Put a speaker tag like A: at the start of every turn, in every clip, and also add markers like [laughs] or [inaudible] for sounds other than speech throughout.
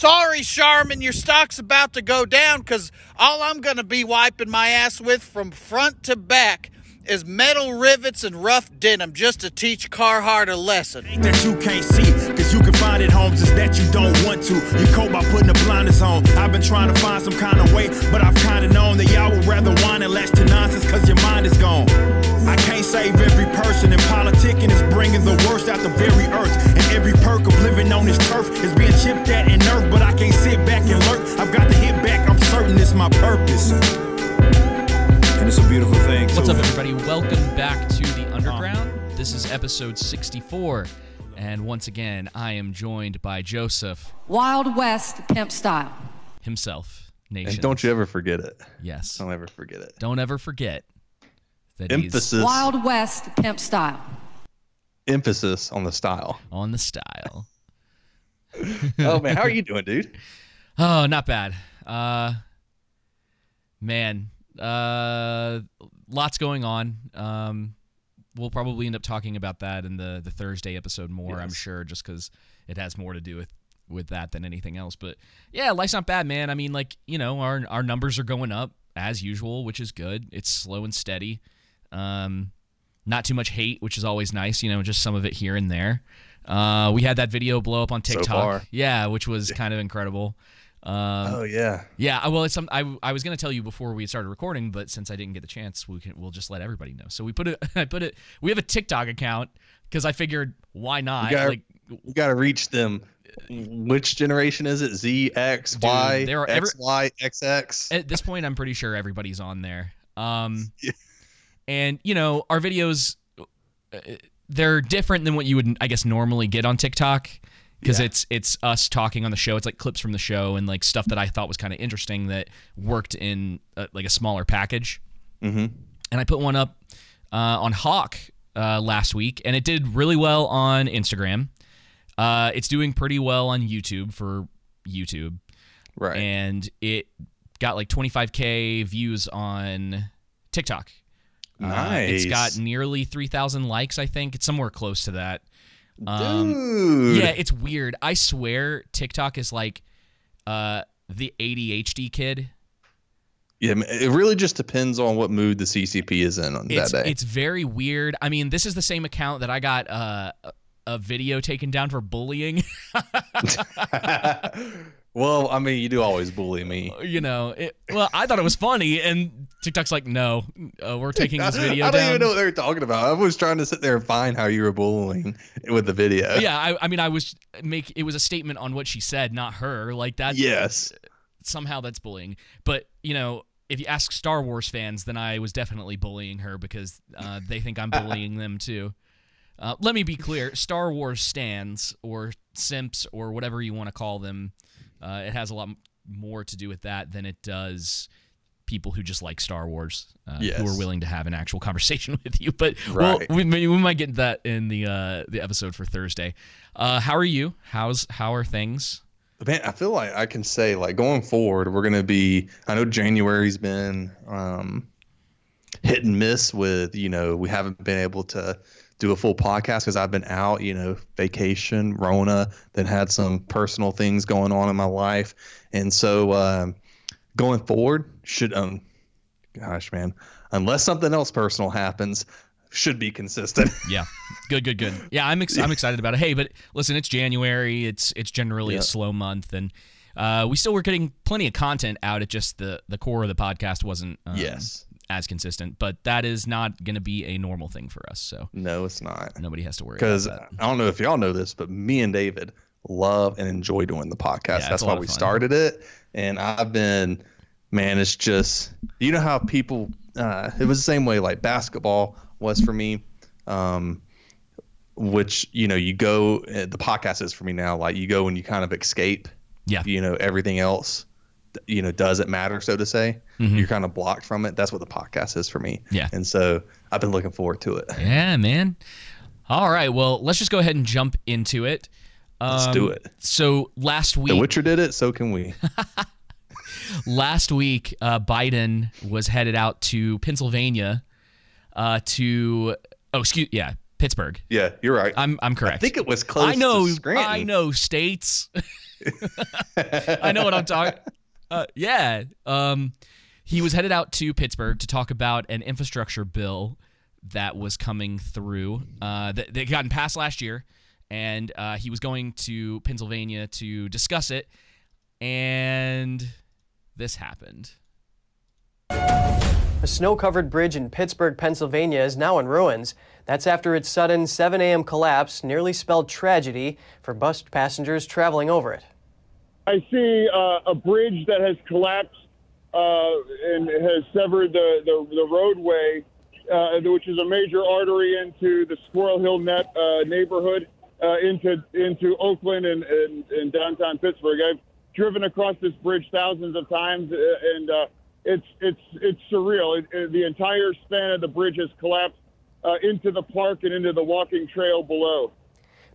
A: Sorry, Charmin, your stock's about to go down because all I'm going to be wiping my ass with from front to back is metal rivets and rough denim just to teach Carhartt a lesson.
B: That you can't see, cause you can find it, Holmes, is that you don't want to. You cope by putting the blinders on. I've been trying to find some kind of way, but I've kinda known that y'all would rather whine and latch to nonsense cause your mind is gone. I can't save every person, and politicking is bringing the worst out the very earth. And every perk of living on this turf is being chipped at and nerfed, but I can't sit back and lurk. I've got to hit back, I'm certain it's my purpose. And it's a beautiful thing, too.
C: What's up, everybody? Welcome back to the Underground. Um, this is episode 64. And once again, I am joined by Joseph
D: Wild West pimp style.
C: himself, Nation.
E: And don't you ever forget it.
C: Yes.
E: Don't ever forget it.
C: Don't ever forget that he's
E: Emphasis
D: Wild West pimp style.
E: emphasis on the style.
C: on the style. [laughs]
E: Oh man, how are you doing, dude?
C: Oh, not bad. Uh, man, uh, lots going on. Um, we'll probably end up talking about that in the the Thursday episode more. I'm sure, just because it has more to do with with that than anything else. But yeah, life's not bad, man. I mean, like you know, our our numbers are going up as usual, which is good. It's slow and steady. Um, not too much hate, which is always nice. You know, just some of it here and there. Uh, we had that video blow up on TikTok.
E: far.
C: Yeah, which was kind of incredible. Um,
E: oh yeah.
C: yeah, well, it's some. I, I was gonna tell you before we started recording, but since I didn't get the chance, we can we'll just let everybody know. So we put it. [laughs] I put it. We have a TikTok account because I figured why not?
E: You gotta-
C: like,
E: We gotta reach them. Which generation is it? Z, X,
C: Dude,
E: Y,
C: there are every-
E: X, Y, XX.
C: at this point, I'm pretty sure everybody's on there. Um, [laughs]
E: Yeah.
C: And you know, our videos, uh, they're different than what you would, I guess, normally get on TikTok because
E: Yeah.
C: it's it's us talking on the show. It's like clips from the show and like stuff that I thought was kind of interesting that worked in uh like a smaller package.
E: Mm-hmm.
C: and I put one up uh, on Hawk uh, last week, and it did really well on Instagram. Uh, it's doing pretty well on YouTube for YouTube,
E: Right.
C: and it got like 25k views on TikTok. Uh, it's
E: nice.
C: got nearly 3,000 likes, I think. It's somewhere close to that. Um,
E: Dude.
C: yeah, it's weird. I swear TikTok is like uh, the ADHD kid.
E: Yeah. It really just depends on what mood the CCP is in on
C: it's,
E: that day.
C: It's very weird. I mean, this is the same account that I got uh, a- a video taken down for bullying. [laughs] [laughs] [laughs]
E: well, I mean, you do always bully me.
C: you know, it, well, I thought it was funny, and TikTok's like, no, uh, we're taking this [laughs] video
E: I don't
C: down.
E: even know what they were talking about. I was trying to sit there and find how you were bullying with the video.
C: yeah, I, I mean, I was make it was a statement on what she said, not her. Like that.
E: Yes.
C: somehow that's bullying. But you know, if you ask Star Wars fans, then I was definitely bullying her because uh, they think I'm [laughs] bullying them too. Uh, let me be clear: Star Wars stands or simps or whatever you want to call them, uh, it has a lot more to do with that than it does people who just like Star Wars, uh, who are willing to have an actual [laughs] conversation with you. But well,
E: Right.
C: we, we might get that in the uh, the episode for Thursday. Uh, how are you? How's how are things?
E: Man, I feel like I can say like going forward, we're gonna be. I know January's been um, hit and miss with you know we haven't been able to do a full podcast because I've been out, you know, vacation, Rona, then had some personal things going on in my life, and so um, going forward should um, gosh man, unless something else personal happens, should be consistent. [laughs]
C: Yeah, good, good, good. Yeah, I'm ex- I'm excited about it. Hey, but listen, it's January. It's it's generally
E: Yeah.
C: a slow month, and uh, we still were getting plenty of content out. It just the the core of the podcast wasn't um,
E: yes.
C: As consistent, but that is not going to be a normal thing for us. So
E: No, it's not.
C: nobody has to worry
E: because
C: about that.
E: I don't know if y'all know this, but me and David love and enjoy doing the podcast.
C: Yeah,
E: That's why we
C: fun.
E: started it, and I've been, man, it's just you know how people. Uh, it was the same way like basketball was for me, um, which you know you go. uh, The podcast is for me now. Like you go and you kind of escape.
C: Yeah.
E: You know everything else. You know doesn't matter, so to say.
C: Mhm.
E: You're kind of blocked from it. That's what the podcast is for me.
C: Yeah.
E: And so I've been looking forward to it.
C: Yeah, man. All right, well, let's just go ahead and jump into it.
E: Let's do
C: Um,
E: it.
C: So last week,
E: The Witcher did it, so can we. [laughs]
C: last week, uh, Biden was headed out to Pennsylvania uh, to oh, excuse yeah, Pittsburgh.
E: Yeah, you're right.
C: I'm I'm correct.
E: I think it was close.
C: I know. I know states. [laughs] [laughs] I know what I'm talking. Uh, yeah. Um, he was headed out to Pittsburgh to talk about an infrastructure bill that was coming through uh, that, that gotten passed last year, and uh, he was going to Pennsylvania to discuss it, and this happened.
F: A snow covered bridge in Pittsburgh, Pennsylvania is now in ruins. That's after its sudden 7 a.m. collapse nearly spelled tragedy for bus passengers traveling over it.
G: I see uh, a bridge that has collapsed uh, and has severed the, the, the roadway, uh, which is a major artery into the Squirrel Hill Net uh, neighborhood, uh, into into Oakland and, and, and downtown Pittsburgh. I've driven across this bridge thousands of times, uh, and it's it's it's surreal. It, it, the entire span of the bridge has collapsed into the park and into the walking trail below.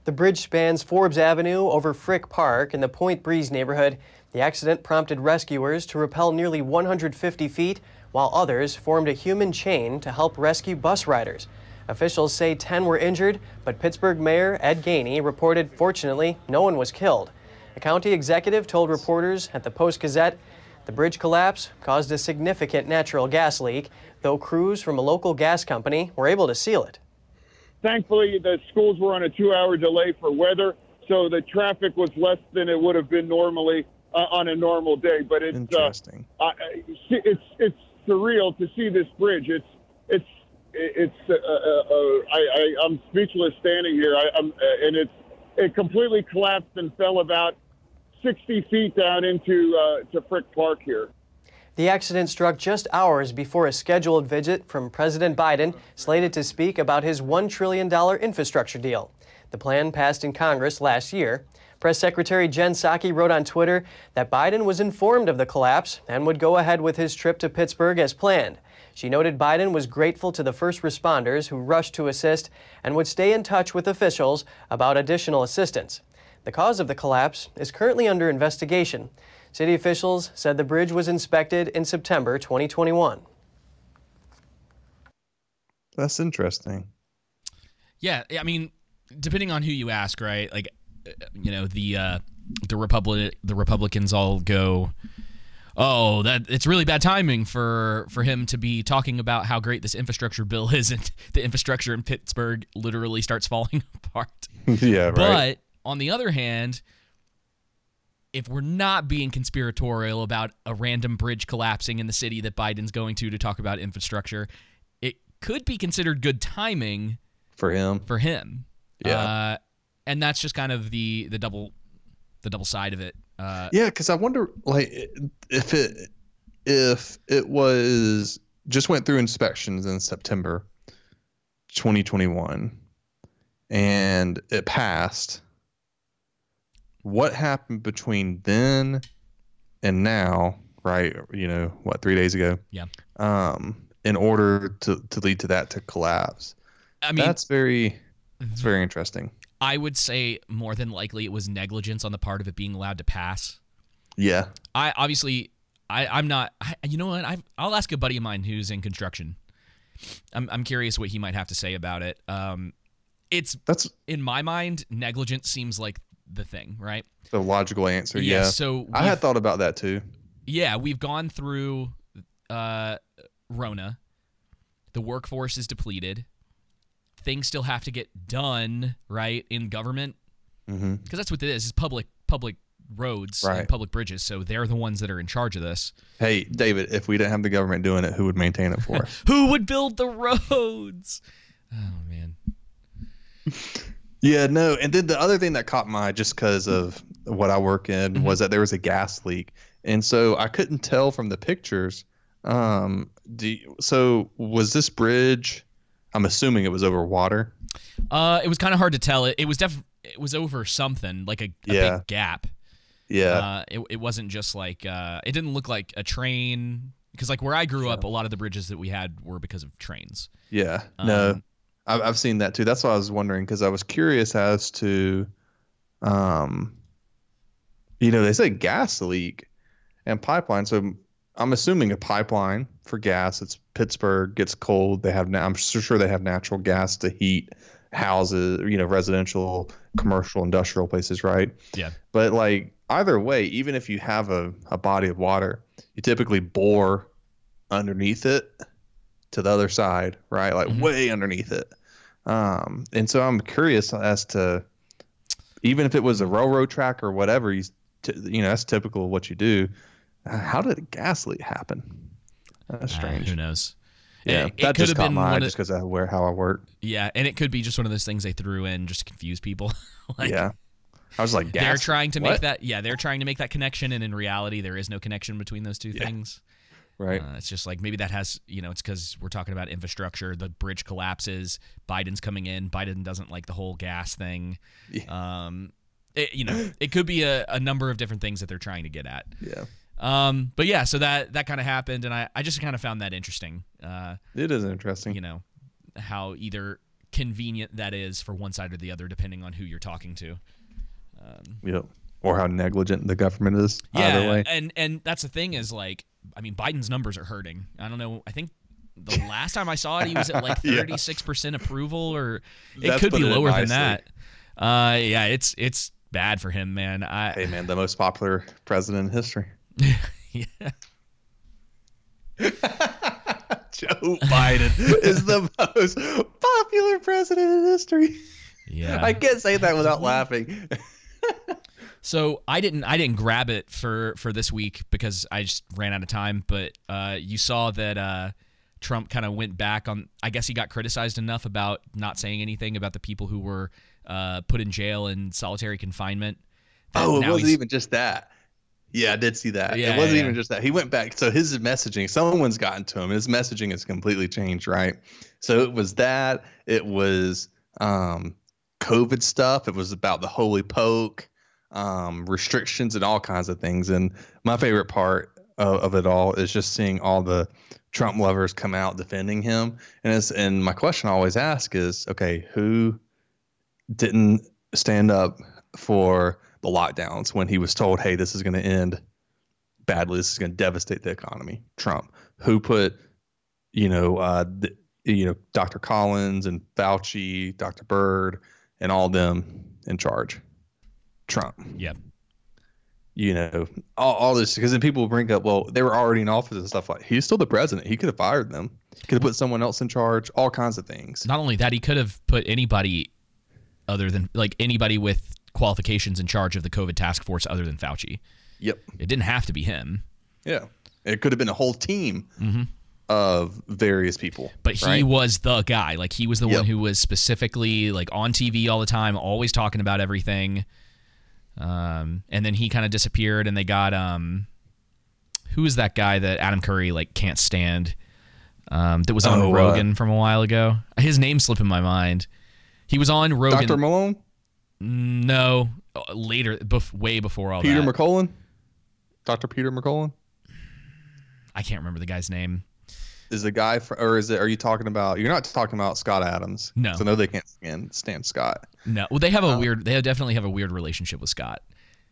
F: The bridge spans Forbes Avenue over Frick Park in the Point Breeze neighborhood. The accident prompted rescuers to rappel nearly 150 feet, while others formed a human chain to help rescue bus riders. Officials say 10 were injured, but Pittsburgh Mayor Ed Gainey reported fortunately no one was killed. A county executive told reporters at the Post Gazette the bridge collapse caused a significant natural gas leak, though crews from a local gas company were able to seal it.
G: Thankfully, the schools were on a two hour delay for weather, so the traffic was less than it would have been normally uh, on a normal day. But it's uh,
E: Interesting.
G: Uh, it's it's surreal to see this bridge. It's it's it's uh, uh, uh, I, I, am speechless standing here. I, am and it's it completely collapsed and fell about 60 feet down into uh, to Frick Park here.
F: The accident struck just hours before a scheduled visit from President Biden, slated to speak about his $1 trillion infrastructure deal. The plan passed in Congress last year. Press Secretary Jen Psaki wrote on Twitter that Biden was informed of the collapse and would go ahead with his trip to Pittsburgh as planned. She noted Biden was grateful to the first responders who rushed to assist and would stay in touch with officials about additional assistance. The cause of the collapse is currently under investigation. City officials said the bridge was inspected in September 2021.
E: That's interesting.
C: Yeah, I mean, depending on who you ask, right? Like, you know, the uh, the Republic the Republicans all go, "Oh, that it's really bad timing for for him to be talking about how great this infrastructure bill is, and the infrastructure in Pittsburgh literally starts falling [laughs] apart." [laughs]
E: yeah, right.
C: But on the other hand, if we're not being conspiratorial about a random bridge collapsing in the city that Biden's going to to talk about infrastructure, it could be considered good timing
E: for him.
C: For him,
E: Yeah.
C: uh, and that's just kind of the the double the double side of it. Uh,
E: Yeah, because I wonder, like, if it if it was just went through inspections in September 2021, and it passed. What happened between then and now? Right, you know what? Three days ago.
C: Yeah.
E: Um, in order to to lead to that to collapse.
C: I mean,
E: That's very. It's very interesting.
C: I would say more than likely it was negligence on the part of it being allowed to pass.
E: Yeah.
C: I obviously I I'm not I, you know what I I'll ask a buddy of mine who's in construction. I'm I'm curious what he might have to say about it. Um it's
E: That's
C: in my mind negligence seems like the thing, right?
E: the logical answer.
C: Yeah,
E: Yeah.
C: so
E: I had thought about that too.
C: Yeah, we've gone through uh Rona. The workforce is depleted. Things still have to get done, right, in government
E: mm-hmm
C: because that's what it is. Is public public roads and
E: Right.
C: public bridges. So they're the ones that are in charge of this.
E: Hey, David, if we didn't have the government doing it, who would maintain it for [laughs] us?
C: Who would build the [laughs] roads? Oh man. [laughs]
E: yeah, no. And then the other thing that caught my eye, just because of what I work in,
C: Mm-hmm.
E: was that there was a gas leak, and so I couldn't tell from the pictures. Um, do you- so was this bridge? I'm assuming it was over water.
C: Uh, it was kind of hard to tell. It, it was def. It was over something like a, a
E: Yeah.
C: big gap.
E: Yeah,
C: Uh, it, it wasn't just like uh, it didn't look like a train because like where I grew up, a lot of the bridges that we had were because of trains.
E: yeah. no,
C: um,
E: I've I've seen that too. That's why I was wondering because I was curious as to, um, you know, they say gas leak and pipeline. So I'm assuming a pipeline for gas. It's Pittsburgh gets cold. They have. na- I'm sure they have natural gas to heat houses. You know, residential, commercial, industrial places, right?
C: Yeah.
E: But like either way, even if you have a, a body of water, you typically bore underneath it to the other side, right? Like way underneath it. Um, and so I'm curious as to even if it was a railroad track or whatever, you, t- you know, that's typical of what you do. Uh, How did a gas leak happen? That's
C: Uh,
E: strange.
C: who knows?
E: yeah,
C: it, it
E: that
C: could
E: just
C: have
E: caught
C: been
E: my eye
C: of,
E: just because of where how I work.
C: yeah, and it could be just one of those things they threw in just to confuse people. [laughs] like,
E: yeah, I was like, gas.
C: they're trying to make that. Yeah, they're trying to make that connection, and in reality, there is no connection between those two
E: Yeah.
C: things.
E: Right.
C: Uh, it's just like maybe that has, you know, it's because we're talking about infrastructure. The bridge collapses. Biden's coming in. Biden doesn't like the whole gas thing. Um, it, you know, it could be a, a number of different things that they're trying to get at.
E: yeah,
C: Um, but yeah, so that that kind of happened, and I, I just kind of found that interesting. Uh,
E: it is interesting.
C: you know, how either convenient that is for one side or the other, depending on who you're talking to.
E: Um, Yep. Or how negligent the government is.
C: Yeah,
E: Either way.
C: and and that's the thing is like, I mean, Biden's numbers are hurting. I don't know. I think the [laughs] last time I saw it, he was at like thirty six percent approval, or it
E: That's
C: could be lower than that. Uh, yeah, it's it's bad for him, man. I
E: Hey man, the most popular president in history. [laughs]
C: yeah. [laughs]
E: Joe Biden is the most popular president in history.
C: Yeah.
E: I can't say that without laughing.
C: So I didn't I didn't grab it for for this week because I just ran out of time. But uh, you saw that uh, Trump kind of went back on. I guess he got criticized enough about not saying anything about the people who were uh, put in jail in solitary confinement.
E: Oh, it wasn't even just that. Yeah, I did see that.
C: Yeah,
E: it wasn't
C: yeah,
E: even
C: yeah.
E: just that. He went back. So his messaging, someone's gotten to him. His messaging has completely changed, right? So it was that. It was um, COVID stuff. It was about the holy poke, um, restrictions, and all kinds of things. And my favorite part of, of it all is just seeing all the Trump lovers come out defending him. And it's and my question I always ask is, okay, who didn't stand up for the lockdowns when he was told, "Hey, this is going to end badly. This is going to devastate the economy." Trump, who put, you know, uh, you know, Dr. Collins and Fauci, Dr. Birx, and all them in charge. Trump.
C: Yep.
E: You know, all, all this because then people bring up, well, they were already in office and stuff like. He's still the president. He could have fired them. Could have put someone else in charge. All kinds of things.
C: Not only that, he could have put anybody other than like anybody with qualifications in charge of the COVID task force other than Fauci.
E: Yep.
C: It didn't have to be him,
E: Yeah. It could have been a whole team mm-hmm. of various people.
C: but he
E: right?
C: was the guy. Like he was the
E: Yep.
C: one who was specifically like on TV all the time, always talking about everything. Um, and then he kind of disappeared, and they got um, who is that guy that Adam Curry like can't stand? Um, that was on
E: Oh, uh,
C: Rogan from a while ago. His name's slipping my mind. He was on Rogan.
E: Dr. Malone,
C: No, uh, later, bef- way before all
E: Peter
C: that.
E: McCullough, Dr. Peter McCullough
C: I can't remember the guy's name.
E: Is the guy, for, or is it? Are you talking about? You're not talking about Scott Adams.
C: No,
E: I know they can't stand, stand Scott.
C: No, well, they have a weird. They definitely have a weird relationship with Scott.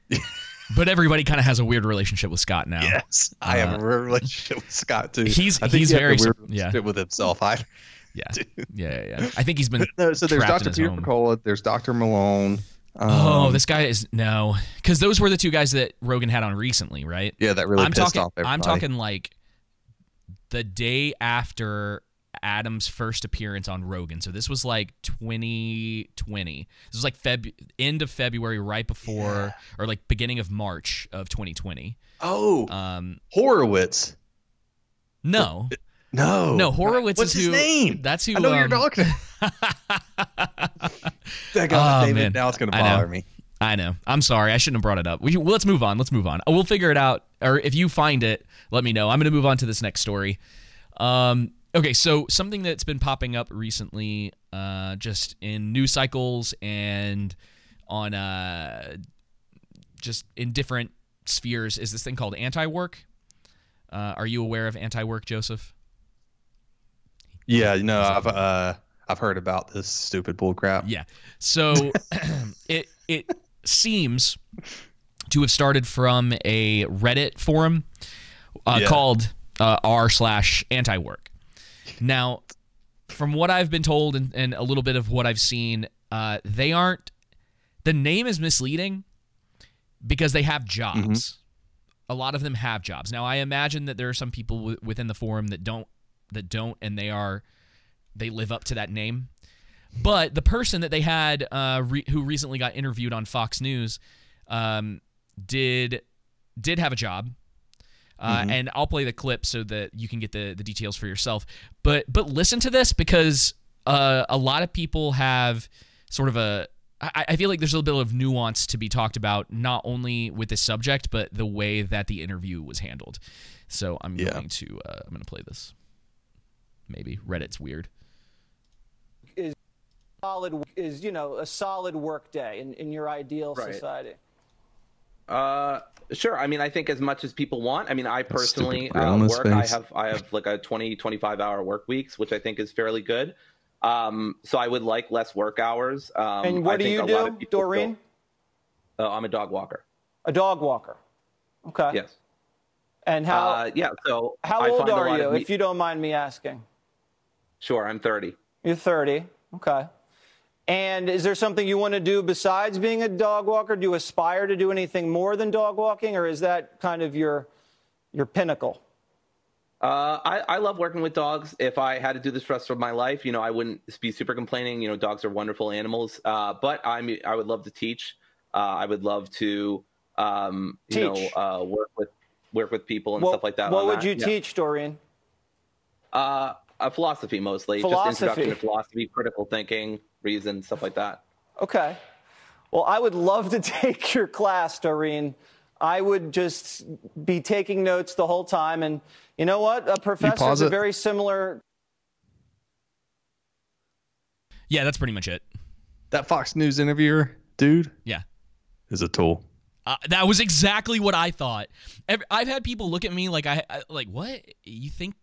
C: [laughs] but everybody kind of has a weird relationship with Scott now.
E: Yes, I have a real relationship with Scott too.
C: Uh, He's-
E: I think
C: he's
E: he
C: very
E: weird
C: yeah.
E: with himself. I [laughs]
C: yeah, yeah, yeah, yeah. I think he's been. [laughs]
E: no. So there's Dr. Peter. There's Dr. Malone. Um,
C: Oh, this guy is no, because those were the two guys that Rogan had on recently, right?
E: yeah, that really
C: I'm
E: pissed
C: talking.
E: off everybody.
C: I'm talking like the day after Adam's first appearance on Rogan. So this was like 2020. This was like Feb end of February, right before or like beginning of March of 2020.
E: Oh,
C: Um,
E: Horowitz.
C: no,
E: No,
C: no, Horowitz
E: What's
C: is
E: his
C: who.
E: name?
C: That's who.
E: I know who you're
C: um,
E: talking. [laughs] That
C: Oh,
E: David,
C: man.
E: now it's gonna
C: I
E: bother me.
C: I know. I'm sorry. I shouldn't have brought it up. We, well, let's move on. Let's move on. We'll figure it out. Or if you find it, let me know. I'm going to move on to this next story. Um, okay, so something that's been popping up recently, uh, just in news cycles and on uh, just in different spheres, is this thing called anti-work. Uh, are you aware of anti-work, Joseph?
E: Yeah, no, I've uh, I've heard about this stupid bull crap.
C: Yeah. So [clears throat] it it seems to have started from a Reddit forum uh,
E: Yeah.
C: called uh, r slash anti work. Now, from what I've been told and, and a little bit of what I've seen, uh, they aren't. The name is misleading. because they have jobs. A lot of them have jobs. Now I imagine that there are some people w- within the forum that don't that don't and they are they live up to that name. But the person that they had uh, re- who recently got interviewed on Fox News um, did did have a job. Uh, And I'll play the clip so that you can get the, the details for yourself. But but listen to this because uh, a lot of people have sort of a. I, I feel like there's a little bit of nuance to be talked about, not only with this subject, but the way that the interview was handled. So I'm
E: Yeah.
C: going to uh, I'm going to play this. Maybe Reddit's weird.
H: Is solid is you know a solid work day in, in your ideal
I: Right.
H: society
I: Uh, sure. I mean, I think as much as people want. I mean, I personally uh,
E: on his
I: work. I have I have like a 20, 25 hour work weeks, which I think is fairly good. Um, so I would like less work hours. Um,
H: and
I: I
H: what do you do doreen
I: feel- uh, I'm a dog walker.
H: a dog walker okay
I: Yes.
H: and how
I: uh, yeah. So
H: how old are you
I: me-
H: if you don't mind me asking
I: Sure, I'm 30.
H: you're 30 okay and is there something you want to do besides being a dog walker do you aspire to do anything more than dog walking or is that kind of your your pinnacle
I: Uh, I, I love working with dogs. If I had to do this for the rest of my life, you know, I wouldn't be super complaining. You know, dogs are wonderful animals. Uh, but I'm I would love to teach. Uh, I would love to, um, you
H: Teach.
I: know, uh, work with work with people and
H: what,
I: stuff like that.
H: what would
I: that.
H: you
I: Yeah.
H: teach doreen
I: Uh, philosophy mostly, just introduction to philosophy, critical thinking, reason, stuff like that.
H: Okay. Well, I would love to [laughs] take your class, Doreen. I would just be taking notes the whole time. And you know what? A professor is a very similar.
C: Yeah, that's pretty much it.
E: That Fox News interviewer, dude,
C: Yeah.
E: is a tool.
C: Uh, that was exactly what I thought. I've had people look at me like I, I like what you think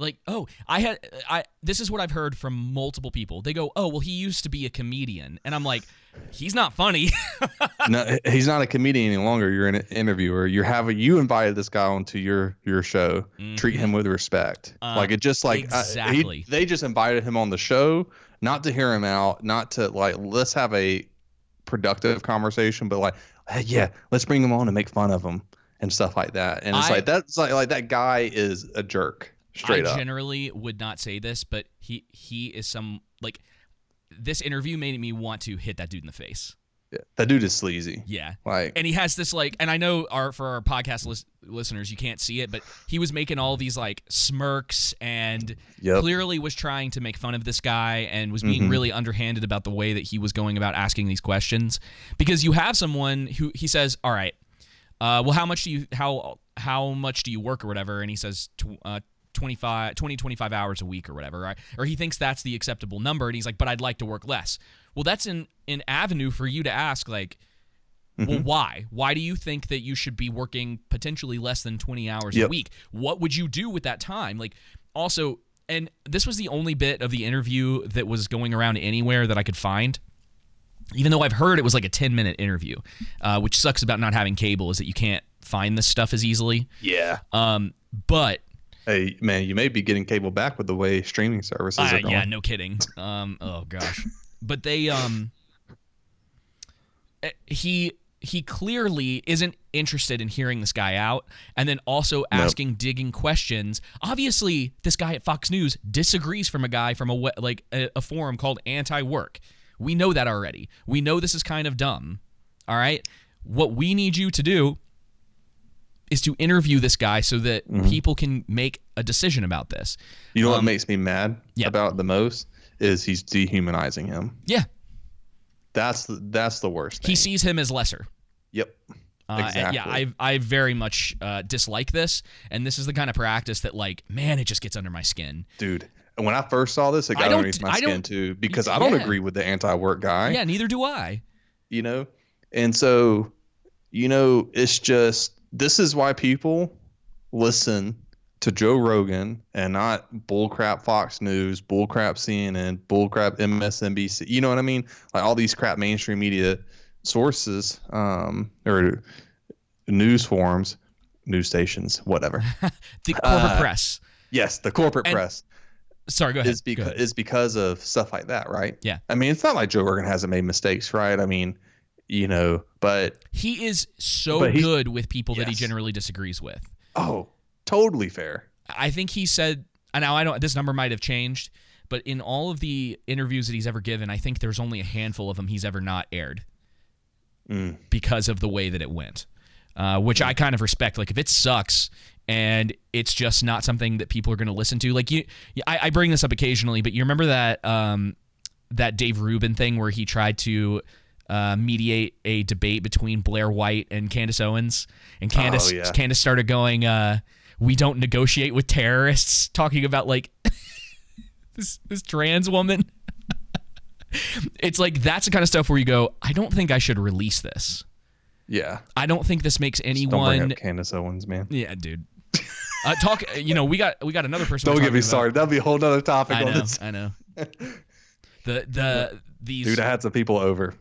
C: like oh I had I this is what I've heard from multiple people. They go, "Oh, well he used to be a comedian." And I'm like, "He's not funny." [laughs]
E: no, he's not a comedian any longer. You're an interviewer. You're having you invited this guy onto your your show. Treat him with respect.
C: Uh,
E: like it just like uh, he-
C: exactly.
E: they just invited him on the show, not to hear him out, not to like let's have a productive conversation, but like hey, yeah, let's bring him on and make fun of him and stuff like that. And it's
C: I-
E: like that's like like that guy is a jerk. Straight
C: I
E: up.
C: generally would not say this, but he he is some like this interview made me want to hit that dude in the face.
E: Yeah, that dude is sleazy.
C: Yeah.
E: Like
C: and he has this like and i know our for our podcast lis- listeners you can't see it but he was making all these like smirks and
E: Yep.
C: clearly was trying to make fun of this guy and was being really underhanded about the way that he was going about asking these questions because you have someone who he says all right uh, well how much do you how how much do you work or whatever and he says tw- uh, 25 20 25 hours a week or whatever right or he thinks that's the acceptable number and he's like but i'd like to work less well that's an an avenue for you to ask like
E: Mm-hmm.
C: well, why? Why do you think that you should be working potentially less than 20 hours a week? What would you do with that time? Like, also, and this was the only bit of the interview that was going around anywhere that I could find. Even though I've heard it was like a 10 minute interview, uh, which sucks about not having cable is that you can't find this stuff as easily.
E: yeah.
C: Um, but
E: Hey man, you may be getting cable back with the way streaming services
C: Uh,
E: are going.
C: yeah, no kidding. Um, oh gosh, but they um, eh, he he clearly isn't interested in hearing this guy out, and then also asking digging questions. Obviously, this guy at Fox News disagrees from a guy from a like a, a forum called Anti Work. We know that already. We know this is kind of dumb. All right, what we need you to do is to interview this guy so that
E: Mm-hmm.
C: people can make a decision about this.
E: You know what
C: Um,
E: makes me mad
C: yeah.
E: about the most is he's dehumanizing him.
C: Yeah,
E: That's the, that's the worst thing.
C: he sees him as lesser.
E: Yep.
C: Uh,
E: Exactly.
C: yeah, I I very much uh, dislike this, and this is the kind of practice that, like, man, it just gets under my skin.
E: Dude, and when I first saw this, it got underneath my skin too because I don't agree with the anti-work guy.
C: Yeah, neither do I.
E: You know, and so, you know, it's just this is why people listen to Joe Rogan and not bullcrap Fox News, bullcrap CNN, bullcrap MSNBC. You know what I mean? Like all these crap mainstream media sources um, or news forums, news stations, whatever. [laughs]
C: The corporate
E: Uh,
C: press.
E: yes, the corporate
C: And-
E: press
C: Sorry, go ahead.
E: is because
C: ahead.
E: is because of stuff like that, right?
C: Yeah.
E: I mean, it's not like Joe Rogan hasn't made mistakes, right? I mean, you know, but
C: He is so
E: he-
C: good with people that he generally disagrees with.
E: oh, totally fair.
C: I think he said and now I don't this number might have changed, but in all of the interviews that he's ever given, I think there's only a handful of them he's ever not aired
E: Mm.
C: because of the way that it went. Uh, which I kind of respect. Like if it sucks and it's just not something that people are going to listen to, like you, I, I bring this up occasionally, but you remember that um, that Dave Rubin thing where he tried to uh, mediate a debate between Blair White and Candace Owens, and Candace
E: Oh, yeah.
C: Candace started going, uh, "We don't negotiate with terrorists," talking about like [laughs] this this trans woman. [laughs] it's like that's the kind of stuff where you go, I don't think I should release this.
E: Yeah.
C: I don't think this makes anyone.
E: Candace Owens, man.
C: Yeah, dude. Uh, talk. You know, we got we got another person.
E: Don't get me started. That'd be a whole other topic
C: I
E: on
C: know.
E: this.
C: I know. [laughs] The the these.
E: Dude, I had some people over.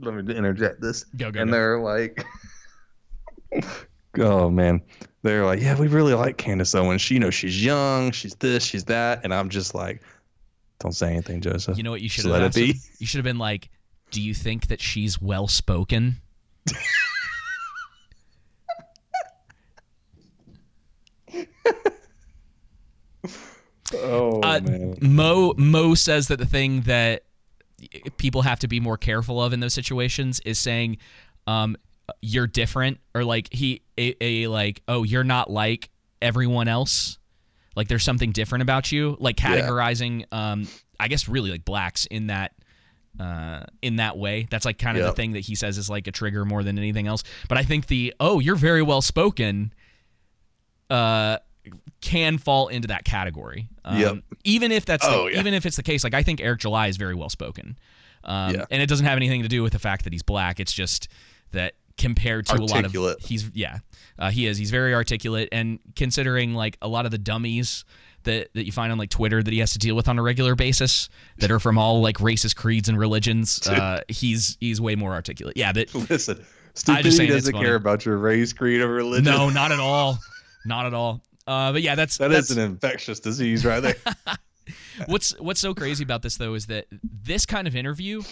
E: Let me interject this.
C: Go, go,
E: And
C: go.
E: they're like, [laughs] oh man, they're like, yeah, we really like Candace Owens. She, you know, she's young, she's this, she's that, and I'm just like, don't say anything, Joseph.
C: you know what you should
E: let
C: have
E: it be.
C: him? You should have been like, "Do you think that she's well spoken?" [laughs]
E: Oh
C: Uh,
E: man.
C: Mo Mo says that the thing that people have to be more careful of in those situations is saying um, you're different or like he a, a like oh you're not like everyone else like there's something different about you like
E: Yeah.
C: categorizing um I guess really like blacks in that uh, in that way. That's like kind of the thing that he says is like a trigger more than anything else. But I think the oh you're very well spoken uh, can fall into that category. Um,
E: Yep.
C: Even if that's
E: Oh,
C: the,
E: yeah.
C: even if it's the case, like I think Eric July is very well spoken. Um,
E: Yeah.
C: And it doesn't have anything to do with the fact that he's black. It's just that compared to a lot
E: Articulate.
C: of he's yeah uh, he is he's very articulate and considering like a lot of the dummies that that you find on like Twitter that he has to deal with on a regular basis that are from all like racist creeds and religions [laughs] uh, he's he's way more articulate yeah that [laughs]
E: Listen, stupidity doesn't care about your race, creed, or religion.
C: no [laughs] not at all not at all uh, but yeah that's
E: that
C: that's,
E: is an infectious disease right there. [laughs]
C: what's what's so crazy about this though is that this kind of interview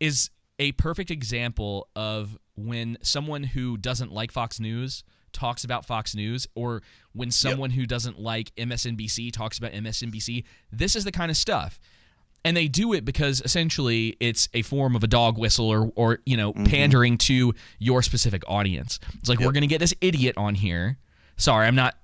C: is a perfect example of when someone who doesn't like Fox News talks about Fox News or when someone who doesn't like MSNBC talks about MSNBC this is the kind of stuff. And they do it because essentially it's a form of a dog whistle or or you know pandering to your specific audience. It's like we're going to get this idiot on here. Sorry i'm not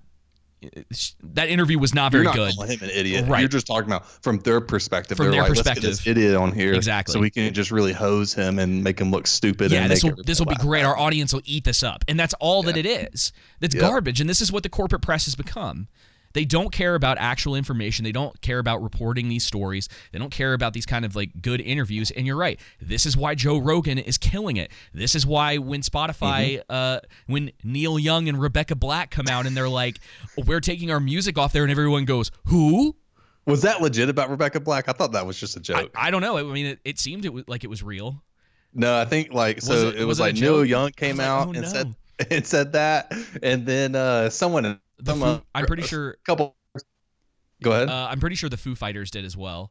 C: that interview was not very
E: You're not
C: good
E: calling him an idiot.
C: Right.
E: You're just talking about from their perspective.
C: From
E: They're
C: their
E: like,
C: perspective.
E: this idiot on here,
C: Exactly.
E: So we can just really hose him and make him look stupid.
C: yeah, this will this will be great. Our audience will eat this up, and that's all that it is. That's garbage, and this is what the corporate press has become. They don't care about actual information. They don't care about reporting these stories. They don't care about these kind of like good interviews. And you're right. This is why Joe Rogan is killing it. This is why when Spotify,
E: Mm-hmm.
C: uh, when Neil Young and Rebecca Black come out and they're like, "We're taking our music off there," and everyone goes, "Who?"
E: Was that legit about Rebecca Black? I thought that was just a joke.
C: I don't know. I mean, it, it seemed it was like it was real.
E: no, I think like so.
C: Was
E: it,
C: it-
E: was,
C: was it
E: like Neil? Young
C: I
E: came out
C: oh,
E: and
C: no.
E: said [laughs] and said that, and then uh someone
C: The
E: some,
C: Foo-
E: uh,
C: I'm pretty
E: a
C: sure.
E: couple. Go ahead.
C: Uh, I'm pretty sure the Foo Fighters did as well.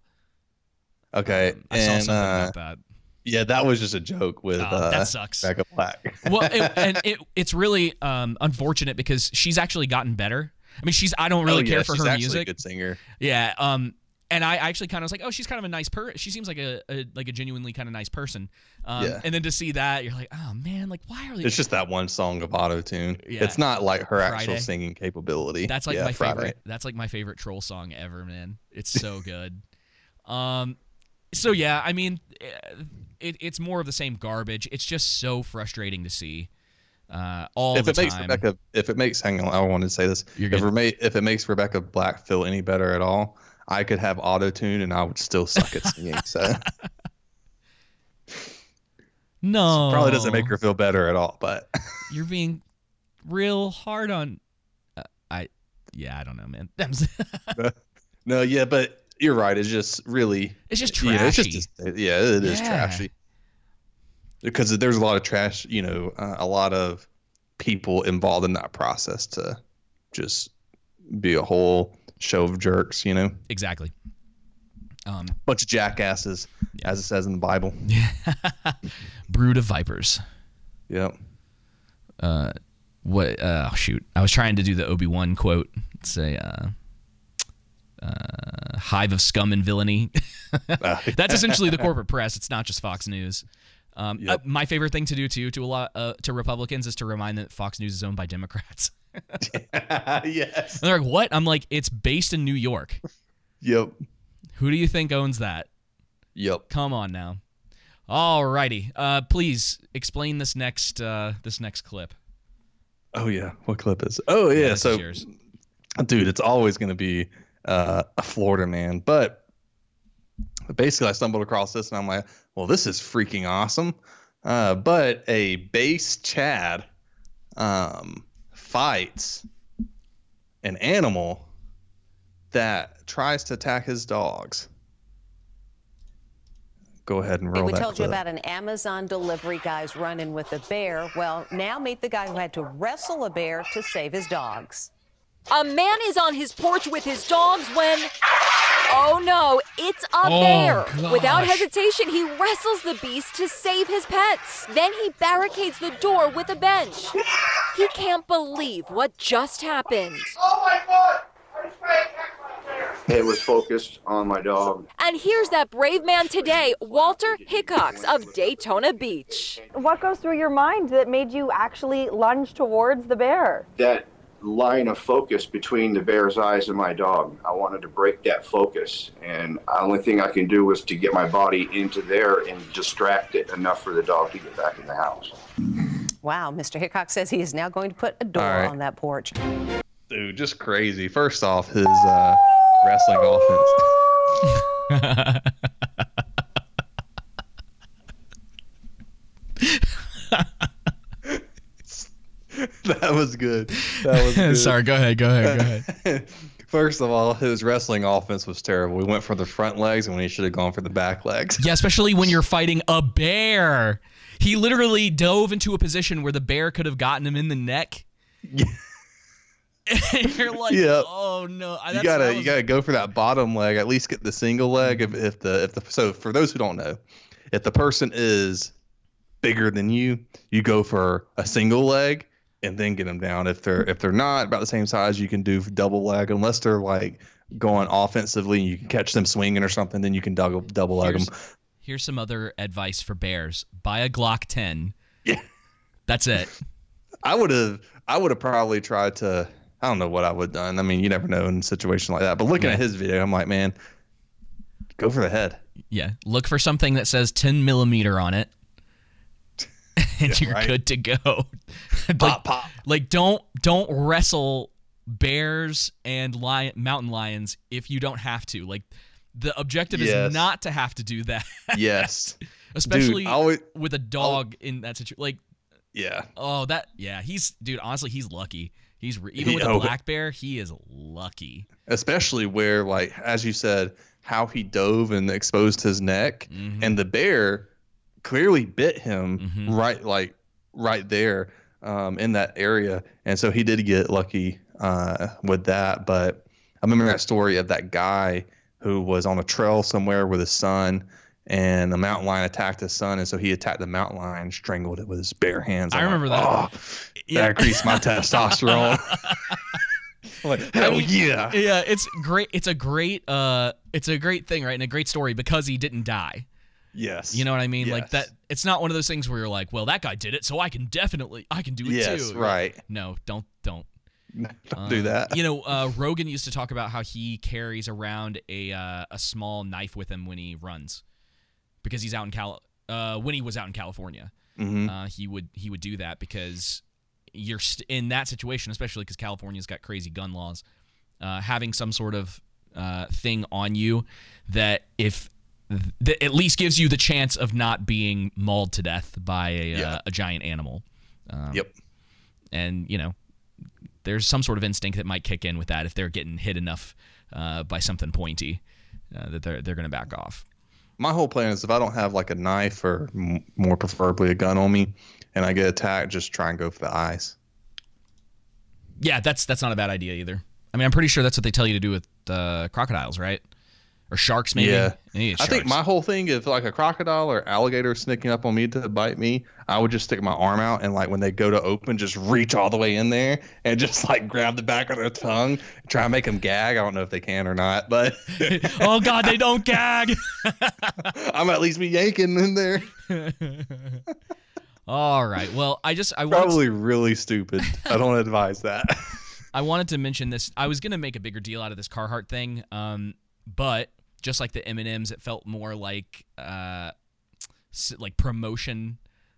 E: okay,
C: I saw
E: and
C: something
E: uh,
C: about that.
E: yeah, that was just a joke with
C: Oh,
E: uh,
C: that sucks.
E: Rebecca Black. [laughs]
C: well, it, and [laughs] it, it's really um, unfortunate because she's actually gotten better. I mean, she's I don't really
E: Oh,
C: care
E: yeah,
C: for
E: she's
C: her
E: actually
C: music.
E: A good singer.
C: Yeah. Um. And I actually kind of was like, oh, she's kind of a nice person. She seems like a, a like a genuinely kind of nice person. Um,
E: Yeah.
C: And then to see that, you're like, oh man, like why are they?
E: It's just that one song of auto tune.
C: Yeah.
E: It's not like her actual singing capability.
C: That's like
E: Yeah,
C: my
E: Friday.
C: favorite. That's like my favorite troll song ever, man. It's so [laughs] good. um, so yeah, I mean, eh, it, it's more of the same garbage. It's just so frustrating to see. Uh, all
E: If
C: the
E: it makes
C: time.
E: Rebecca, if it makes, hang on, I wanted to say this.
C: You're
E: If
C: good.
E: it, ma- if it makes Rebecca Black feel any better at all, I could have auto tune and I would still suck at singing. So [laughs]
C: no,
E: probably doesn't make her feel better at all. But [laughs]
C: You're being real hard on. Uh, I, yeah, I don't know, man. [laughs]
E: no, yeah, but you're right. It's just really,
C: it's just
E: yeah, it's
C: trashy.
E: just yeah, it is
C: Yeah.
E: trashy. Because there's a lot of trash, you know, uh, a lot of people involved in that process to just be a whole show of jerks, you know.
C: exactly. Um,
E: Bunch of jackasses, as it says in the Bible. [laughs]
C: brood of vipers.
E: Yep.
C: Uh, what? Uh, oh, shoot, I was trying to do the Obi Wan quote. Say, uh, uh, hive of scum and villainy. [laughs] That's essentially the corporate press. It's not just Fox News. Um,
E: Yep.
C: uh, my favorite thing to do too to a lot uh, to Republicans is to remind them that Fox News is owned by Democrats. [laughs]
E: yes.
C: And they're like, "What?" I'm like, "It's based in New York.
E: Yep.
C: Who do you think owns that?"
E: Yep.
C: Come on now. Alrighty. Uh, please explain this next uh, this next clip.
E: Oh yeah. What clip is? Oh yeah.
C: is
E: so,
C: yours.
E: dude, it's always gonna be uh, a Florida man, but basically, I stumbled across this and I'm like, well, this is freaking awesome. Uh, but a base Chad um, fights an animal that tries to attack his dogs. Go ahead and roll
J: we told you about an Amazon delivery guy's run-in with a bear. Well, now meet the guy who had to wrestle a bear to save his dogs.
K: A man is on his porch with his dogs when. Oh no, it's a
L: Oh,
K: bear. Without hesitation, he wrestles the beast to save his pets. Then he barricades the door with a bench. He can't believe what just happened.
L: Oh my god! It was focused on my dog.
K: And here's that brave man today, Walter Hickox of Daytona Beach.
M: What goes through your mind that made you actually lunge towards the bear?
L: That line of focus between the bear's eyes and my dog. I wanted to break that focus, and the only thing I can do was to get my body into there and distract it enough for the dog to get back in the house.
J: Wow, Mr. Hickok says he is now going to put a door
E: All right.
J: on that porch.
E: Dude, just crazy. First off, his uh, wrestling offense. [laughs] [laughs] that was good. That was [laughs] good.
C: Sorry, go ahead, go ahead, go ahead. [laughs]
E: First of all, his wrestling offense was terrible. We went for the front legs when he should have gone for the back legs.
C: Yeah, especially when you're [laughs] fighting a bear. He literally dove into a position where the bear could have gotten him in the neck. you're like,
E: Yep.
C: oh no. I-
E: you gotta
C: that
E: you gotta go for that bottom leg. At least get the single leg. If, if the if the so for those who don't know, if the person is bigger than you, you go for a single leg and then get them down. If they're if they're not about the same size, you can do double leg. Unless they're like going offensively, and you can catch them swinging or something. Then you can double double leg them.
C: Here's, here's some other advice for bears: buy a Glock 10.
E: Yeah,
C: that's it.
E: I would have I would have probably tried to. I don't know what I would have done. I mean, you never know in a situation like that. But looking
C: Yeah.
E: at his video, I'm like, man, go for the head.
C: Yeah, look for something that says 10 millimeter on it, [laughs] and
E: Yeah,
C: you're
E: right.
C: good to go. [laughs] like, like don't don't wrestle bears and lion, mountain lions if you don't have to. Like the objective
E: Yes.
C: is not to have to do that. [laughs]
E: Yes.
C: especially
E: Dude, always-
C: with a dog in that situation. Like
E: Yeah.
C: oh that yeah he's dude honestly he's lucky. He's re- even
E: He-
C: with a
E: oh.
C: black bear he is lucky.
E: especially where like as you said how he dove and exposed his neck
C: Mm-hmm.
E: and the bear clearly bit him right like right there um, in that area and so he did get lucky uh, with that but i remember that story of that guy who was on a trail somewhere with his son and the mountain lion attacked his son and so he attacked the mountain lion strangled it with his bare hands
C: I
E: I'm
C: remember
E: like,
C: that.
E: oh,
C: Yeah.
E: that increased my [laughs] testosterone [laughs] like hell
C: I mean,
E: yeah
C: Yeah, it's great. It's a great uh it's a great thing, right? And a great story because he didn't die.
E: Yes.
C: You know what I mean? Like that it's not one of those things where you're like, well, that guy did it, so I can definitely I can do it too.
E: Yes,
C: too.
E: right.
C: No, don't don't. [laughs]
E: Don't do that.
C: You know, uh, Rogan used to talk about how he carries around a uh, a small knife with him when he runs, because he's out in Cal. Uh, when he was out in California,
E: Mhm.
C: uh, he would he would do that because you're st- in that situation, especially because California's got crazy gun laws. Uh, having some sort of uh, thing on you that if that at least gives you the chance of not being mauled to death by a, uh, a giant animal. Um,
E: Yep.
C: And you know, there's some sort of instinct that might kick in with that if they're getting hit enough uh, by something pointy uh, that they're they're going to back off.
E: my whole plan is if I don't have like a knife or m- more preferably a gun on me, and I get attacked, just try and go for the eyes.
C: Yeah, that's that's not a bad idea either. I mean, I'm pretty sure that's what they tell you to do with uh, crocodiles, right? Or sharks maybe.
E: Yeah, I think my whole thing, if like a crocodile or alligator sneaking up on me to bite me, I would just stick my arm out and like when they go to open, just reach all the way in there and just like grab the back of their tongue, try and make them gag. I don't know if they can or not, but [laughs]
C: oh god, they don't gag. [laughs]
E: I'm at least be yanking in there. [laughs]
C: All right. Well, I just I
E: Probably really stupid. I don't advise that.
C: I wanted to mention this. I was gonna make a bigger deal out of this Carhartt thing, um, but just like the M and M's, it felt more like uh, like promotion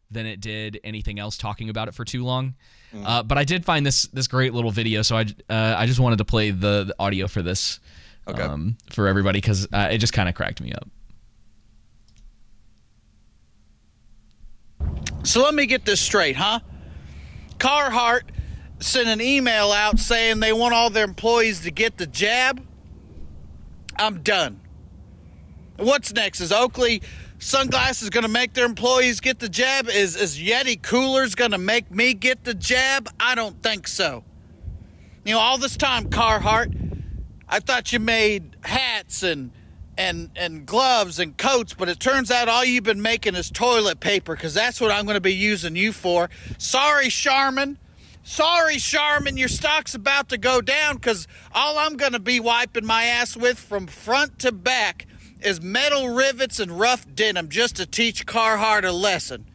C: than it did anything else. Talking about it for too long.
E: Mm.
C: Uh, but I did find this this great little video, so I uh, I just wanted to play the, the audio for this um, for everybody because uh, it just kind of cracked me up.
A: So let me get this straight, huh? Carhartt sent an email out saying they want all their employees to get the jab. I'm done. What's next? Is Oakley Sunglasses going to make their employees get the jab? Is, is Yeti Coolers going to make me get the jab? I don't think so. You know, all this time, Carhartt, I thought you made hats and and and gloves and coats, but it turns out all you've been making is toilet paper because that's what I'm going to be using you for. Sorry, Charmin. Sorry, Charmin, your stock's about to go down because all I'm going to be wiping my ass with from front to back is metal rivets and rough denim just to teach Carhartt a lesson.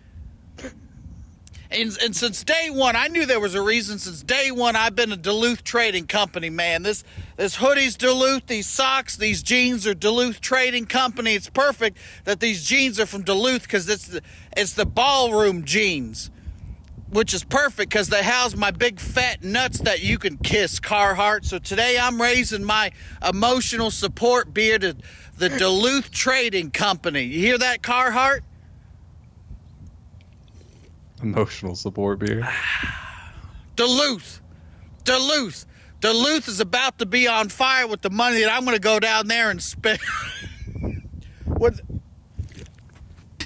A: And, and since day one, I knew there was a reason. Since day one, I've been a Duluth trading company, man. This this hoodie's Duluth, these socks, these jeans are Duluth Trading Company. It's perfect that these jeans are from Duluth because it's the it's the ballroom jeans, which is perfect because they house my big fat nuts that you can kiss, Carhartt. So today I'm raising my emotional support beer to the [laughs] Duluth Trading Company. You hear that, Carhartt?
E: Emotional support beer. [sighs]
A: Duluth. Duluth. Duluth is about to be on fire with the money that I'm going to go down there and spend. [laughs] with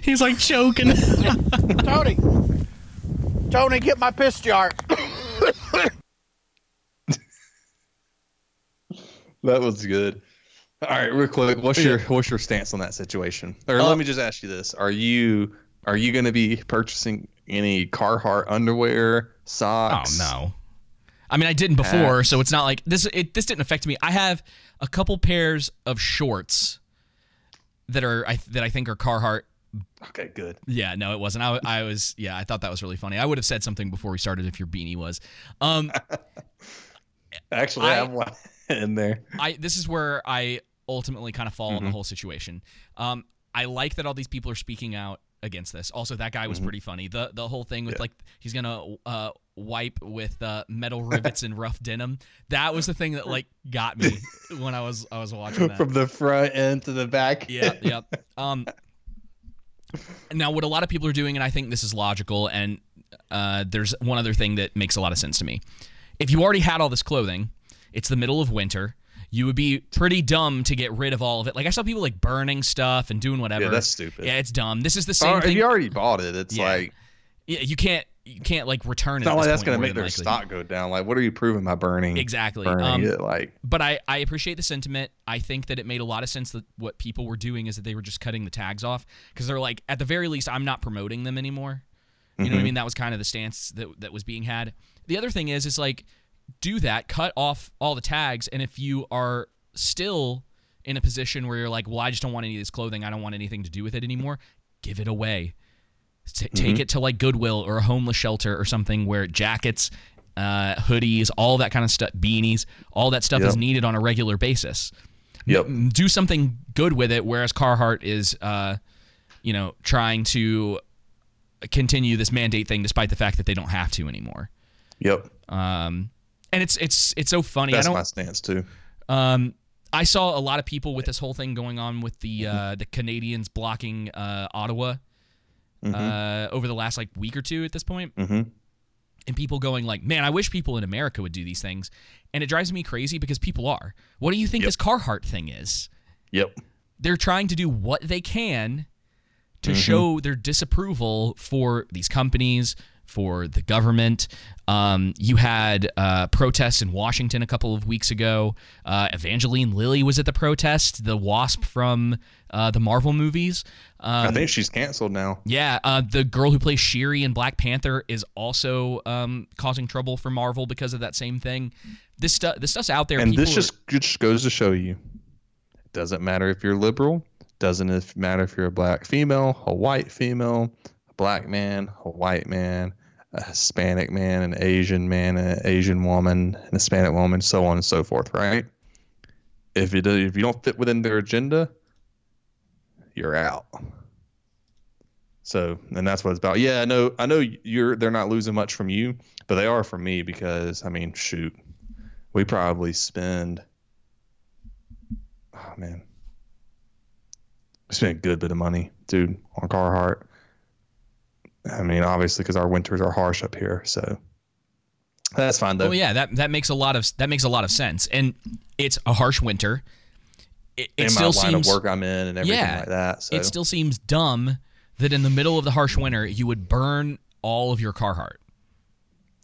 C: He's like choking. [laughs]
A: Tony. Tony, get my piss jar. [laughs]
E: That was good. All right, real quick, what's your what's your stance on that situation? Or
C: Uh,
E: let me just ask you this: Are you are you going to be purchasing any Carhartt underwear, socks?
C: Oh no. I mean, I didn't before, so it's not like this. It this didn't affect me. I have a couple pairs of shorts that are I, that I think are Carhartt.
E: Okay, good.
C: Yeah, no, it wasn't. I, I was yeah, I thought that was really funny. I would have said something before we started if your beanie was. Um, [laughs]
E: Actually, I,
C: I-
E: have one [laughs] in there.
C: I this is where I ultimately kind of fall on the
E: Mhm.
C: whole situation. Um, I like that all these people are speaking out against this. Also, that guy was
E: Mhm.
C: pretty funny. The the whole thing with like he's gonna uh, wipe with uh, metal rivets and rough denim. That was the thing that like got me [laughs] when I was I was watching that.
E: From the front end to the back.
C: Yeah, yeah. Um, now, what a lot of people are doing, and I think this is logical, and uh, there's one other thing that makes a lot of sense to me. If you already had all this clothing, it's the middle of winter. You would be pretty dumb to get rid of all of it. Like I saw people like burning stuff and doing whatever.
E: Yeah, that's stupid.
C: Yeah, it's dumb. This is the same
E: Or if
C: thing.
E: you already bought it, it's
C: Yeah.
E: like
C: yeah, you can't you can't like return it.
E: it's not like that's going to make their
C: likely.
E: stock go down. Like, what are you proving by burning?
C: Exactly.
E: Burning
C: Um,
E: it, like
C: but I, I appreciate the sentiment. I think that it made a lot of sense that what people were doing is that they were just cutting the tags off because they're like, at the very least, I'm not promoting them anymore. You know what I
E: Mhm.
C: mean? That was kind of the stance that that was being had. The other thing is, is like, do that, cut off all the tags, and if you are still in a position where you're like, well, I just don't want any of this clothing, I don't want anything to do with it anymore, give it away. T- Take
E: Mhm.
C: it to like Goodwill or a homeless shelter or something where jackets, uh, hoodies, all that kind of stuff, beanies, all that stuff is needed on a regular basis.
E: Yep.
C: Do something good with it. Whereas Carhartt is, uh, you know, trying to continue this mandate thing despite the fact that they don't have to anymore.
E: Yep.
C: Um, and it's it's it's so funny.
E: That's
C: I don't,
E: my stance too.
C: um, I saw a lot of people with this whole thing going on with the
E: Mm-hmm.
C: uh, the Canadians blocking uh, Ottawa
E: Mhm.
C: uh, over the last like week or two at this point,
E: hmm
C: and people going like, "Man, I wish people in America would do these things," and it drives me crazy because people are. What do you think this Carhartt thing is?
E: Yep.
C: They're trying to do what they can to
E: Mhm.
C: show their disapproval for these companies, for the government. Um, you had uh, protests in Washington a couple of weeks ago. Uh, Evangeline Lilly was at the protest, the Wasp from uh, the Marvel movies. Um,
E: I think she's canceled now.
C: yeah, uh, the girl who plays Shuri in Black Panther is also um, causing trouble for Marvel because of that same thing. This stuff, this stuff's out there.
E: And
C: People
E: this
C: are-
E: just just goes to show you, it doesn't matter if you're liberal, doesn't matter if you're a black female, a white female, a black man, a white man, a Hispanic man, an Asian man, an Asian woman, an Hispanic woman, so on and so forth. Right? If you do, if you don't fit within their agenda, you're out. So, and that's what it's about. Yeah, I know. I know you're. They're not losing much from you, but they are from me because I mean, shoot, we probably spend. Oh man, we spend a good bit of money, dude, on Carhartt. I mean, obviously, because our winters are harsh up here, so that's fine though.
C: Oh yeah, that that makes a lot of that makes a lot of sense, and it's a harsh winter. It, it still
E: my line
C: seems
E: of work I'm in and everything
C: yeah,
E: like that. So
C: it still seems dumb that in the middle of the harsh winter you would burn all of your Carhartt.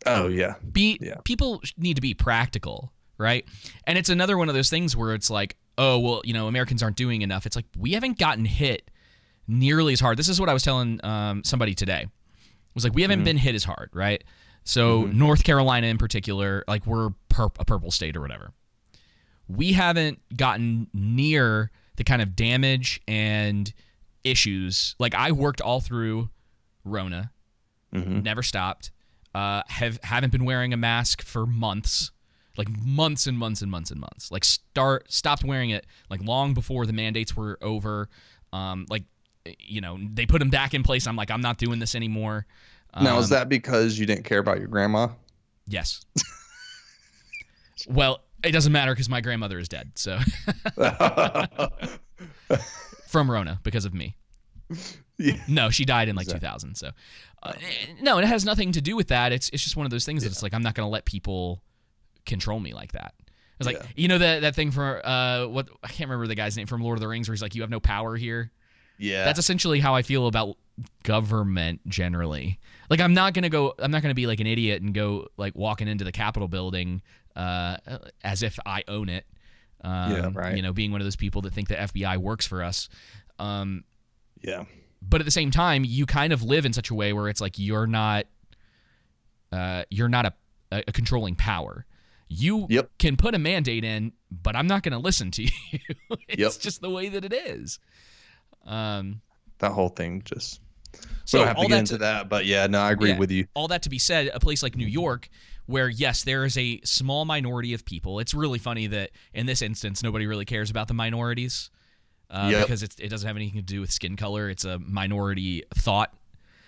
E: Oh yeah.
C: Be people need to be practical, right? And it's another one of those things where it's like, oh well, you know, Americans aren't doing enough. It's like we haven't gotten hit nearly as hard. This is what I was telling um, somebody today. It was like we haven't
E: Mhm.
C: been hit as hard, right? So
E: Mhm.
C: North Carolina in particular, like we're a purple state or whatever. We haven't gotten near the kind of damage and issues. Like I worked all through Rona,
E: Mm-hmm.
C: never stopped. Uh, have haven't been wearing a mask for months, like months and months and months and months. Like start stopped wearing it like long before the mandates were over. Um, like you know they put him back in place. I'm like I'm not doing this anymore.
E: now is
C: Um,
E: that because you didn't care about your grandma?
C: Yes. well, it doesn't matter because my grandmother is dead. So [laughs] from Rona because of me. Yeah. No, she died in like 2000. So uh, no, it has nothing to do with that. It's it's just one of those things that it's like I'm not going to let people control me like that. It's like you know that that thing for uh what I can't remember the guy's name from Lord of the Rings where he's like you have no power here.
E: Yeah.
C: That's essentially how I feel about government generally. Like I'm not gonna go. I'm not gonna be like an idiot and go like walking into the Capitol building uh, as if I own it. Um,
E: Yeah, right.
C: You know, being one of those people that think the FBI works for us. Um,
E: yeah.
C: But at the same time, you kind of live in such a way where it's like you're not. Uh, you're not a, a, controlling power. You can put a mandate in, but I'm not going to listen to [laughs] you. it's
E: Yep.
C: just the way that it is. Um,
E: that whole thing just.
C: So
E: So I have to get
C: that
E: into
C: to-
E: that, but yeah, no, I agree
C: Yeah.
E: with you.
C: All that to be said, a place like New York, where yes, there is a small minority of people. It's really funny that in this instance, nobody really cares about the minorities uh,
E: Yep.
C: because it's, it doesn't have anything to do with skin color. It's a minority thought.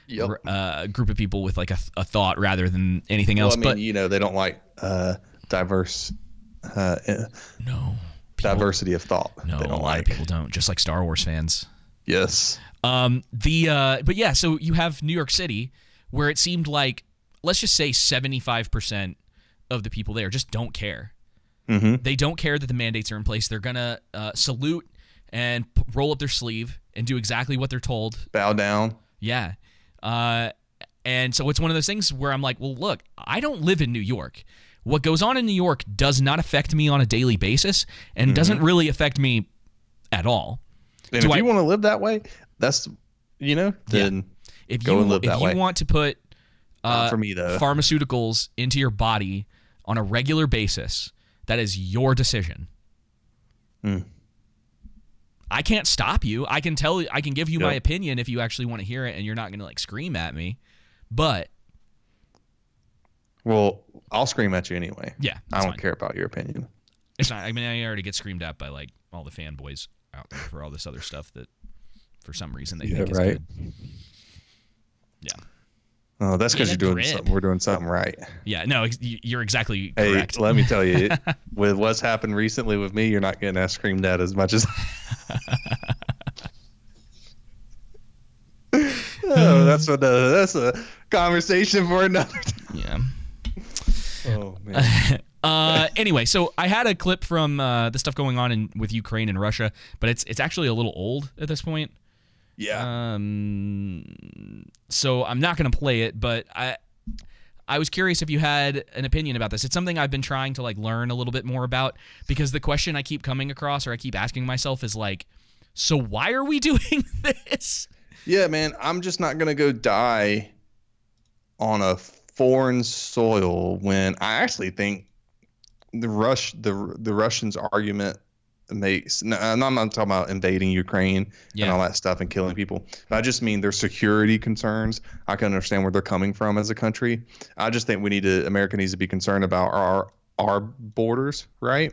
E: Yep.
C: Uh, group of people with like a, a thought rather than anything else.
E: I mean,
C: but
E: you know, they don't like uh, diverse. Uh,
C: no.
E: diversity of thought.
C: No,
E: they
C: a
E: don't
C: lot
E: like.
C: of people don't. Just like Star Wars fans.
E: Yes.
C: Um. The uh. But yeah. So you have New York City, where it seemed like let's just say seventy five percent of the people there just don't care.
E: Mm-hmm.
C: They don't care that the mandates are in place. They're gonna uh, salute and p- roll up their sleeve and do exactly what they're told.
E: Bow down.
C: Yeah. Uh, and so it's one of those things where I'm like, well, look, I don't live in New York. What goes on in New York does not affect me on a daily basis and doesn't really affect me at all.
E: And
C: Do
E: if
C: I-
E: you want to live that way, that's you know, then
C: if
E: go
C: you
E: and live
C: if
E: that
C: you
E: way.
C: want to put uh,
E: for me, though.
C: pharmaceuticals into your body on a regular basis, that is your decision.
E: Hmm.
C: I can't stop you. I can tell I can give you my opinion if you actually want to hear it and you're not going to like scream at me. But
E: Well, I'll scream at you anyway.
C: Yeah,
E: I don't
C: fine.
E: care about your opinion.
C: it's not I mean I already get screamed at by like all the fanboys out there for all this other stuff that for some reason they
E: Yeah,
C: think is
E: right.
C: good. Yeah.
E: Oh, that's because you're doing
C: grip.
E: something. We're doing something right.
C: Yeah, no, you're exactly
E: Hey,
C: correct.
E: let me tell you, it, [laughs] with what's happened recently with me, you're not getting screamed at as much as. [laughs] oh, that's what. Uh, that's a conversation for another. Time.
C: Yeah.
E: Oh man. [laughs]
C: uh, anyway, so I had a clip from uh, the stuff going on in with Ukraine and Russia, but it's it's actually a little old at this point.
E: Yeah.
C: Um. So I'm not gonna play it, but I I was curious if you had an opinion about this. It's something I've been trying to like learn a little bit more about because the question I keep coming across or I keep asking myself is like, so why are we [laughs] doing this?
E: Yeah, man, I'm just not gonna go die on a foreign soil when I actually think the Rush the the Russians argument makes. No, I'm uh, not, I'm not talking about invading Ukraine and all that stuff and killing people. But I just mean their security concerns. I can understand where they're coming from as a country. I just think we need to America needs to be concerned about our our borders, right?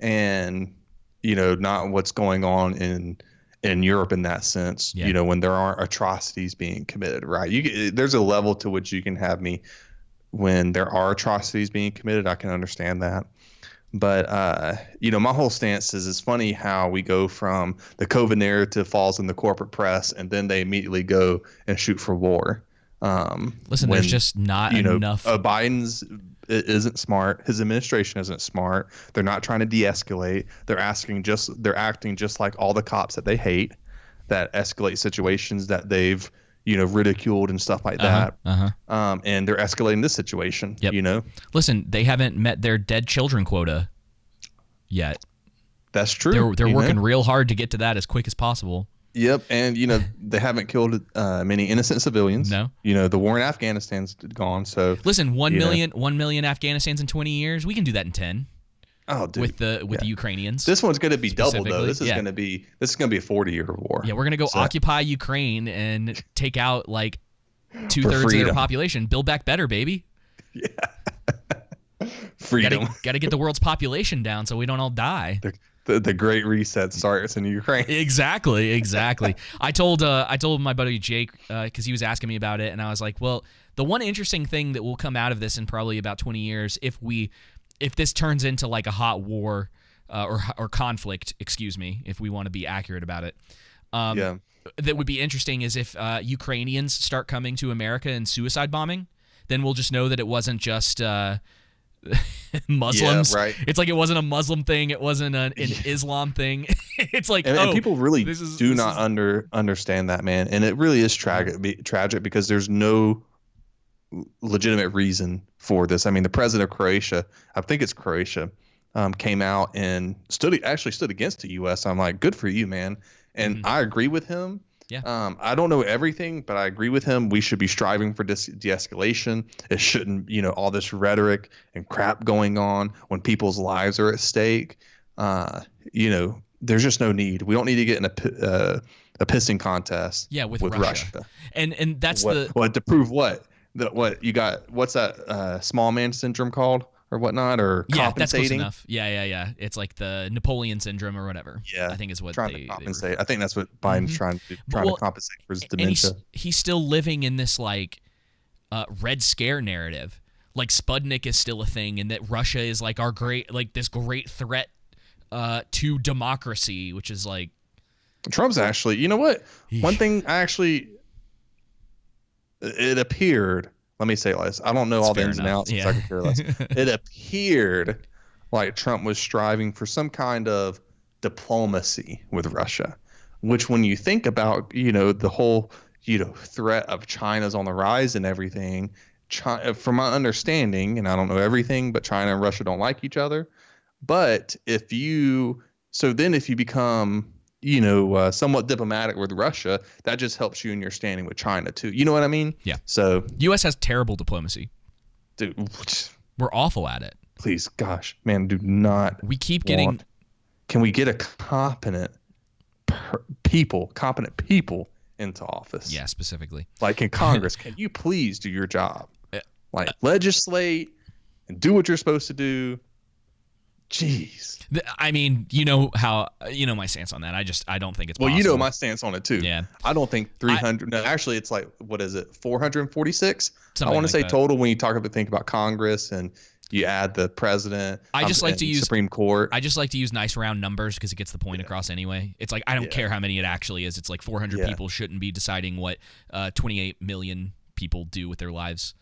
E: And you know, not what's going on in in Europe in that sense.
C: Yeah.
E: You know, when there are atrocities being committed, right? You there's a level to which you can have me when there are atrocities being committed. I can understand that. But uh, you know, my whole stance is it's funny how we go from the COVID narrative falls in the corporate press, and then they immediately go and shoot for war. Um,
C: Listen, there's just not
E: you know,
C: enough-
E: Uh, Biden's i- isn't smart. His administration isn't smart. They're not trying to de-escalate. They're asking just. They're acting just like all the cops that they hate, that escalate situations that they've you know ridiculed and stuff like
C: Uh-huh,
E: that.
C: uh-huh.
E: Um, and they're escalating this situation.
C: Yep.
E: You know,
C: Listen, they haven't met their dead children quota yet.
E: that's true.
C: They're they're
E: you know?
C: working real hard to get to that as quick as possible.
E: Yep, and you know [laughs] they haven't killed uh, many innocent civilians.
C: No.
E: you know the war in Afghanistan's gone. So
C: Listen, one
E: you know.
C: million, one million Afghanistans in 20 years. We can do that in 10
E: Oh, dude.
C: with the with
E: yeah.
C: the Ukrainians.
E: This one's going to be double though. This is
C: yeah.
E: going to be this is going to be a forty year war.
C: yeah, we're gonna go
E: So-
C: occupy Ukraine and take out like [laughs] two thirds of their population. Build back better, baby. Yeah. [laughs]
E: freedom.
C: Gotta, [laughs] gotta get the world's population down so we don't all die.
E: The, the, the Great Reset starts in Ukraine.
C: Exactly, exactly. I told uh, I told my buddy Jake because he was asking me about it, and I was like, well, the one interesting thing that will come out of this in probably about 20 years, if we, if this turns into like a hot war uh, or or conflict, excuse me, if we want to be accurate about it. Um,
E: Yeah.
C: That would be interesting is if uh, Ukrainians start coming to America and suicide bombing, then we'll just know that it wasn't just. Uh, [laughs] Muslims,
E: right.
C: It's like it wasn't a Muslim thing. It wasn't an, an Islam thing. [laughs] it's like
E: and,
C: oh,
E: and people really
C: is-
E: do not
C: is-
E: under understand that man and it really is tragic tragic because there's no legitimate reason for this i mean the president of croatia i think it's croatia um, came out and stood actually stood against the us i'm like good for you man and i agree with him
C: Yeah.
E: um, I don't know everything, but I agree with him. We should be striving for dis- de-escalation. It shouldn't, you know, all this rhetoric and crap going on when people's lives are at stake. Uh, you know, there's just no need. We don't need to get in a uh, a pissing contest.
C: Yeah, with,
E: with
C: Russia.
E: Russia.
C: And and that's
E: what,
C: the
E: what to prove what? The, what you got? What's that uh, small man syndrome called or whatnot or
C: yeah, that's close enough. Yeah, yeah, yeah. It's like the Napoleon syndrome or whatever.
E: Yeah,
C: I think is what
E: trying
C: they,
E: to compensate. I think that's what Biden's
C: Mhm.
E: trying to trying
C: well,
E: to compensate for his
C: and he's
E: dementia.
C: he's still living in this like uh, red scare narrative. Like Sputnik is still a thing, and that Russia is like our great, like this great threat uh, to democracy, which is like
E: Trump's actually, you know what? One [laughs] thing I actually, it appeared. Let me say it this. I don't know
C: It's
E: all the ins and outs.
C: yeah.
E: I could care less. [laughs] it appeared like Trump was striving for some kind of diplomacy with Russia, which, when you think about, you know, the whole, you know, threat of China's on the rise and everything. China, from my understanding, and I don't know everything, but China and Russia don't like each other. But if you, so then if you become, you know, uh, somewhat diplomatic with Russia, that just helps you in your standing with China too. You know what I mean?
C: Yeah.
E: So,
C: U.S. has terrible diplomacy.
E: dude,
C: We're awful at it.
E: please, gosh, man, do not.
C: We keep getting
E: want- Can we get a competent per, people, competent people into office?
C: yeah, specifically.
E: Like in Congress, [laughs] can you please do your job?
C: Uh,
E: Like legislate and do what you're supposed to do. Jeez.
C: I mean, you know how you know my stance on that. I just I don't think it's
E: Well, you know my stance on it too.
C: Yeah.
E: I don't think 300. no, actually, it's like what is it? 446. I want to
C: like
E: say
C: that.
E: total when you talk about think about Congress and you add the president.
C: I just
E: um,
C: like to use
E: Supreme Court.
C: I just like to use nice round numbers because it gets the point across anyway. It's like I don't
E: Yeah.
C: care how many it actually is. It's like 400
E: Yeah.
C: people shouldn't be deciding what uh, 28 million people do with their lives.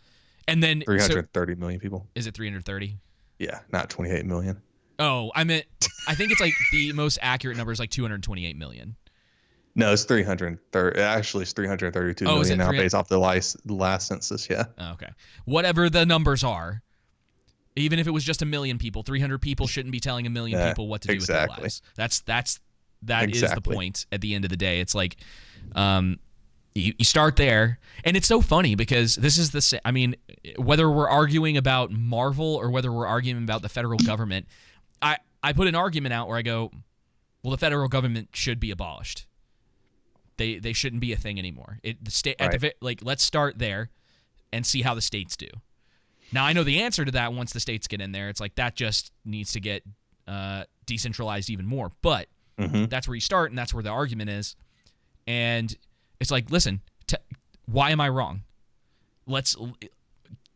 C: And then so-
E: 330 million people.
C: is it 330?
E: Yeah, not 28 million.
C: Oh, I meant I think it's like [laughs] the most accurate number is like 228 million.
E: No, it's 330. Actually, it's 332
C: Oh,
E: million
C: it
E: now
C: 300?
E: based off the last, last census. Yeah.
C: Oh, okay. Whatever the numbers are, even if it was just a million people, 300 people shouldn't be telling a million
E: Yeah,
C: people what to do with their lives. That's that's that is the point at the end of the day. It's like um you, you start there and it's so funny because this is the I mean whether we're arguing about Marvel or whether we're arguing about the federal government, I I put an argument out where I go, well the federal government should be abolished. They they shouldn't be a thing anymore. It the state at the like let's start there and see how the states do. Now I know the answer to that once the states get in there. It's like that just needs to get uh, decentralized even more. But
E: Mhm.
C: that's where you start, and that's where the argument is. And it's like, listen, t- why am I wrong? Let's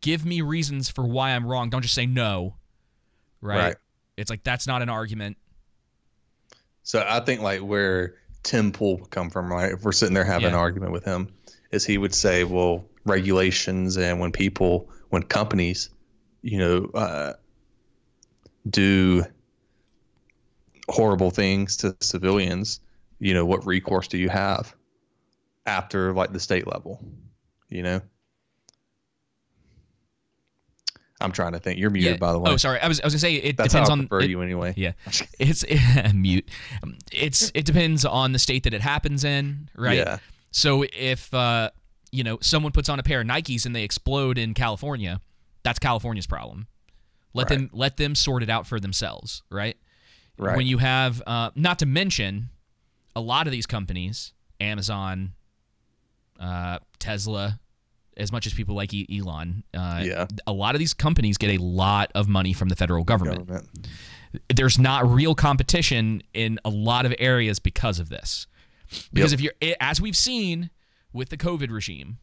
C: give me reasons for why I'm wrong. Don't just say no. Right?
E: Right.
C: It's like that's not an argument.
E: So I think like where Tim Pool would come from, right? If we're sitting there having an argument with him, is he would say, well, regulations and when people, when companies, you know, uh, do horrible things to civilians, you know, what recourse do you have after like the state level? You know? I'm trying to think. You're muted,
C: Yeah.
E: by the way.
C: Oh, sorry. I was, I was gonna say it
E: That's
C: depends on
E: prefer
C: it-
E: you anyway.
C: Yeah, [laughs] it's [laughs] mute. Um, It's it depends on the state that it happens in, right?
E: Yeah.
C: So if uh, you know someone puts on a pair of Nikes and they explode in California, that's California's problem. Let
E: Right.
C: them let them sort it out for themselves, right?
E: Right.
C: When you have, uh, not to mention, a lot of these companies, Amazon, uh, Tesla, as much as people like Elon, uh,
E: Yeah.
C: a lot of these companies get a lot of money from the federal government.
E: Government.
C: There's not real competition in a lot of areas because of this. Because
E: Yep.
C: if you're, as we've seen with the COVID regime,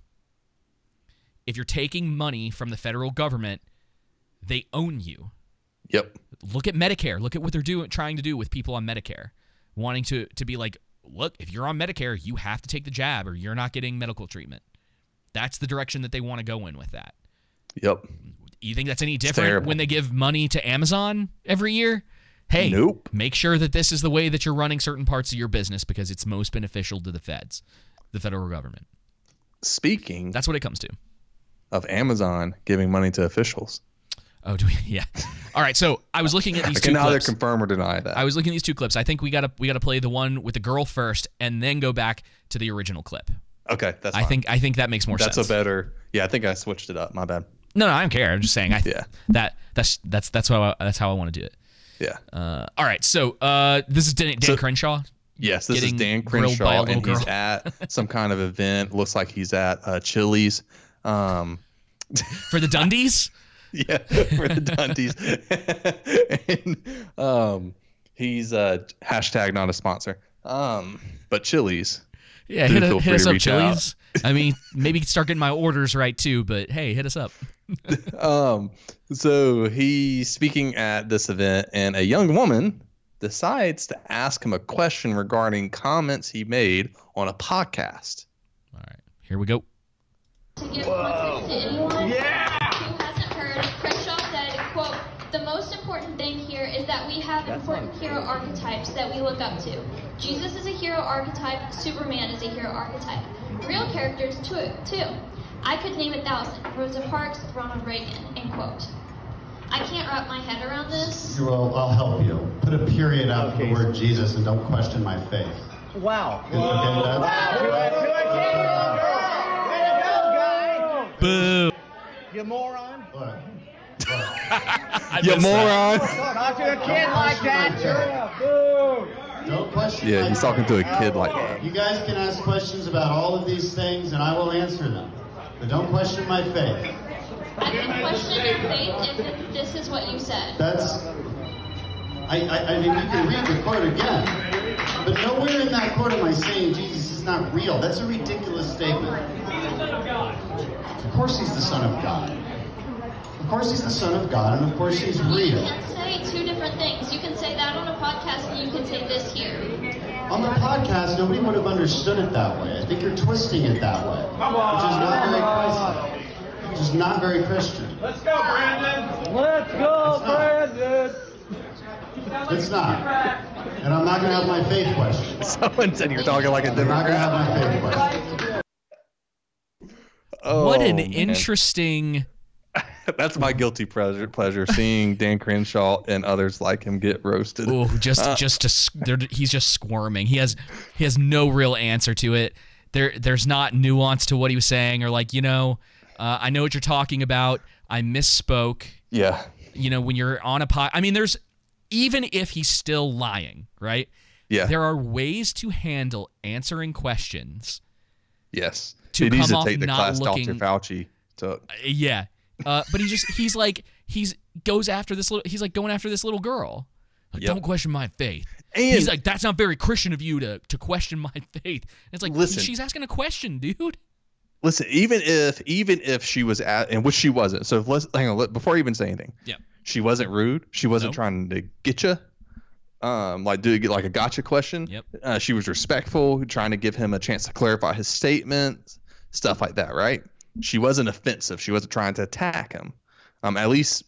C: if you're taking money from the federal government, they own you.
E: Yep.
C: Look at Medicare. Look at what they're doing, trying to do with people on Medicare, wanting to to be like, look, if you're on Medicare, you have to take the jab, or you're not getting medical treatment. That's the direction that they want to go in with that.
E: Yep.
C: You think that's any different when they give money to Amazon every year? Hey,
E: Nope.
C: make sure that this is the way that you're running certain parts of your business because it's most beneficial to the feds, the federal government.
E: Speaking
C: That's what it comes to.
E: of Amazon giving money to officials,
C: Oh, do we? [laughs] Yeah. All right. So I was looking at these.
E: I can
C: two
E: neither
C: clips.
E: confirm or deny that.
C: I was looking at these two clips. I think we gotta we gotta play the one with the girl first, and then go back to the original clip.
E: Okay, that's.
C: I think I think that makes more
E: that's
C: sense.
E: That's a better. Yeah, I think I switched it up. My bad.
C: no, no, I don't care. I'm just saying. I [laughs]
E: Yeah.
C: that that's that's that's how I, that's how I want to do it.
E: Yeah.
C: Uh, all right. So uh, this is Dan, Dan
E: So-
C: Crenshaw.
E: Yes, this is Dan
C: grilled by a
E: Crenshaw, and he's at some kind of event. Looks like he's at uh, Chili's. Um, [laughs]
C: for the Dundies. [laughs]
E: yeah, for the Dundies. and um, he's uh, hashtag not a sponsor. Um, but Chili's.
C: Yeah,
E: Do
C: hit,
E: feel
C: a,
E: free
C: hit us
E: to
C: up,
E: reach out.
C: Chili's. I mean, [laughs] maybe start getting my orders right too. But hey, hit us up. [laughs]
E: um, so he's speaking at this event, and a young woman decides to ask him a question regarding comments he made on a podcast.
C: All right, here we go.
N: To give is that we have important hero archetypes that we look up to. Jesus is a hero archetype, Superman is a hero archetype. Real characters too, too. I could name a thousand. Rosa Parks, Ronald Reagan, end quote. I can't wrap my head around this.
O: Well, I'll help you. Put a period after the word Jesus and don't question my faith.
P: Wow.
O: Okay, that's-
C: Boo.
P: You moron.
O: Look, [laughs]
E: You moron.
P: Talk to a kid like that. Boo.
O: Don't question
E: Yeah, he's talking to a kid like that.
O: You guys can ask questions about all of these things and I will answer them. But don't question my faith.
N: I can question your faith if this is what you said.
O: That's. I, I, I mean, you can read the quote again. But nowhere in that quote am I saying Jesus is not real. That's a ridiculous statement. Of course he's the Son of God. Of course he's the Son of God, and of course he's real.
N: You
O: real.
N: can say two different things. You can say that on a podcast, and you can say this here.
O: On the podcast, nobody would have understood it that way. I think you're twisting it that way. Which is not very Christ Which is not very Christian.
P: Let's go, Brandon. Let's go, Brandon.
O: It's not. And I'm not going to have my faith questioned.
E: Someone said you're talking like a
O: I'm not going to have
E: Democrat.
O: my faith questioned.
E: Oh,
C: what an oh,
E: man.
C: interesting. [laughs]
E: That's my guilty pleasure. Pleasure seeing Dan Crenshaw and others like him get roasted.
C: Oh, just
E: Uh,
C: just to he's just squirming. He has he has no real answer to it. There there's not nuance to what he was saying or like you know, uh, I know what you're talking about. I misspoke.
E: yeah.
C: You know when you're on a pod. I mean, there's even if he's still lying, right?
E: Yeah.
C: There are ways to handle answering questions.
E: Yes.
C: To
E: he needs
C: come
E: to
C: off
E: take the
C: not
E: class
C: looking-
E: Dr. Fauci.
C: Uh, Yeah. Uh, but he just he's like he's goes after this little he's like going after this little girl. Like,
E: Yep.
C: Don't question my faith.
E: And-
C: he's like, that's not very Christian of you to to question my [laughs] faith. And it's like
E: Listen.
C: she's asking a question, dude.
E: Listen, even if even if she was at and which she wasn't. So let's hang on. Let, before I even say anything,
C: Yeah.
E: she wasn't rude. She wasn't
C: Nope.
E: trying to get you. Um, like do get like a gotcha question.
C: Yep.
E: Uh, she was respectful, trying to give him a chance to clarify his statements, stuff like that. Right. She wasn't offensive. She wasn't trying to attack him. Um, at least,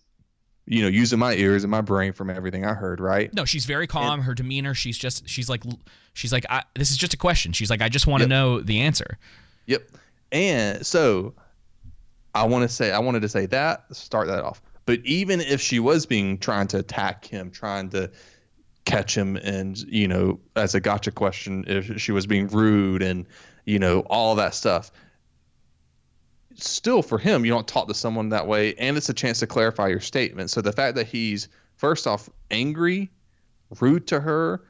E: you know, using my ears and my brain from everything I heard. Right.
C: No, she's very calm. Her demeanor, she's just she's like she's like I, this is just a question. She's like I just want to
E: Yep.
C: know the answer.
E: Yep. And so I want to say I wanted to say that start that off. But even if she was being trying to attack him, trying to catch him and you know as a gotcha question if she was being rude and you know all that stuff still for him you don't talk to someone that way and it's a chance to clarify your statement so the fact that he's first off angry rude to her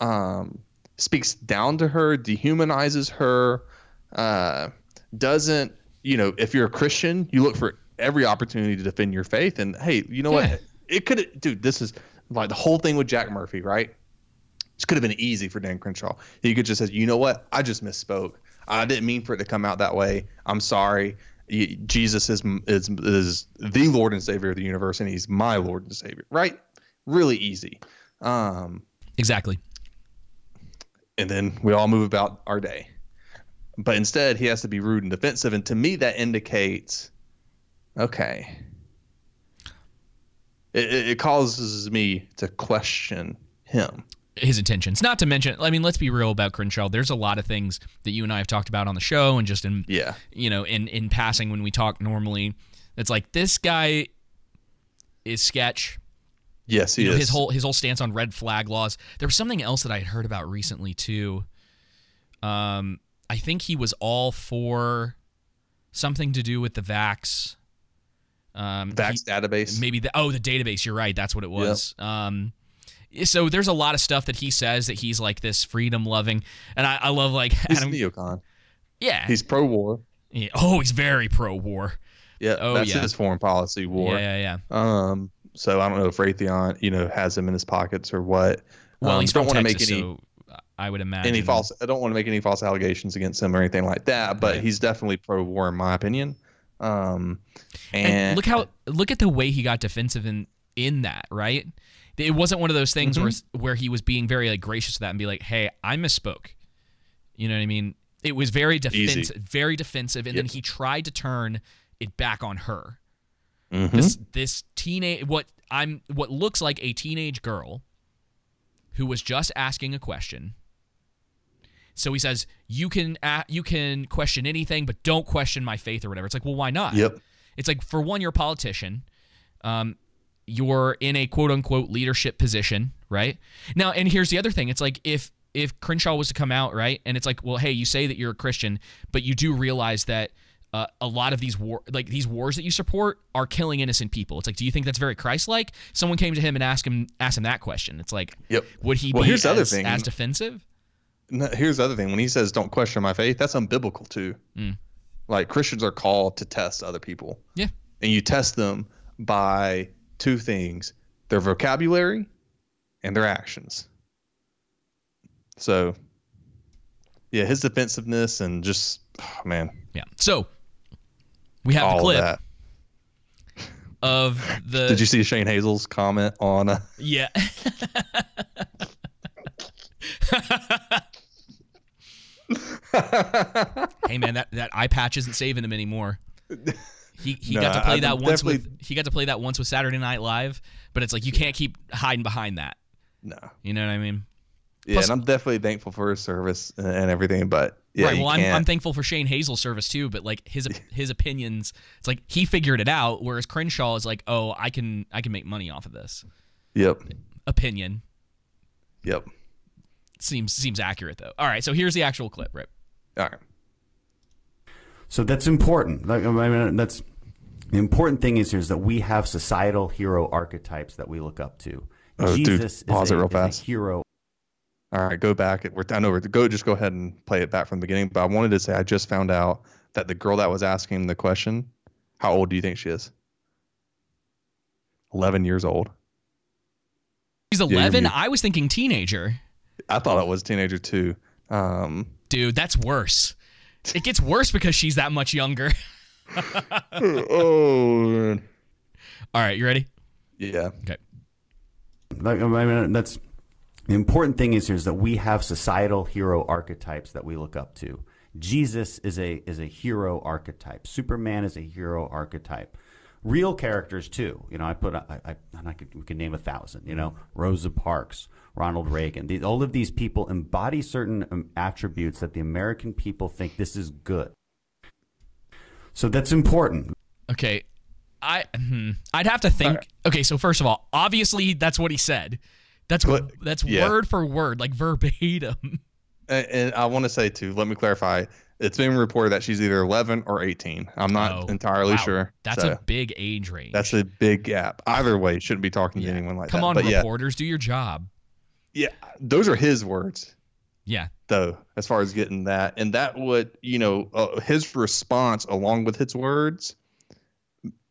E: um, speaks down to her dehumanizes her uh, doesn't you know if you're a christian you look for every opportunity to defend your faith and hey you know
C: Yeah.
E: what it could dude this is like the whole thing with jack murphy right this could have been easy for Dan Crenshaw. He could just say, "You know what? I just misspoke. I didn't mean for it to come out that way. I'm sorry. Jesus is is is the Lord and Savior of the universe, and He's my Lord and Savior." Right? Really easy. Um,
C: Exactly.
E: and then we all move about our day. But instead, he has to be rude and defensive, and to me, that indicates, okay, it, it it causes me to question him.
C: His intentions. Not to mention, I mean, let's be real about Crenshaw. There's a lot of things that you and I have talked about on the show, and just in
E: Yeah.
C: you know, in in passing when we talk normally. It's like this guy is sketch.
E: Yes, he
C: you know,
E: is.
C: his whole his whole stance on red flag laws. There was something else that I had heard about recently too. Um, I think he was all for something to do with the Vax. Um,
E: Vax database.
C: Maybe the oh the database. You're right. That's what it was. Um, so there's a lot of stuff that he says that he's like this freedom loving, and I, I love like
E: He's
C: Adam.
E: neocon.
C: Yeah.
E: He's pro war.
C: Yeah. Oh, he's very pro war.
E: Yeah,
C: Oh,
E: that's
C: yeah.
E: his foreign policy war.
C: Yeah, yeah, yeah.
E: Um, so I don't know if Raytheon, you know, has him in his pockets or what.
C: Well,
E: um,
C: he's
E: don't want to make any
C: so I would imagine
E: any false. I don't want to make any false allegations against him or anything like that. But he's definitely pro war in my opinion. Um, and,
C: And look how look at the way he got defensive in in that, right? It wasn't one of those things where
E: Mm-hmm.
C: where he was being very like gracious to that and be like, "Hey, I misspoke." You know what I mean? It was very defensive, very defensive, and then he tried to turn it back on her.
E: Mhm.
C: This this teenage what I'm what looks like a teenage girl who was just asking a question. So he says, "You can a- you can question anything, but don't question my faith or whatever." It's like, well, why not?
E: Yep.
C: It's like for one, you're a politician. Um, you're in a quote unquote leadership position, right? Now, and here's the other thing. It's like if if Crenshaw was to come out, right, and it's like, well, hey, you say that you're a Christian, but you do realize that uh, a lot of these war, like these wars that you support, are killing innocent people. It's like, do you think that's very Christ-like? Someone came to him and asked him asked him that question. It's like,
E: Yep.
C: would he
E: Well,
C: be
E: here's the other
C: as,
E: thing.
C: as defensive?
E: No, here's the other thing. When he says "Don't question my faith," that's unbiblical too.
C: Mm.
E: Like Christians are called to test other people.
C: Yeah.
E: And you test them by two things: their vocabulary and their actions. So, yeah, his defensiveness and just oh, man,
C: Yeah. So we have
E: all of
C: clip
E: that. [laughs]
C: of the.
E: Did you see Shane Hazel's comment on? Uh,
C: Yeah. [laughs] [laughs] hey man, that, that eye patch isn't saving him anymore. He he got to play
E: I
C: that once with he got to play that once with Saturday Night Live, but it's like you can't keep hiding behind that.
E: No.
C: You know what I mean?
E: Yeah,
C: Plus-
E: and I'm definitely thankful for his service and- and everything, but yeah,
C: right. Well, I'm, I'm thankful for Shane Hazel's service too, but like his [laughs] his opinions, it's like he figured it out, whereas Crenshaw is like, oh, I can I can make money off of this.
E: Yep.
C: Opinion
E: Yep.
C: seems seems accurate though. All right, so here's the actual clip, Rip.
E: All right.
Q: So that's important. I mean, that's the important thing is here is that we have societal hero archetypes that we look up to.
E: Oh, dude, pause
Q: is,
E: it
Q: a,
E: real
Q: is a
E: fast.
Q: hero.
E: All right, go back. We're I know we're go. Just go ahead and play it back from the beginning. But I wanted to say I just found out that the girl that was asking the question, how old do you think she is? Eleven years old. She's
C: 11.
E: mute.
C: I was thinking teenager.
E: I thought it was teenager too. Um,
C: Dude, that's worse. It gets worse because she's that much younger. [laughs] [laughs]
E: oh. man.
C: All right, you ready?
E: Yeah.
C: Okay.
Q: Like, I mean, that's the important thing is here is that we have societal hero archetypes that we look up to. Jesus is a is a hero archetype. Superman is a hero archetype. Real characters too. You know, I put I, I and I could we could name a thousand. You know, Rosa Parks, Ronald Reagan. These, all of these people embody certain um, attributes that the American people think this is good. So that's important.
C: Okay. I hmm, I'd have to think. Okay, so first of all, obviously that's what he said. That's that's
E: yeah.
C: word for word, like verbatim.
E: And, and I want to say too. Let me clarify. It's been reported that she's either 11 or 18. I'm not
C: Oh,
E: entirely
C: wow.
E: sure.
C: That's
E: so
C: a big age range.
E: That's a big gap. Either way, shouldn't be talking to anyone like
C: Come
E: that.
C: Come on,
E: but yeah,
C: reporters, do your job.
E: yeah, those are his words.
C: Yeah.
E: though as far as getting that and that would you know uh, his response along with his words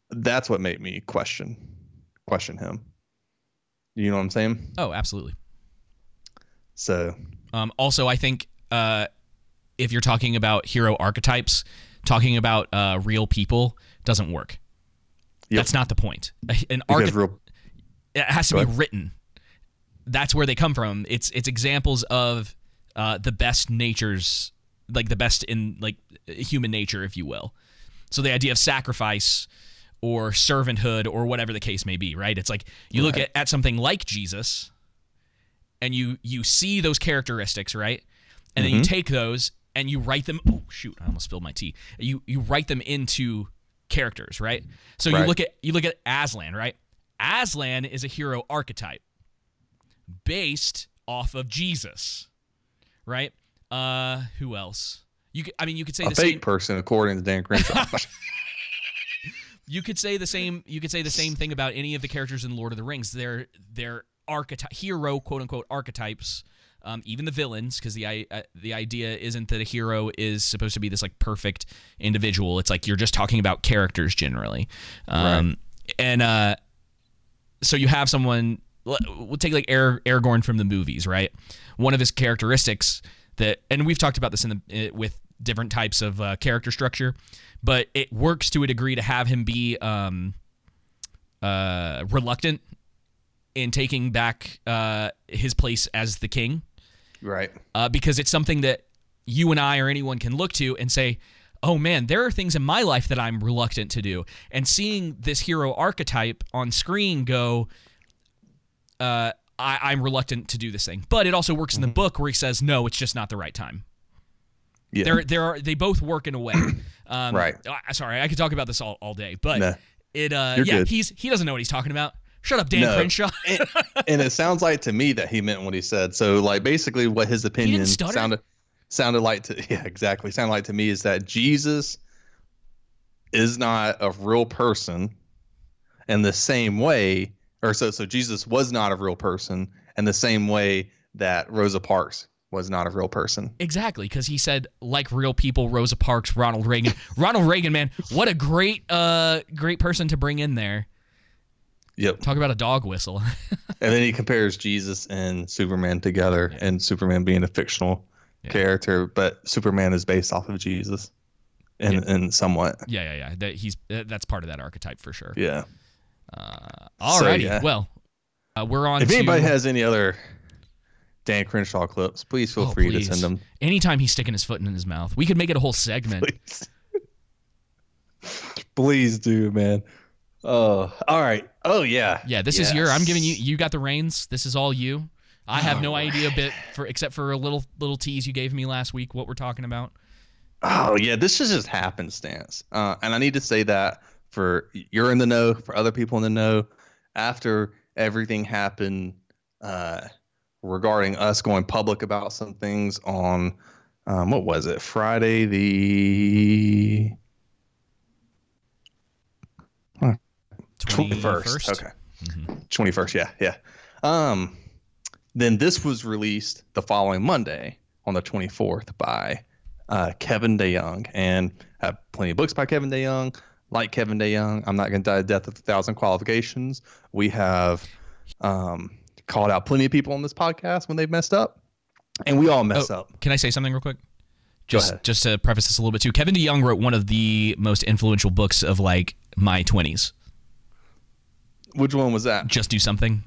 E: that's what made me question question him you know what i'm saying
C: Oh, absolutely.
E: so
C: Um, also, I think uh, if you're talking about hero archetypes, talking about uh, real people doesn't work. That's not the point. An archetype
E: real
C: it has to
E: Go
C: be
E: ahead.
C: written. That's where they come from. It's it's examples of uh, the best natures, like the best in like human nature, if you will. So the idea of sacrifice or servanthood or whatever the case may be, right? It's like you look at, at something like Jesus, and you you see those characteristics, right? And then you
E: Mhm.
C: take those and you write them. Oh shoot! I almost spilled my tea. You you write them into characters, right? So you look at you look at Aslan, right? Aslan is a hero archetype based off of Jesus, right? Uh, who else? You could, I mean, you could say
E: a
C: the
E: fake
C: same.
E: person according to dan crenshaw [laughs] [laughs]
C: You could say the same. You could say the same thing about any of the characters in Lord of the Rings. They're they're archetype hero quote unquote archetypes. Um, even the villains, because the i- uh, the idea isn't that a hero is supposed to be this like perfect individual. It's like you're just talking about characters generally. Um, And uh, so you have someone. We'll take like Ar- Aragorn from the movies, right? One of his characteristics that, and we've talked about this in the uh, with different types of uh, character structure, but it works to a degree to have him be um, uh, reluctant in taking back uh, his place as the king,
E: right
C: uh, because it's something that you and I or anyone can look to and say, "Oh man, there are things in my life that I'm reluctant to do." And seeing this hero archetype on screen go, uh, I, "I'm reluctant to do this thing," but it also works in the book where he says, "No, it's just not the right time."
E: Yeah.
C: There, there are they both work in a way. [clears throat] Um,
E: Right.
C: uh, Sorry, I could talk about this all, all day, but
E: Nah.
C: it. Uh,
E: You're
C: yeah,
E: good.
C: he's he doesn't know what he's talking about. Shut up, Dan
E: No.
C: Crenshaw. [laughs]
E: and, and it sounds like to me that he meant what he said so like basically what his opinion sounded sounded like to [laughs] yeah exactly sounded like to me is that jesus is not a real person in the same way or so so jesus was not a real person in the same way that rosa parks was not a real person
C: Exactly, because he said like real people, Rosa Parks, Ronald Reagan. Ronald Reagan, man, what a great, uh, great person to bring in there.
E: yep
C: Talk about a dog whistle. [laughs]
E: and then he compares jesus and superman together and superman being a fictional character but superman is based off of jesus and and somewhat
C: yeah, yeah, yeah. That he's that's part of that archetype for sure.
E: yeah
C: Uh, alrighty,
E: yeah.
C: well, uh, we're on.
E: if
C: to,
E: anybody has any other Dan Crenshaw clips, please feel
C: Oh,
E: free
C: please.
E: to send them.
C: Anytime he's sticking his foot in his mouth, we could make it a whole segment.
E: Please [laughs] do, man. Oh, all right. Oh yeah.
C: Yeah, this is your. I'm giving you. You got the reins. This is all you. I have no idea, bit for except for a little little tease you gave me last week. What we're talking about.
E: Oh yeah, this is just happenstance, uh, and I need to say that for you're in the know, for other people in the know. After everything happened uh, regarding us going public about some things on um, what was it? Friday the twenty first. Okay, 21st mm-hmm. yeah yeah um then this was released the following monday on the 24th by uh, kevin deyoung and I have plenty of books by kevin deyoung like kevin deyoung i'm not going to die a death of a thousand qualifications we have um, called out plenty of people on this podcast when they've messed up and we all mess
C: Oh,
E: up
C: Can I say something real quick? Just just to preface this a little bit too. Kevin DeYoung wrote one of the most influential books of like my twenties.
E: Which one was that?
C: Just do something.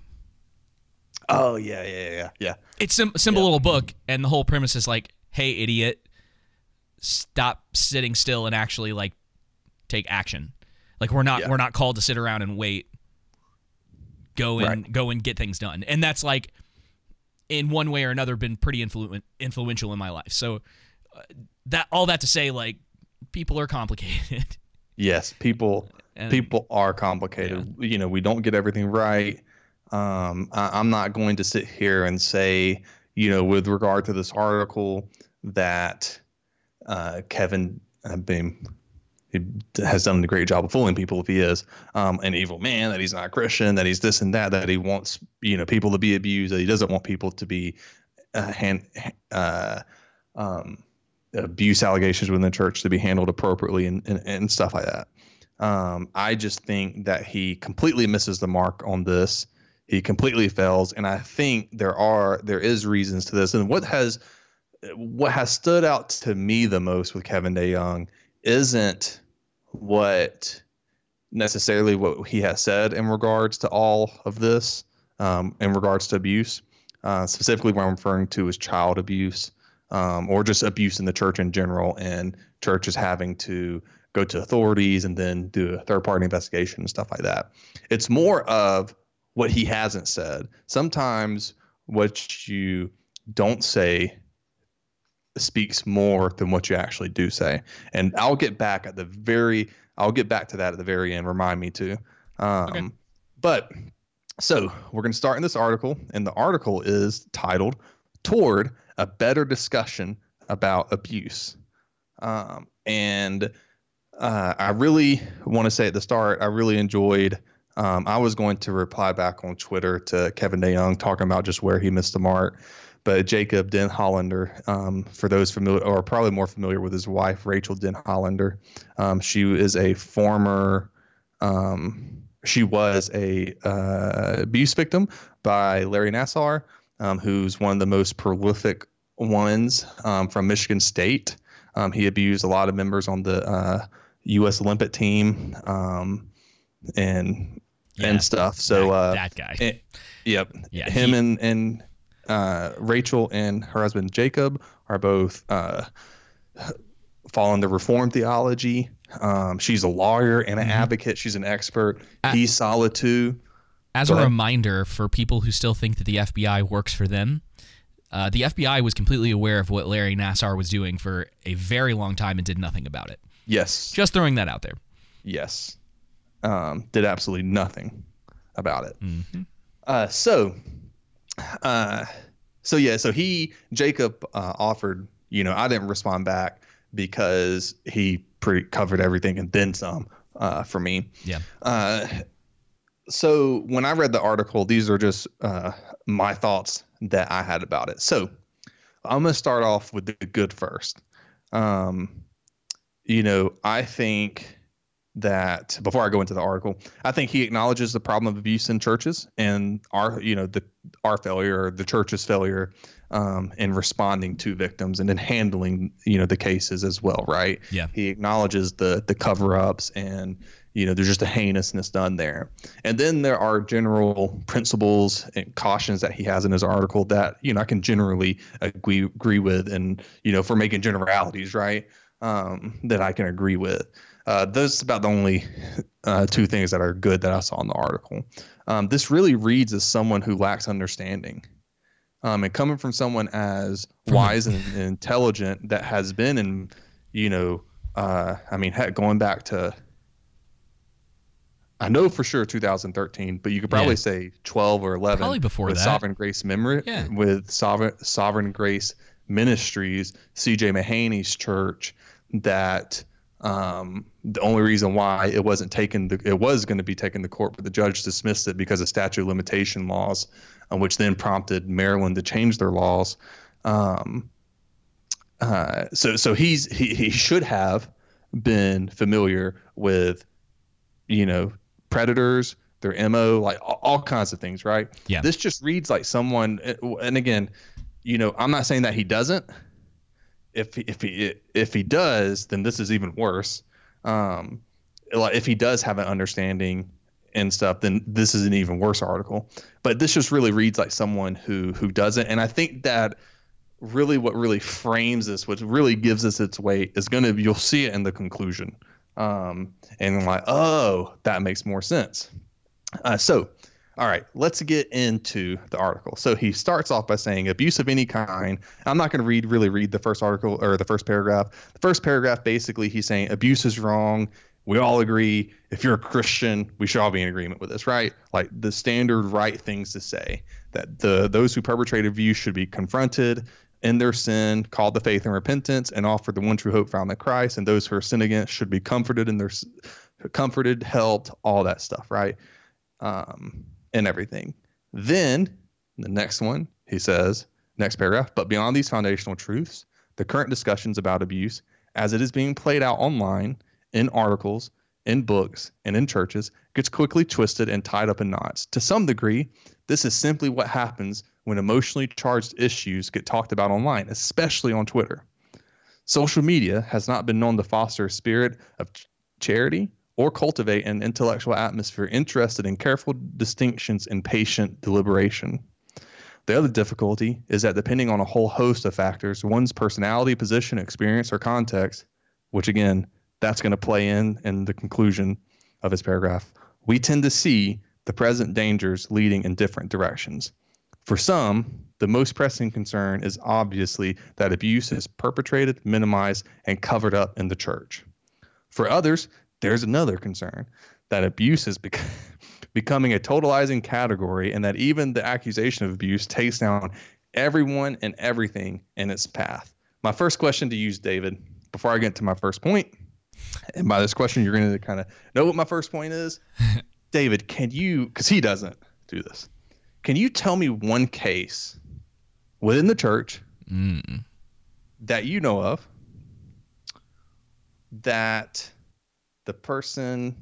E: oh yeah yeah yeah yeah
C: It's a simple little book, and the whole premise is like, "Hey, idiot, stop sitting still and actually like take action." Like we're not
E: Yeah.
C: we're not called to sit around and wait. Go and
E: Right.
C: go and get things done, and that's like, in one way or another, been pretty influ- influential in my life. So uh, that all that to say, like, people are complicated. [laughs]
E: Yes, people
C: And-
E: people are complicated. You know, we don't get everything right. Um, I, I'm not going to sit here and say, you know, with regard to this article, that uh, Kevin uh, been he has done a great job of fooling people if he is um, an evil man, that he's not a Christian, that he's this and that, that he wants you know people to be abused, that he doesn't want people to be uh, hand, uh, um, abuse allegations within the church to be handled appropriately and, and, and stuff like that. Um, I just think that he completely misses the mark on this. He completely fails, and I think there are there is reasons to this. And what has what has stood out to me the most with Kevin DeYoung isn't what necessarily what he has said in regards to all of this, um, in regards to abuse. Uh, specifically, what I'm referring to is child abuse, um, or just abuse in the church in general, and churches having to go to authorities and then do a third-party investigation and stuff like that. It's more of what he hasn't said. Sometimes what you don't say speaks more than what you actually do say. And I'll get back at the very I'll get back to that at the very end. Remind me to. Um, But so we're going to start in this article, and the article is titled "Toward a Better Discussion About Abuse." Um, and uh, I really want to say at the start, I really enjoyed. Um, I was going to reply back on Twitter to Kevin DeYoung talking about just where he missed the mark, but Jacob Denhollander, um, for those familiar or probably more familiar with his wife Rachel Den Hollander, um, she is a former. Um, she was a uh, abuse victim by Larry Nassar, um, who's one of the most prolific ones um, from Michigan State. Um, he abused a lot of members on the uh, U.S. Olympic team um, and and stuff. So uh,
C: that guy.
E: eh, yep.
C: Yeah,
E: Him
C: he-
E: and and uh, Rachael and her husband Jacob are both uh, following the Reformed theology. Um, she's a lawyer and
C: Mm-hmm.
E: an advocate. She's an expert. He's solid too.
C: As
E: Go
C: a reminder for people who still think that the FBI works for them, uh, the FBI was completely aware of what Larry Nassar was doing for a very long time and did nothing about it.
E: Yes.
C: Just throwing that out there.
E: Yes. Um, did absolutely nothing about it.
C: Mm-hmm.
E: Uh, so, uh, so yeah, so he Jacob uh, offered. You know, I didn't respond back because he pretty covered everything and then some uh, for me.
C: Yeah.
E: Uh, so when I read the article, these are just uh, my thoughts that I had about it. So I'm going to start off with the good first. Um, you know, I think that before I go into the article, I think he acknowledges the problem of abuse in churches and our, you know, the our failure the church's failure um, in responding to victims and in handling, you know, the cases as well, right?
C: Yeah.
E: He acknowledges the the cover ups and you know there's just a heinousness done there and then there are general principles and cautions that he has in his article that you know i can generally agree, agree with and you know for making generalities right um, that i can agree with uh, those about the only uh, two things that are good that i saw in the article um, this really reads as someone who lacks understanding um, and coming from someone as [laughs] wise and, and intelligent that has been in, you know, uh, I mean, heck, going back to, I know for sure 2013, but you could probably
C: Yeah.
E: say 12 or 11.
C: Probably before
E: with
C: that.
E: Sovereign Grace Memory,
C: Yeah.
E: with Sovereign Sovereign Grace Ministries, C.J. Mahaney's church, that um, the only reason why it wasn't taken, to, it was going to be taken to court, but the judge dismissed it because of statute of limitation laws, uh, which then prompted Maryland to change their laws. Um, uh, so, so he's he, he should have been familiar with, you know, predators, their mo, like all, all kinds of things, right?
C: Yeah.
E: This just reads like someone, and again, you know, I'm not saying that he doesn't. If he, if he if he does, then this is even worse. Um, like if he does have an understanding and stuff, then this is an even worse article. But this just really reads like someone who who doesn't, and I think that really what really frames this, what really gives us its weight, is going to you'll see it in the conclusion, um, and like oh that makes more sense. Uh, so, all right, let's get into the article. So he starts off by saying abuse of any kind. I'm not going to read really read the first article or the first paragraph. The first paragraph basically he's saying abuse is wrong. We all agree. If you're a Christian, we should all be in agreement with this, right? Like the standard right things to say that the those who perpetrate abuse should be confronted in their sin, called to faith and repentance, and offered the one true hope found in Christ. And those who are sinned against should be comforted in their comforted, helped, all that stuff, right? um, and everything. Then the next one, he says, next paragraph, but beyond these foundational truths, the current discussions about abuse, as it is being played out online, in articles, in books, and in churches, gets quickly twisted and tied up in knots. To some degree, this is simply what happens when emotionally charged issues get talked about online, especially on Twitter. Social media has not been known to foster a spirit of ch- charity or cultivate an intellectual atmosphere interested in careful distinctions and patient deliberation. The other difficulty is that depending on a whole host of factors, one's personality, position, experience, or context, which again, that's going to play in in the conclusion of his paragraph, we tend to see the present dangers leading in different directions. For some, the most pressing concern is obviously that abuse is perpetrated, minimized, and covered up in the church. For others, there's another concern that abuse is bec- [laughs] becoming a totalizing category and that even the accusation of abuse takes down everyone and everything in its path. My first question to you, David, before I get to my first point, and by this question, you're going to kind of know what my first point is. [laughs] David, can you, because he doesn't do this, can you tell me one case within the church mm. that you know of that the person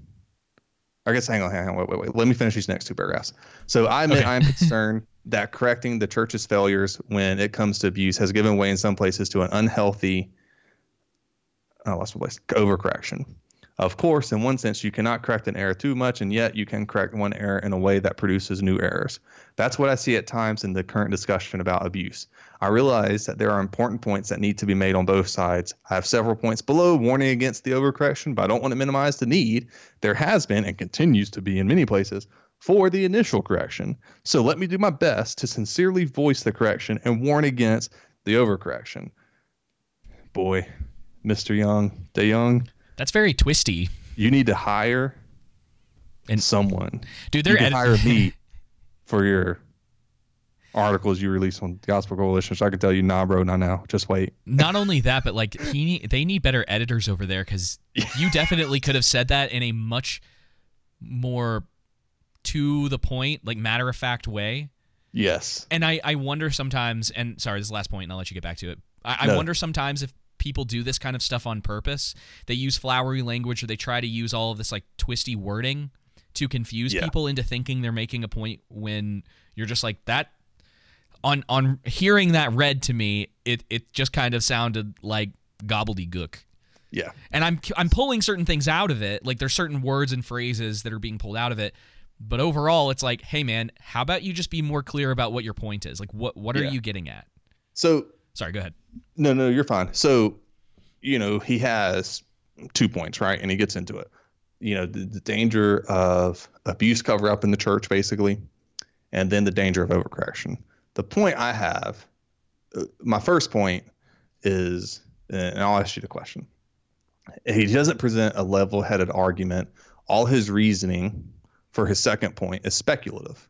E: I guess hang on, hang on, wait, wait, wait. Let me finish these next two paragraphs. So I admit I am concerned that correcting the church's failures when it comes to abuse has given way in some places to an unhealthy oh, lost my place. Overcorrection. Of course, in one sense, you cannot correct an error too much, and yet you can correct one error in a way that produces new errors. That's what I see at times in the current discussion about abuse. I realize that there are important points that need to be made on both sides. I have several points below warning against the overcorrection, but I don't want to minimize the need. There has been and continues to be in many places for the initial correction. So let me do my best to sincerely voice the correction and warn against the overcorrection. Boy, Mr. Young, De Young.
C: That's very twisty.
E: You need to hire and someone.
C: Dude,
E: you
C: they're ed-
E: hire me [laughs] for your articles you release on Gospel Coalition. So I can tell you, nah, bro, not now. Just wait. [laughs]
C: Not only that, but like he need, they need better editors over there because you definitely could have said that in a much more to the point, like matter of fact way.
E: Yes.
C: And I, I wonder sometimes, and sorry, this is the last point, and I'll let you get back to it. I, I wonder sometimes if people do this kind of stuff on purpose. They use flowery language or they try to use all of this like twisty wording to confuse
E: Yeah.
C: people into thinking they're making a point when you're just like that. On on hearing that read to me, it it just kind of sounded like gobbledygook.
E: Yeah.
C: And I'm I'm pulling certain things out of it. Like there's certain words and phrases that are being pulled out of it. But overall, it's like, hey man, how about you just be more clear about what your point is? Like what what are
E: Yeah.
C: you getting at?
E: So
C: Sorry, go ahead.
E: No, no, you're fine. So, you know, he has two points, right? And he gets into it. You know, the, the danger of abuse cover up in the church, basically, and then the danger of overcorrection. The point I have, uh, my first point is, and I'll ask you the question. He doesn't present a level-headed argument. All his reasoning for his second point is speculative.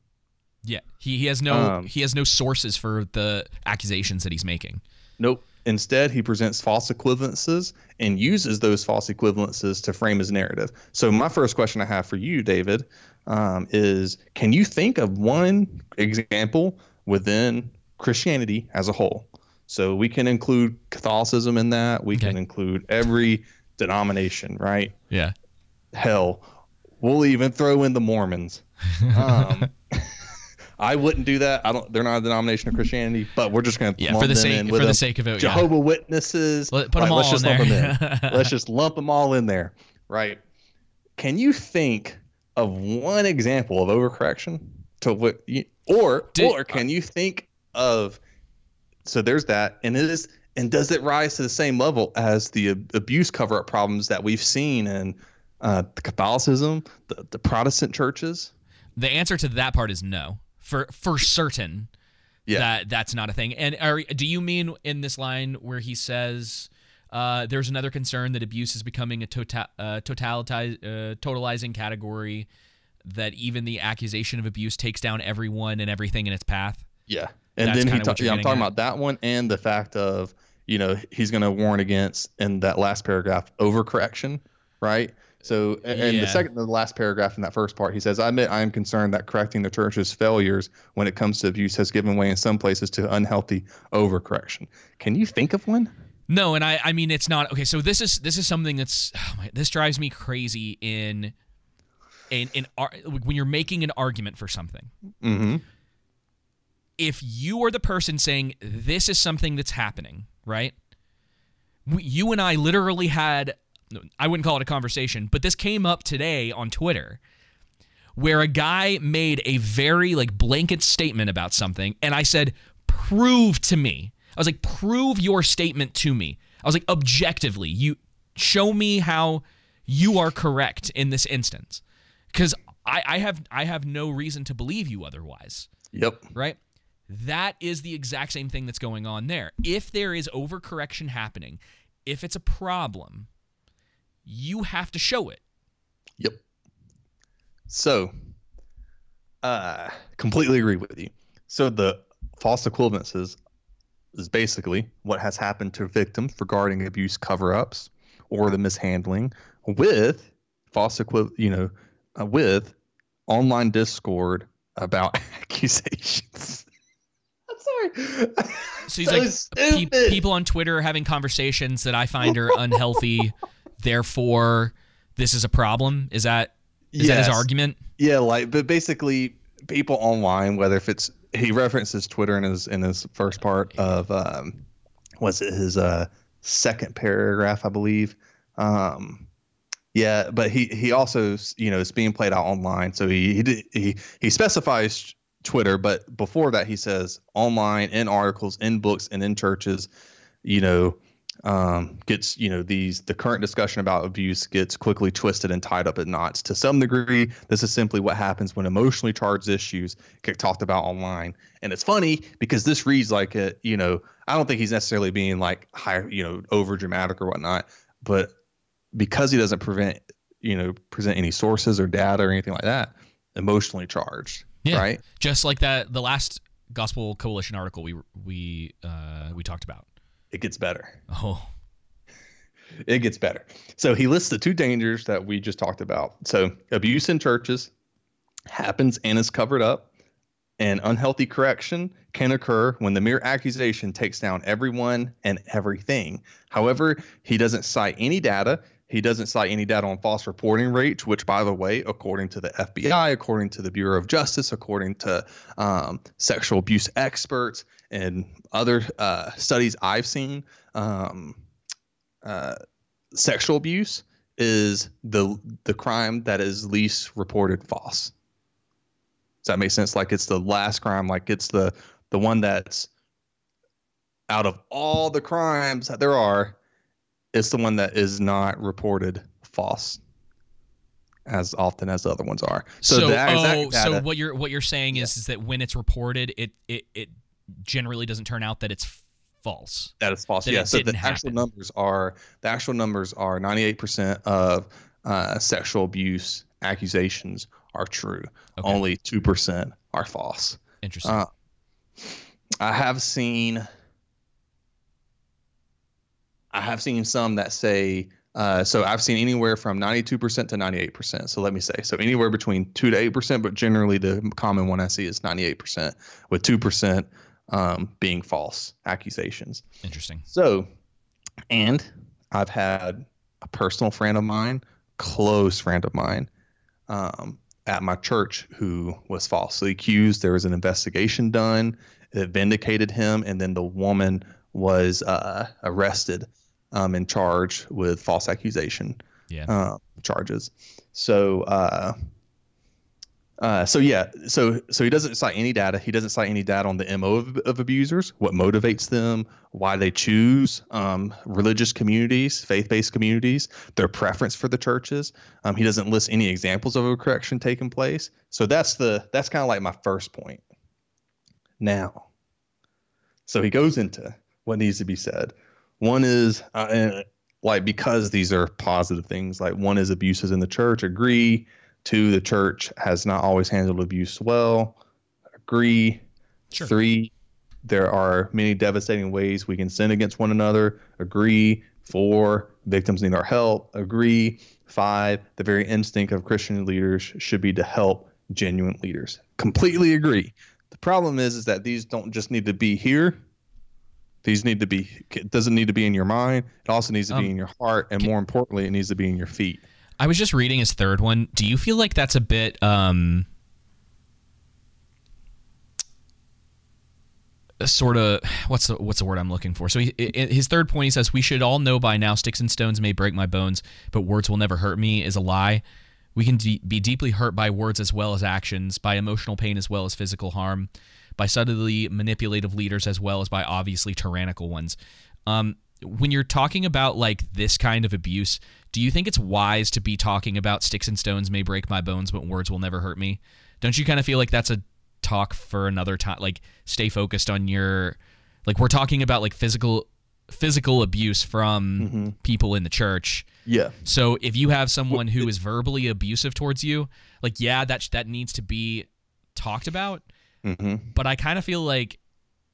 C: Yeah, he, he has no
E: Um,
C: he has no sources for the accusations that he's making.
E: Nope. Instead, he presents false equivalences and uses those false equivalences to frame his narrative. So, my first question I have for you, David, um, is can you think of one example within Christianity as a whole? So, we can include Catholicism in that, we can include every denomination, right?
C: Yeah.
E: Hell, we'll even throw in the Mormons. [laughs] Um, [laughs] I wouldn't do that. I don't. They're not a denomination of Christianity, but we're just going to
C: Yeah, for the sake- for the sake of it, yeah.
E: Jehovah Witnesses.
C: Let- put 'em
E: let's
C: all
E: just
C: in
E: lump them in. let's just [laughs] lump them all in there, right? Can you think of one example of overcorrection to what, you, or or can you think of? So there's that, and it is, and does it rise to the same level as the abuse cover-up problems that we've seen in uh, the Catholicism, the, the Protestant churches?
C: The answer to that part is no. For for certain,
E: Yeah.
C: that that's not a thing. And are, do you mean in this line where he says uh, there's another concern that abuse is becoming a tota- uh, totalitize, uh, totalizing category that even the accusation of abuse takes down everyone and everything in its path?
E: Yeah. And
C: That's
E: then he ta- yeah, I'm talking
C: at.
E: about that one and the fact of, you know, he's going to warn against in that last paragraph overcorrection, right? So, and
C: Yeah.
E: the second, the last paragraph in that first part, he says, I admit I am concerned that correcting the church's failures when it comes to abuse has given way in some places to unhealthy overcorrection. Can you think of one?
C: No, and I I mean it's not okay. So this is this is something that's oh my, this drives me crazy in in in when you're making an argument for something.
E: Mm-hmm.
C: If you are the person saying this is something that's happening, right? You and I literally had I wouldn't call it a conversation, but this came up today on Twitter where a guy made a very like blanket statement about something and I said prove to me. I was like prove your statement to me. I was like objectively, you show me how you are correct in this instance. Cuz I, I have I have no reason to believe you otherwise.
E: Yep.
C: Right? That is the exact same thing that's going on there. If there is overcorrection happening, if it's a problem, you have to show it.
E: Yep. So, uh, completely agree with you. So the false equivalences is basically what has happened to victims regarding abuse cover-ups or the mishandling with false equi- you know, uh, with online discord about [laughs] accusations. I'm sorry.
C: So he's
E: So
C: like, pe- people on Twitter are having conversations that I find are unhealthy. [laughs] therefore, this is a problem. Is that is that his argument?
E: Yeah, like but basically people online, whether if it's he references Twitter in his in his first part of um was it his uh second paragraph, I believe. Um yeah, but he he also you know it's being played out online, so he he he, he specifies Twitter, but before that he says online in articles, in books, and in churches, you know, um, gets you know these the current discussion about abuse gets quickly twisted and tied up at knots. To some degree, this is simply what happens when emotionally charged issues get talked about online. And it's funny because this reads like a you know I don't think he's necessarily being like high you know over dramatic or whatnot, but because he doesn't prevent you know present any sources or data or anything like that, emotionally charged,
C: Yeah.
E: right?
C: Just like that, the last Gospel Coalition article we we uh, we talked about.
E: It gets better.
C: Oh,
E: it gets better. So he lists the two dangers that we just talked about. So abuse in churches happens and is covered up, and unhealthy correction can occur when the mere accusation takes down everyone and everything. However, he doesn't cite any data. He doesn't cite any data on false reporting rates, which, by the way, according to the FBI, according to the Bureau of Justice, according to um, sexual abuse experts and other uh, studies I've seen, um, uh, sexual abuse is the the crime that is least reported false. Does that make sense? Like it's the last crime, like it's the the one that's out of all the crimes that there are, it's the one that is not reported false as often as the other ones are. So,
C: so
E: the exact
C: oh, so
E: data-
C: what you're what you're saying is is that when it's reported, it it it generally doesn't turn out that it's false.
E: That is false.
C: That
E: yeah. So the
C: didn't
E: actual numbers are the actual numbers are 98% of uh, sexual abuse accusations are true. Only 2% are false.
C: Interesting.
E: Uh, I have seen I have seen some that say uh, so I've seen anywhere from 92% to 98%. So let me say so anywhere between 2 to 8%, but generally the common one I see is 98% with 2% um, being false accusations.
C: Interesting.
E: So, and I've had a personal friend of mine, close friend of mine, um, at my church who was falsely accused. There was an investigation done that vindicated him, and then the woman was uh, arrested um, and charged with false accusation
C: Yeah.
E: uh, charges. So, uh, uh, so yeah, so so he doesn't cite any data. He doesn't cite any data on the mo of, of abusers, what motivates them, why they choose um, religious communities, faith-based communities, their preference for the churches. Um, he doesn't list any examples of a correction taking place. So that's the that's kind of like my first point. Now, so he goes into what needs to be said. One is uh, like because these are positive things. Like one is abuses in the church. Agree. Two, the church has not always handled abuse well. Agree. Three, there are many devastating ways we can sin against one another. Agree. Four, victims need our help. Agree. Five, the very instinct of Christian leaders should be to help genuine leaders. Completely agree. The problem is, is that these don't just need to be here. These need to be. It doesn't need to be in your mind. It also needs to
C: Um,
E: be in your heart, and more importantly, it needs to be in your feet.
C: I was just reading his third one. Do you feel like that's a bit um sort of what's the what's the word I'm looking for? So he, his third point he says we should all know by now sticks and stones may break my bones, but words will never hurt me is a lie. We can de- be deeply hurt by words as well as actions, by emotional pain as well as physical harm, by subtly manipulative leaders as well as by obviously tyrannical ones. Um, when you're talking about like this kind of abuse, do you think it's wise to be talking about sticks and stones may break my bones, but words will never hurt me? Don't you kind of feel like that's a talk for another time? Like, stay focused on your, like, we're talking about like physical physical abuse from people in the church.
E: Yeah.
C: So if you have someone who is verbally abusive towards you, like, yeah, that that needs to be talked about.
E: Mm-hmm.
C: But I kind of feel like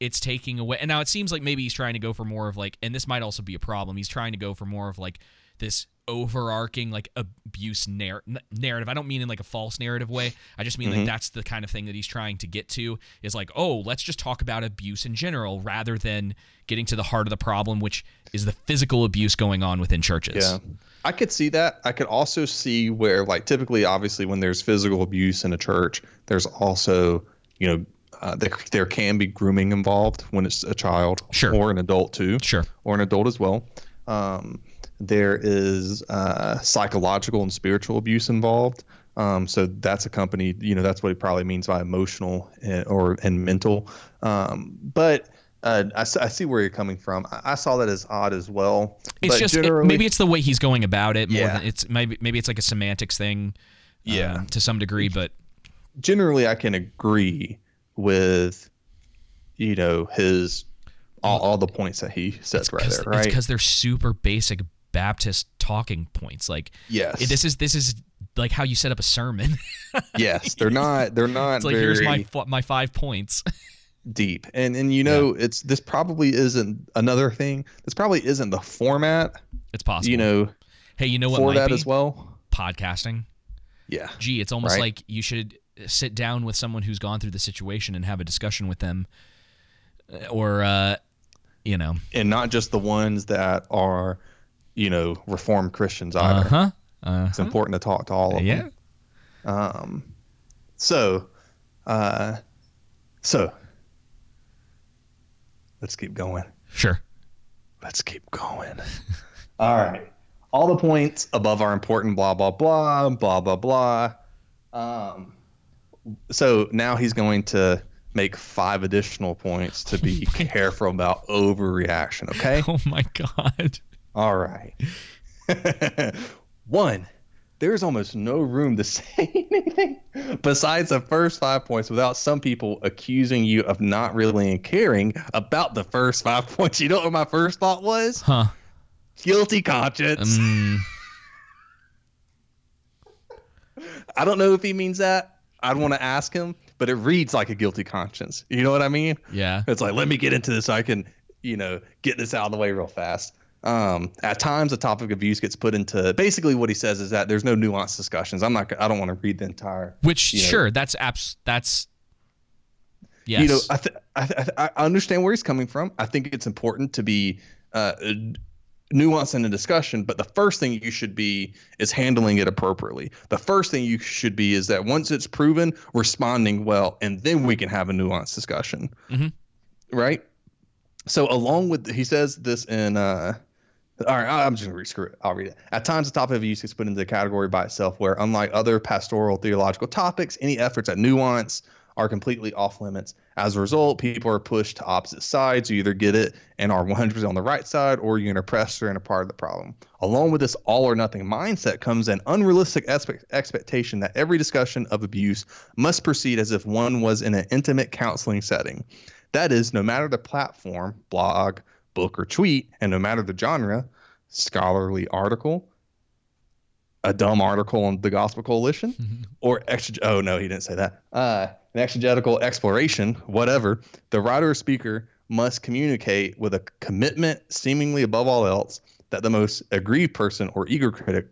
C: it's taking away. And now it seems like maybe he's trying to go for more of like, and this might also be a problem. He's trying to go for more of like this overarching like abuse narr- narrative. I don't mean in like a false narrative way. I just mean
E: Mhm.
C: like that's the kind of thing that he's trying to get to is like, oh, let's just talk about abuse in general rather than getting to the heart of the problem, which is the physical abuse going on within churches.
E: Yeah. I could see that. I could also see where, like, typically, obviously, when there's physical abuse in a church, there's also, you know, uh, there, there can be grooming involved when it's a child
C: sure.
E: or an adult, too.
C: Sure.
E: Or an adult as well. Um, there is uh, psychological and spiritual abuse involved. Um, so that's accompanied, you know, that's what he probably means by emotional and, or and mental. Um, but uh, I, I see where you're coming from. I, I saw that as odd as well.
C: It's just it- maybe it's the way he's going about it more
E: Yeah.
C: than it's maybe maybe it's like a semantics thing.
E: Yeah.
C: um, to some degree, but
E: generally I can agree with, you know, his all, all the points that he says right there,
C: it's
E: right?
C: because they're super basic Baptist talking points. Like,
E: Yes.
C: this is this is like how you set up a sermon. [laughs]
E: yes, they're not. They're not
C: it's like here's my my five points. [laughs]
E: deep, and and you know, it's this probably isn't another thing. This probably isn't the format.
C: It's possible.
E: You know,
C: hey, you know what?
E: for
C: might
E: that
C: be?
E: as well.
C: Podcasting.
E: Yeah.
C: Gee, it's almost
E: Right.
C: like you should sit down with someone who's gone through the situation and have a discussion with them, Uh, or uh, you know,
E: and not just the ones that are, you know, reformed Christians either.
C: Uh-huh.
E: It's
C: Uh-huh.
E: important to talk to all of
C: Yeah.
E: them. Um, so, uh, so let's keep going.
C: Sure.
E: Let's keep going. [laughs] all right. All the points above are important. Blah blah blah blah blah blah. Um, so now he's going to make five additional points to be [laughs] careful about overreaction. Okay. [laughs]
C: Oh my god.
E: All right. [laughs] One, there's almost no room to say anything besides the first five points without some people accusing you of not really caring about the first five points. You know what my first thought was?
C: Huh.
E: Guilty conscience.
C: Um,
E: I don't know if he means that. I'd want to ask him, but it reads like a guilty conscience. You know what I mean?
C: Yeah.
E: It's like, let me get into this so I can, you know, get this out of the way real fast. Um, at times, the topic of use gets put into basically what he says is that there's no nuanced discussions. I'm not, I don't want to read the entire.
C: Which
E: you know,
C: sure, that's abs. That's yes.
E: You know, I, th- I, th- I understand where he's coming from. I think it's important to be uh, nuanced in a discussion, but the first thing you should be is handling it appropriately. The first thing you should be is that once it's proven, responding well, and then we can have a nuanced discussion.
C: Mhm.
E: Right? So, along with, he says this in, uh, all right, I'm just going to screw it. I'll read it. At times, the topic of use is put into the category by itself, where unlike other pastoral theological topics, any efforts at nuance are completely off limits. As a result, people are pushed to opposite sides. You either get it and are 100% on the right side, or you're an oppressor and a part of the problem. Along with this all or nothing mindset comes an unrealistic expect- expectation that every discussion of abuse must proceed as if one was in an intimate counseling setting. That is, no matter the platform, blog, book, or tweet, and no matter the genre, scholarly article, a dumb article on the Gospel Coalition, [laughs] or exeg- oh no, he didn't say that. Uh, an exegetical exploration, whatever. The writer or speaker must communicate with a commitment, seemingly above all else, that the most aggrieved person or eager critic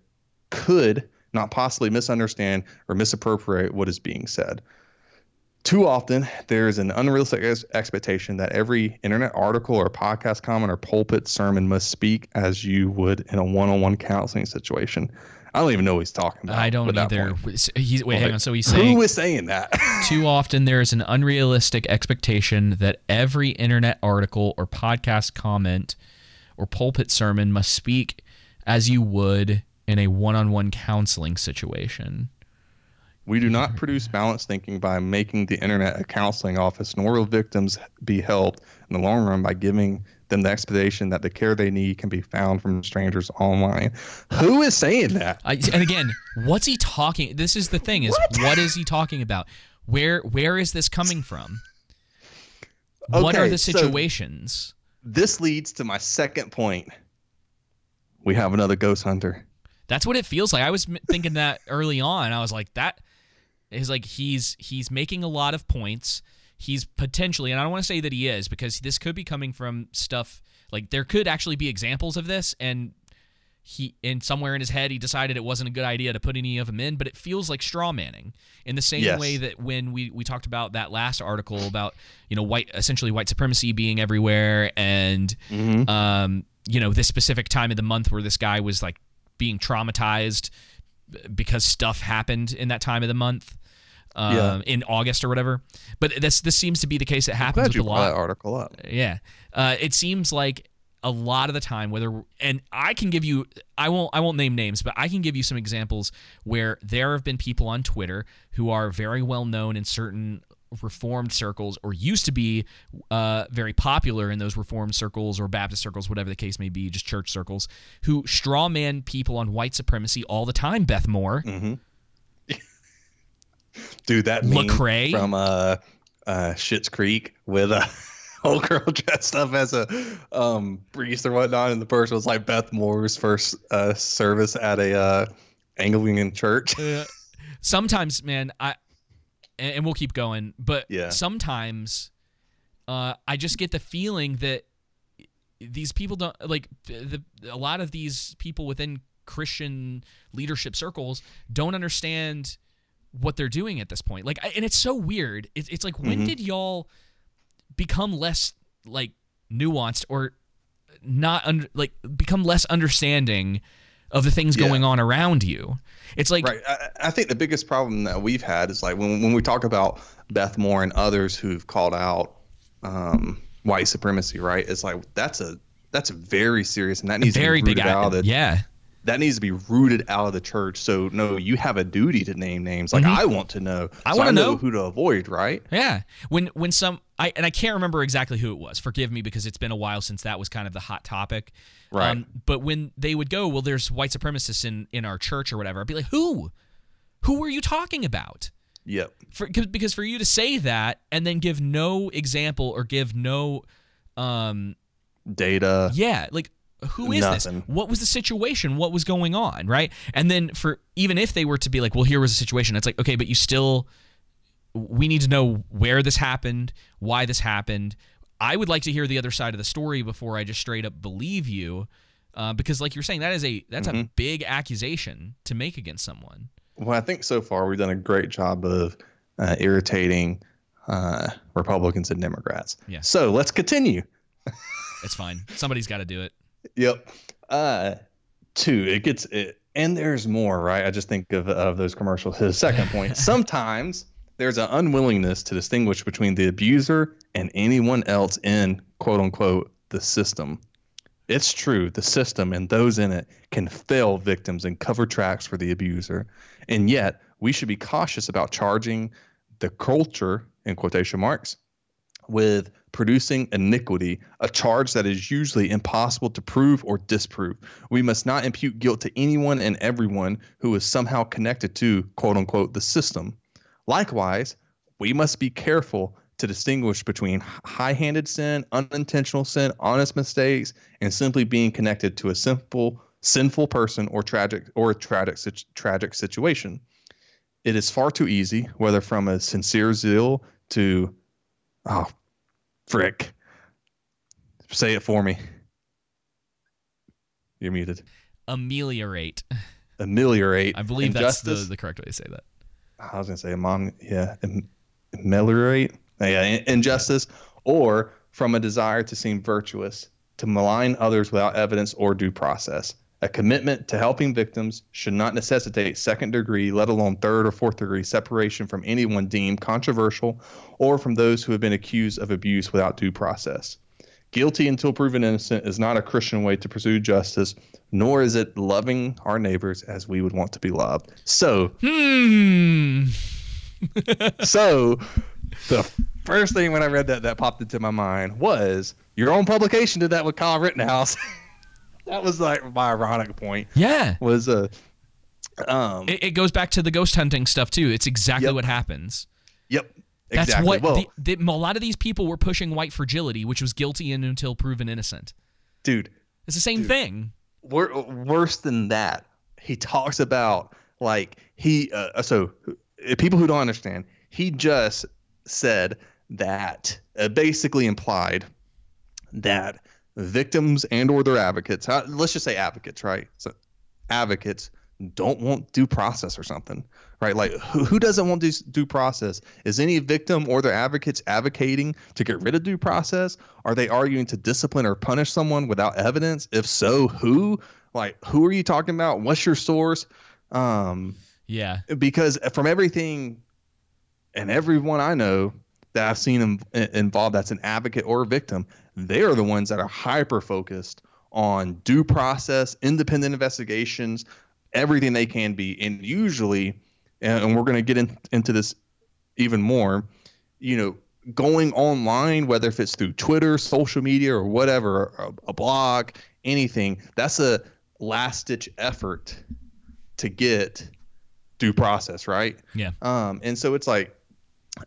E: could not possibly misunderstand or misappropriate what is being said. Too often, there is an unrealistic ex- expectation that every internet article or podcast comment or pulpit sermon must speak as you would in a one-on-one counseling situation. I don't even know what he's talking about.
C: I don't either. He's, wait, hang on. So he's saying
E: who is saying that? [laughs]
C: too often there is an unrealistic expectation that every internet article or podcast comment or pulpit sermon must speak as you would in a one-on-one counseling situation.
E: We do not produce balanced thinking by making the internet a counseling office, nor will victims be helped in the long run by giving them the expectation that the care they need can be found from strangers online. Who is saying that?
C: I, and again, what's he talking? This is the thing: is what is he talking about? Where where is this coming from? what are
E: Okay,
C: the
E: so-
C: situations?
E: This leads to my second point. We have another ghost hunter.
C: That's what it feels like. I was thinking that early on. I was like, that is like he's he's making a lot of points. He's potentially, and I don't want to say that he is because this could be coming from stuff like there could actually be examples of this, and he in somewhere in his head he decided it wasn't a good idea to put any of them in. But it feels like straw manning in the same
E: Yes.
C: way that when we we talked about that last article about you know white essentially white supremacy being everywhere and
E: Mm-hmm.
C: um you know this specific time of the month where this guy was like being traumatized because stuff happened in that time of the month um,
E: Yeah.
C: in August or whatever. But this this seems to be the case that happens with a lot.
E: that article up.
C: Yeah, uh, it seems like a lot of the time, whether and I can give you, I won't, I won't name names, but I can give you some examples where there have been people on Twitter who are very well known in certain reformed circles or used to be uh, very popular in those reformed circles or Baptist circles, whatever the case may be, just church circles, who straw man people on white supremacy all the time. Beth Moore,
E: Mm-hmm. Dude, that
C: Lecrae?
E: from uh, uh, Schitt's Creek with a [laughs] old girl dressed up as a um, priest or whatnot, and the person was like Beth Moore's first uh, service at a uh, Anglican church.
C: sometimes, man, I and, and we'll keep going, but
E: Yeah.
C: sometimes uh, I just get the feeling that these people don't like the a lot of these people within Christian leadership circles don't understand what they're doing at this point. Like, and it's so weird. It's, it's like when
E: Mhm.
C: did y'all become less like nuanced or not under like become less understanding of the things
E: Yeah.
C: going on around you? It's like
E: right. I, I think the biggest problem that we've had is like when when we talk about Beth Moore and others who've called out um, white supremacy, right? It's like that's a that's a very serious, and that needs
C: very
E: to be
C: big
E: out.
C: ad-
E: That
C: yeah
E: that needs to be rooted out of the church. So no, you have a duty to name names. Like
C: Mhm.
E: I want to know.
C: I
E: so
C: wanna know.
E: who to avoid, right?
C: Yeah. When when some I and I can't remember exactly who it was. Forgive me because it's been a while since that was kind of the hot topic. Um,
E: Right.
C: but when they would go, well, there's white supremacists in in our church or whatever. I'd be like, who? Who were you talking about?
E: Yep.
C: For, 'cause- because for you to say that and then give no example or give no um
E: Data.
C: yeah, like who is
E: Nothing.
C: this? What was the situation? What was going on? Right? And then for even if they were to be like, well, here was a situation, it's like, okay, but you still we need to know where this happened, why this happened. I would like to hear the other side of the story before I just straight up believe you. Uh, because like you're saying, that is a that's a
E: Mhm.
C: big accusation to make against someone.
E: Well, I think so far we've done a great job of uh, irritating uh, Republicans and Democrats.
C: Yeah.
E: So let's continue.
C: It's fine. Somebody's got to do it.
E: Yep. Uh, two. It gets it, and there's more, right? I just think of of those commercials. His second point. [laughs] Sometimes there's an unwillingness to distinguish between the abuser and anyone else in quote unquote the system. It's true, the system and those in it can fail victims and cover tracks for the abuser. And yet, we should be cautious about charging the culture, in quotation marks, with producing iniquity, a charge that is usually impossible to prove or disprove. We must not impute guilt to anyone and everyone who is somehow connected to, quote unquote, the system. Likewise, we must be careful to distinguish between high handed sin, unintentional sin, honest mistakes, and simply being connected to a simple, sinful person or tragic or a tragic, tragic situation. It is far too easy, whether from a sincere zeal to, oh, frick. Say it for me. You're muted.
C: Ameliorate.
E: Ameliorate.
C: I believe that's the, the correct way to say that.
E: I was gonna say mom, yeah, am- ameliorate, yeah, in- injustice, or from a desire to seem virtuous, to malign others without evidence or due process. A commitment to helping victims should not necessitate second degree, let alone third or fourth degree separation from anyone deemed controversial or from those who have been accused of abuse without due process. Guilty until proven innocent is not a Christian way to pursue justice, nor is it loving our neighbors as we would want to be loved. So,
C: Hmm. [laughs]
E: so the first thing when I read that that popped into my mind was your own publication did that with Kyle Rittenhouse. [laughs] [laughs] that was like my ironic point.
C: Yeah.
E: Was uh um
C: It, it goes back to the ghost hunting stuff too. It's exactly what happens.
E: Yep.
C: That's
E: exactly.
C: what
E: well,
C: the, the, a lot of these people were pushing white fragility, which was guilty and until proven innocent.
E: dude,
C: It's the same thing.
E: wor- worse than that. He talks about like he uh, so uh, people who don't understand, he just said that uh, basically implied that victims and or their advocates, uh, let's just say advocates, right? So advocates don't want due process or something, right? Like who, who doesn't want this due process? Is any victim or their advocates advocating to get rid of due process? Are they arguing to discipline or punish someone without evidence? If so, who? Like who are you talking about? What's your source? Um,
C: Yeah.
E: because from everything and everyone I know that I've seen in, involved that's an advocate or a victim, they are the ones that are hyper focused on due process, independent investigations, everything they can be. And usually, and and we're going to get in, into this even more, you know, going online, whether if it's through Twitter, social media, or whatever, a, a blog, anything, that's a last ditch effort to get due process, right?
C: Yeah.
E: Um, and so it's like,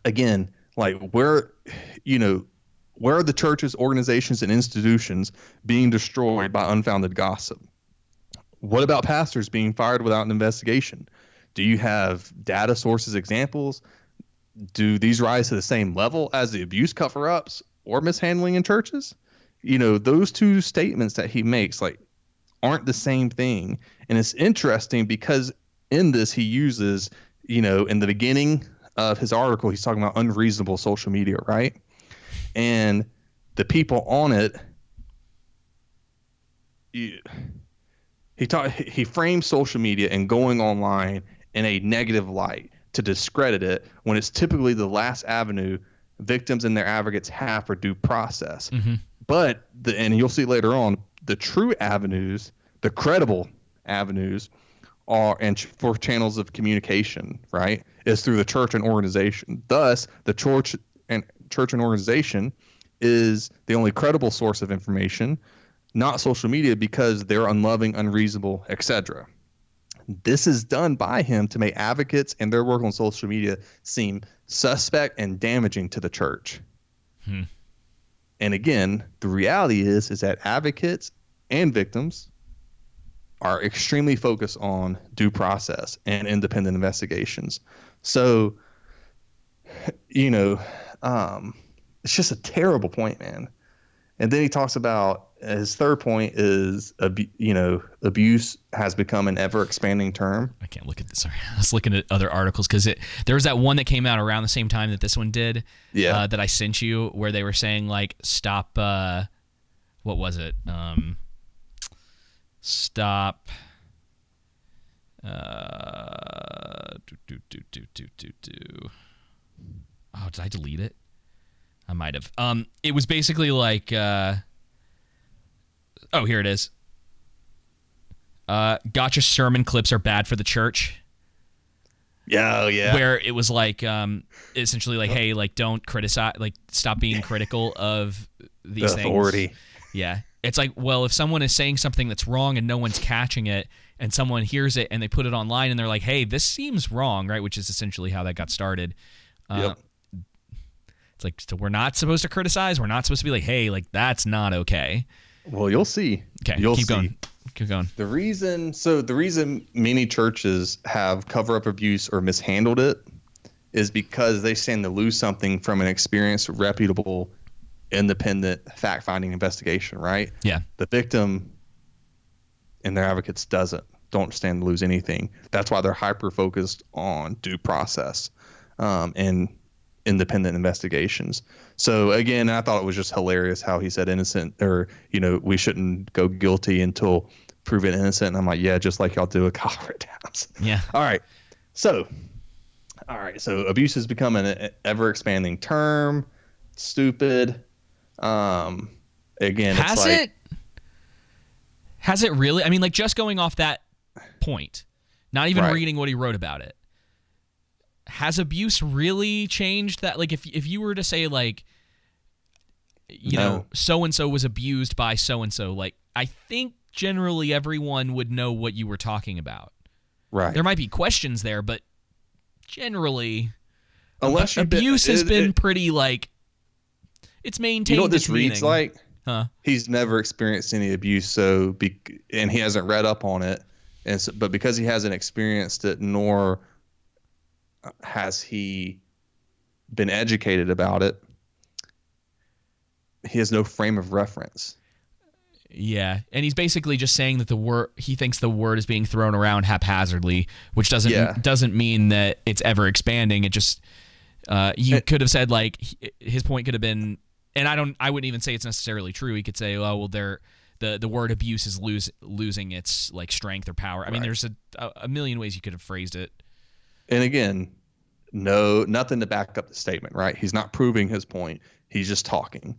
E: again, like where, you know, where are the churches, organizations, and institutions being destroyed by unfounded gossip? What about pastors being fired without an investigation? Do you have data sources, examples? Do these rise to the same level as the abuse cover ups or mishandling in churches? You know, those two statements that he makes, like, aren't the same thing. And it's interesting because in this, he uses, you know, in the beginning of his article, he's talking about unreasonable social media, right? And the people on it, you, he taught he frames social media and going online in a negative light to discredit it when it's typically the last avenue victims and their advocates have for due process. Mm-hmm. But the and you'll see later on the true avenues, the credible avenues are and ch- for channels of communication, right, is through the church and organization. Thus, the church and church and organization is the only credible source of information, not social media because they're unloving, unreasonable, etc. This is done by him to make advocates and their work on social media seem suspect and damaging to the church.
C: Hmm.
E: And again, the reality is is that advocates and victims are extremely focused on due process and independent investigations. So, you know, um, it's just a terrible point, man. And then he talks about his third point is, you know, abuse has become an ever expanding term.
C: I can't look at this. Sorry, [laughs] I was looking at other articles because there was that one that came out around the same time that this one did.
E: Yeah.
C: Uh, that I sent you where they were saying like stop. Uh, what was it? Um, stop. Uh, do, do, do, do, do, do, do. Oh, did I delete it? I might have. Um, it was basically like. Uh, oh, here it is. Uh, gotcha sermon clips are bad for the church.
E: Yeah, oh, yeah.
C: Where it was like, um, essentially like, hey, like, don't criticize, like, stop being [laughs] critical of these things.
E: Authority.
C: Yeah. It's like, well, if someone is saying something that's wrong and no one's catching it, and someone hears it and they put it online and they're like, hey, this seems wrong, right? Which is essentially how that got started. Uh,
E: Yep.
C: It's like, so we're not supposed to criticize. We're not supposed to be like, hey, like, that's not okay.
E: Well, you'll see.
C: Okay,
E: you'll
C: keep
E: see.
C: going. Keep going.
E: The reason, so the reason many churches have cover up abuse or mishandled it is because they stand to lose something from an experienced, reputable, independent fact finding investigation, right?
C: Yeah.
E: The victim and their advocates doesn't, don't stand to lose anything. That's why they're hyper focused on due process um, and independent investigations. So again, I thought it was just hilarious how he said innocent or, you know, we shouldn't go guilty until proven innocent. And I'm like, yeah, just like y'all do with [laughs] Colorado Towns.
C: Yeah.
E: All right. So, all right. So abuse has become an ever expanding term. Stupid. Um, again,
C: Has
E: it's like,
C: it? Has it really? I mean, like just going off that point, not even
E: Right.
C: reading what he wrote about it. Has abuse really changed that? Like, if if you were to say like, you know, so and so was abused by so and so, like I think generally everyone would know what you were talking about.
E: Right.
C: There might be questions there, but generally,
E: Unless
C: ab-
E: been-
C: abuse has
E: it-
C: been
E: it-
C: pretty like it's maintained.
E: you know what this reads
C: meaning.
E: like?
C: Huh?
E: He's never experienced any abuse, so be, and he hasn't read up on it, and so, but because he hasn't experienced it, nor has he been educated about it, he has no frame of reference.
C: Yeah, and he's basically just saying that the word he thinks the word is being thrown around haphazardly, which doesn't
E: Yeah.
C: doesn't mean that it's ever expanding. It just uh, you could have said like his point could have been, and I don't I wouldn't even say it's necessarily true. He could say, oh well, there the the word abuse is lose losing its like strength or power. I mean, there's a a million ways you could have phrased it.
E: And again, no, nothing to back up the statement, right? He's not proving his point. He's just talking.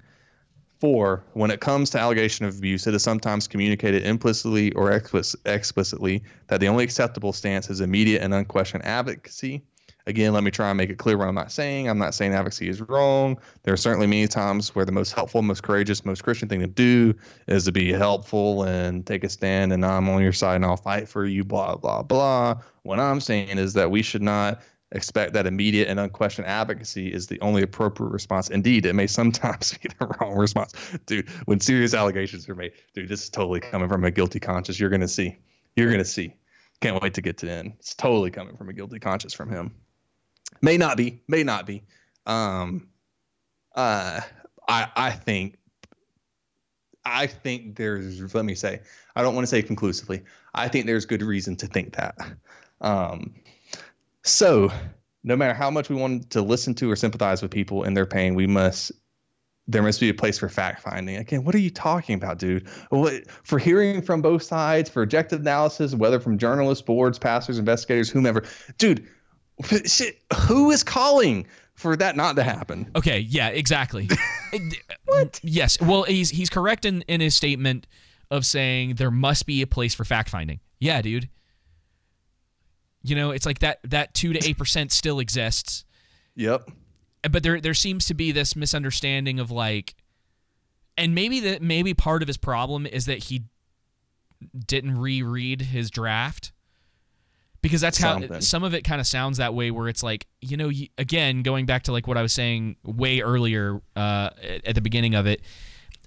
E: Four, when it comes to allegation of abuse, it is sometimes communicated implicitly or explic- explicitly that the only acceptable stance is immediate and unquestioned advocacy. Again, let me try and make it clear what I'm not saying. I'm not saying advocacy is wrong. There are certainly many times where the most helpful, most courageous, most Christian thing to do is to be helpful and take a stand and I'm on your side and I'll fight for you, blah, blah, blah. What I'm saying is that we should not expect that immediate and unquestioned advocacy is the only appropriate response. Indeed, it may sometimes [laughs] be the wrong response. Dude, when serious allegations are made, dude, this is totally coming from a guilty conscience. You're going to see. You're going to see. Can't wait to get to the end. It's totally coming from a guilty conscience from him. May not be, may not be. Um, uh, I I think I think there's let me say I don't want to say conclusively. I think there's good reason to think that. Um, so no matter how much we want to listen to or sympathize with people in their pain, we must there must be a place for fact finding. Again, what are you talking about, dude? What for hearing from both sides, for objective analysis, whether from journalists, boards, pastors, investigators, whomever, dude. [laughs] Shit, who is calling for that not to happen?
C: Okay, yeah, exactly. [laughs] what? Yes. Well, he's he's correct in, in his statement of saying there must be a place for fact finding. Yeah, dude. You know, it's like that that 2 to 8% still exists.
E: Yep.
C: But there there seems to be this misunderstanding of like and maybe that maybe part of his problem is that he didn't reread his draft because that's how
E: Something.
C: some of it kind of sounds that way where it's like you know you, again going back to like what i was saying way earlier uh, at, at the beginning of it,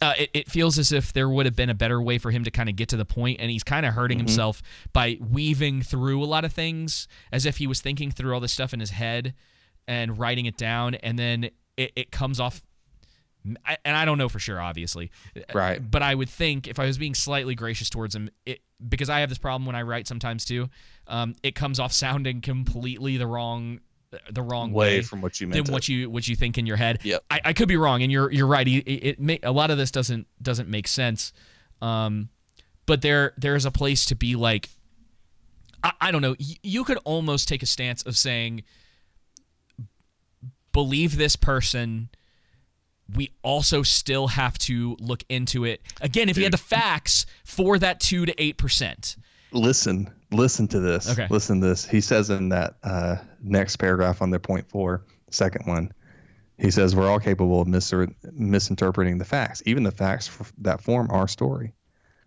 C: uh, it it feels as if there would have been a better way for him to kind of get to the point and he's kind of hurting
E: Mhm.
C: himself by weaving through a lot of things as if he was thinking through all this stuff in his head and writing it down and then it, it comes off I- and I don't know for sure, obviously.
E: Right.
C: But I would think if I was being slightly gracious towards him, it because I have this problem when I write sometimes too, um, it comes off sounding completely the wrong the wrong
E: Way
C: way,
E: from what you meant it.
C: what you what you think in your head.
E: Yep.
C: I, I could be wrong, and you're you're right. It, it, may, a lot of this doesn't doesn't make sense. Um, but there there's a place to be like I, I don't know. Y- you could almost take a stance of saying believe this person we also still have to look into it again if you had the facts for that 2 to 8%
E: Listen, listen to this.
C: Okay.
E: Listen to this. He says in that uh, next paragraph on their point four, second one, he says, We're all capable of mis- misinterpreting the facts, even the facts f- that form our story.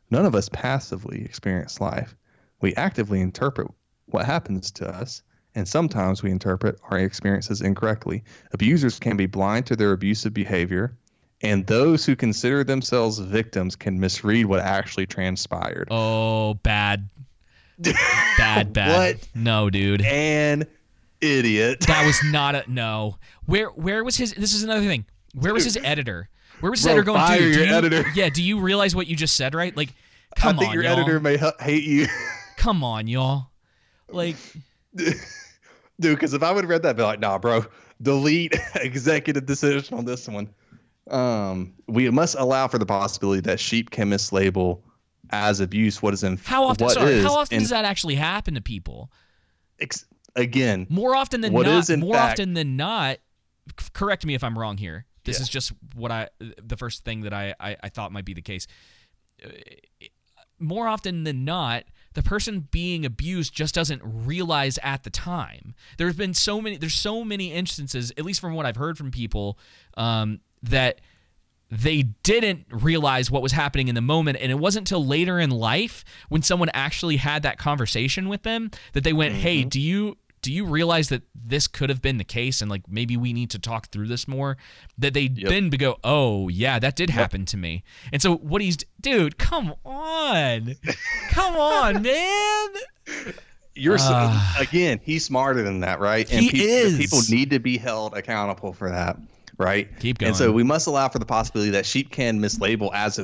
E: None of us passively experience life. We actively interpret what happens to us, and sometimes we interpret our experiences incorrectly. Abusers can be blind to their abusive behavior, and those who consider themselves victims can misread what actually transpired.
C: oh bad [laughs] bad bad
E: What?
C: no dude
E: An idiot.
C: that was [laughs] not a no where where was his this is another thing where was his editor where was his
E: Bro,
C: editor going
E: fire
C: do
E: your
C: you-
E: editor.
C: yeah do you realize what you just said right like come
E: I think
C: on
E: your
C: y'all.
E: editor may h- hate you. [laughs]
C: come on y'all like
E: Dude, because if I would have read that, I'd be like, nah, bro, delete executive decision on this one. Um, we must allow for the possibility that sheep can mislabel as abuse what is in
C: how often
E: what
C: sorry
E: is
C: how often
E: in-
C: does that actually happen to people?
E: Ex- again
C: more often than
E: what
C: not
E: is in
C: more
E: fact-
C: often than not correct me if i'm wrong here. This
E: Yeah.
C: is just what i the first thing that I, I i thought might be the case. More often than not the person being abused just doesn't realize at the time. There's been so many there's so many instances at least from what i've heard from people um, that they didn't realize what was happening in the moment and it wasn't until later in life when someone actually had that conversation with them that they went hey
E: Mm-hmm.
C: do you do you realize that this could have been the case and like maybe we need to talk through this more that they then to go oh yeah that did happen to me and so what he's dude come on come on [laughs] man
E: You're
C: Ah.
E: again. He's smarter than that, right?
C: He
E: peop-
C: is.
E: People need to be held accountable for that, right?
C: Keep going.
E: And so we must allow for the possibility that sheep can mislabel as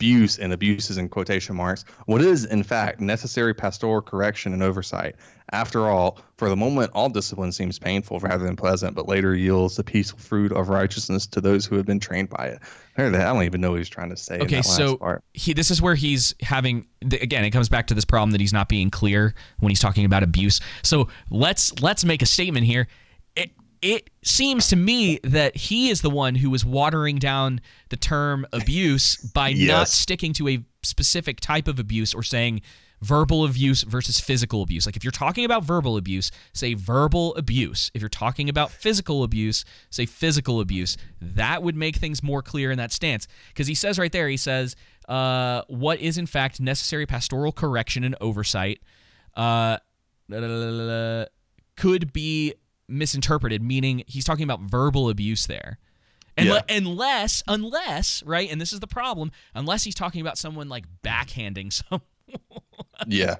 E: abuse, and abuses in quotation marks, what is in fact necessary pastoral correction and oversight. After all, for the moment, all discipline seems painful rather than pleasant, but later yields the peaceful fruit of righteousness to those who have been trained by it. I don't even know what he's trying to say. in
C: Okay, so he this is where he's having again it comes back to this problem that he's not being clear when he's talking about abuse. So let's let's make a statement here. It seems to me that he is the one who is watering down the term abuse by not sticking to a specific type of abuse or saying verbal abuse versus physical abuse. Like if you're talking about verbal abuse, say verbal abuse. If you're talking about physical abuse, say physical abuse. That would make things more clear in that stance. Because he says right there, he says, uh, what is in fact necessary pastoral correction and oversight uh, could be misinterpreted, meaning he's talking about verbal abuse there. Unle- Unless, unless, right, and this is the problem, unless he's talking about someone like backhanding [laughs] some.
E: Yeah.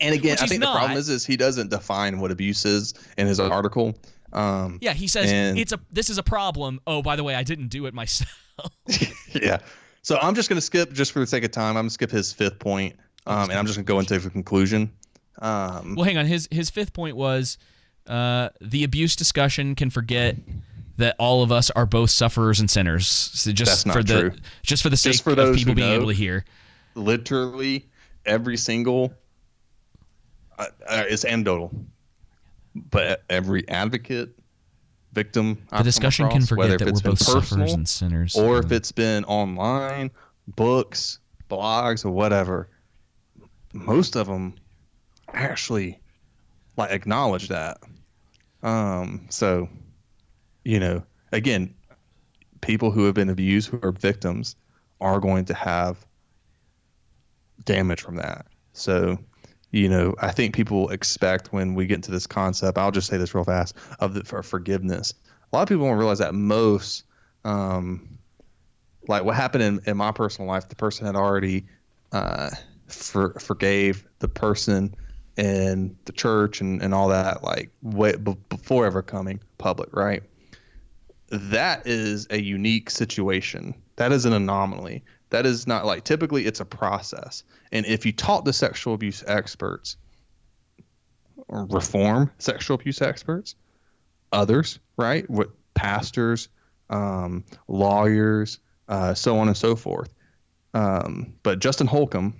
E: And again, I
C: he's
E: think the problem is is he doesn't define what abuse is in his article. Um,
C: Yeah, he says
E: and-
C: it's a this is a problem. Oh, by the way, I didn't do it myself. [laughs]
E: yeah. So I'm just going to skip, just for the sake of time, I'm going to skip his fifth point, um, and I'm just going to go into the conclusion. Um,
C: Well, hang on. His his fifth point was uh, the abuse discussion can forget that all of us are both sufferers and sinners. So just for the
E: true.
C: just for the sake
E: for
C: of people being
E: know,
C: able to hear.
E: literally every single uh, uh, it's anecdotal, but every advocate, victim, I've come
C: discussion can forget that we're both sufferers and sinners.
E: or if it's been online, books, blogs, or whatever. most of them actually like acknowledge that. Um, so, you know, again, people who have been abused, who are victims, are going to have damage from that. So, you know, I think people expect when we get into this concept, I'll just say this real fast, of the for forgiveness. A lot of people don't realize that most, um, like what happened in, in my personal life, the person had already uh, for, forgave the person in the church and, and all that, like way, b- before ever coming public, right? That is a unique situation. That is an anomaly. That is not like typically it's a process. And if you talk to sexual abuse experts, or reform sexual abuse experts, others, right? What pastors, um, lawyers, uh, so on and so forth. Um, but Justin Holcomb,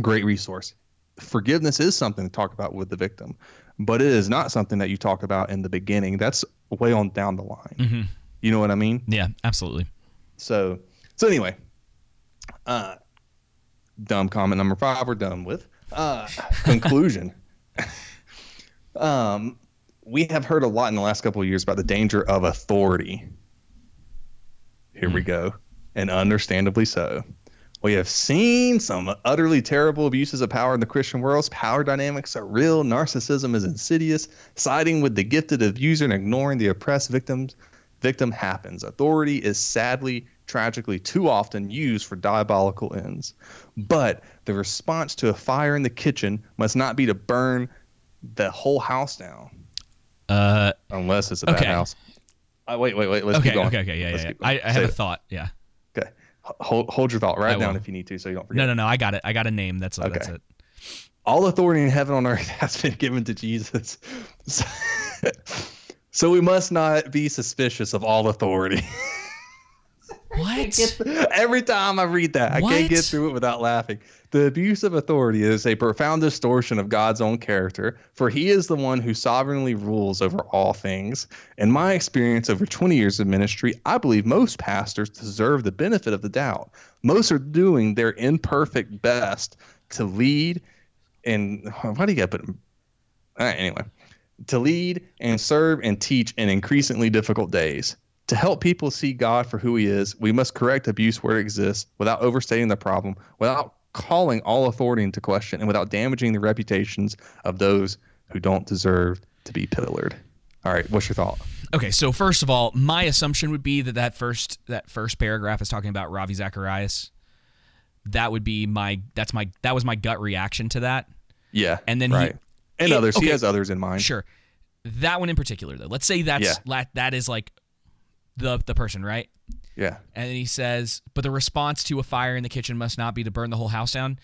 E: great resource. Forgiveness is something to talk about with the victim, but it is not something that you talk about in the beginning. That's way on down the line.
C: Mm-hmm.
E: You know what I mean?
C: Yeah, absolutely.
E: So, so anyway, uh, dumb comment number five. We're done with uh, [laughs] conclusion. um, we have heard a lot in the last couple of years about the danger of authority. Here we go, and understandably so. We have seen some utterly terrible abuses of power in the Christian world. Power dynamics are real. Narcissism is insidious. Siding with the gifted abuser and ignoring the oppressed victims victim happens. Authority is sadly, tragically, too often used for diabolical ends. But the response to a fire in the kitchen must not be to burn the whole house down,
C: Uh,
E: unless it's a bad
C: Okay.
E: house. Uh, wait, wait, wait. Let's
C: okay,
E: keep going.
C: okay, okay, yeah,
E: Let's
C: yeah. yeah. I. I have a
E: it.
C: thought. Yeah.
E: Okay. Hold, hold your thought. Write it down if you need to, so you don't forget.
C: No, no, no. I got it. I got a name. That's that's it.
E: all authority in heaven on earth [laughs] has been given to Jesus. So, [laughs] so we must not be suspicious of all authority. [laughs]
C: What?
E: Every time I read that, I can't get through it without laughing. The abuse of authority is a profound distortion of God's own character, for he is the one who sovereignly rules over all things. In my experience over 20 years of ministry, I believe most pastors deserve the benefit of the doubt. Most are doing their imperfect best to lead and why do you got to put right, anyway to lead and serve and teach in increasingly difficult days to help people see god for who he is we must correct abuse where it exists without overstating the problem without calling all authority into question and without damaging the reputations of those who don't deserve to be pillared all right what's your thought
C: Okay, so first of all, my assumption would be that that first that first paragraph is talking about Ravi Zacharias. That would be my that's my that was my gut reaction to that.
E: yeah
C: And then
E: right
C: he
E: and
C: it-
E: others he has others in mind
C: Sure. That one in particular though. Let's say that's
E: Yeah.
C: that is like the the person, right?
E: yeah
C: And then he says, "But the response to a fire in the kitchen must not be to burn the whole house down."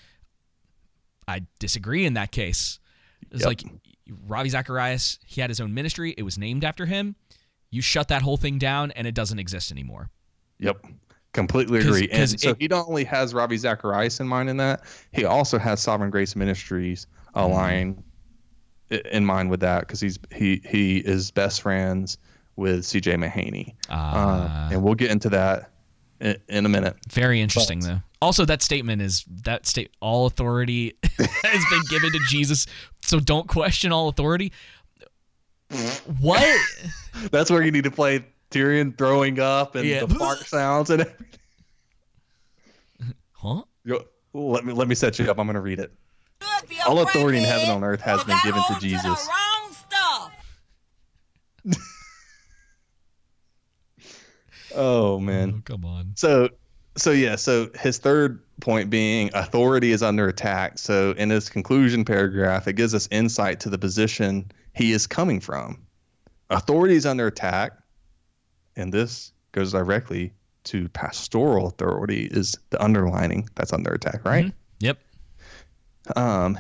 C: I disagree in that case. It's
E: Yep.
C: like Ravi Zacharias, he had his own ministry. It was named after him. You shut that whole thing down, and it doesn't exist anymore.
E: Yep. Completely
C: 'Cause-
E: agree.
C: 'cause
E: And so
C: it-
E: he not only has Ravi Zacharias in mind in that, he also has Sovereign Grace Ministries mm-hmm. aligned i in mind with that because he's he he is best friends with CJ Mahaney.
C: Ah.
E: Uh, and we'll get into that in, in a minute.
C: Very interesting, though. Also, that statement is that state all authority [laughs] has been given to Jesus, so don't question all authority. What? [laughs]
E: That's where you need to play Tyrion throwing up and
C: Yeah.
E: the bark [laughs] sounds and everything.
C: Huh?
E: Yo, Let me let me set you up. I'm going to read it. All authority in heaven and on earth has been given to Jesus. Oh man.
C: come on.
E: So so yeah, so his third point being authority is under attack. So in his conclusion paragraph, it gives us insight to the position he is coming from. Authority is under attack, and this goes directly to pastoral authority is the underlining that's under attack, right?
C: Yep.
E: Um,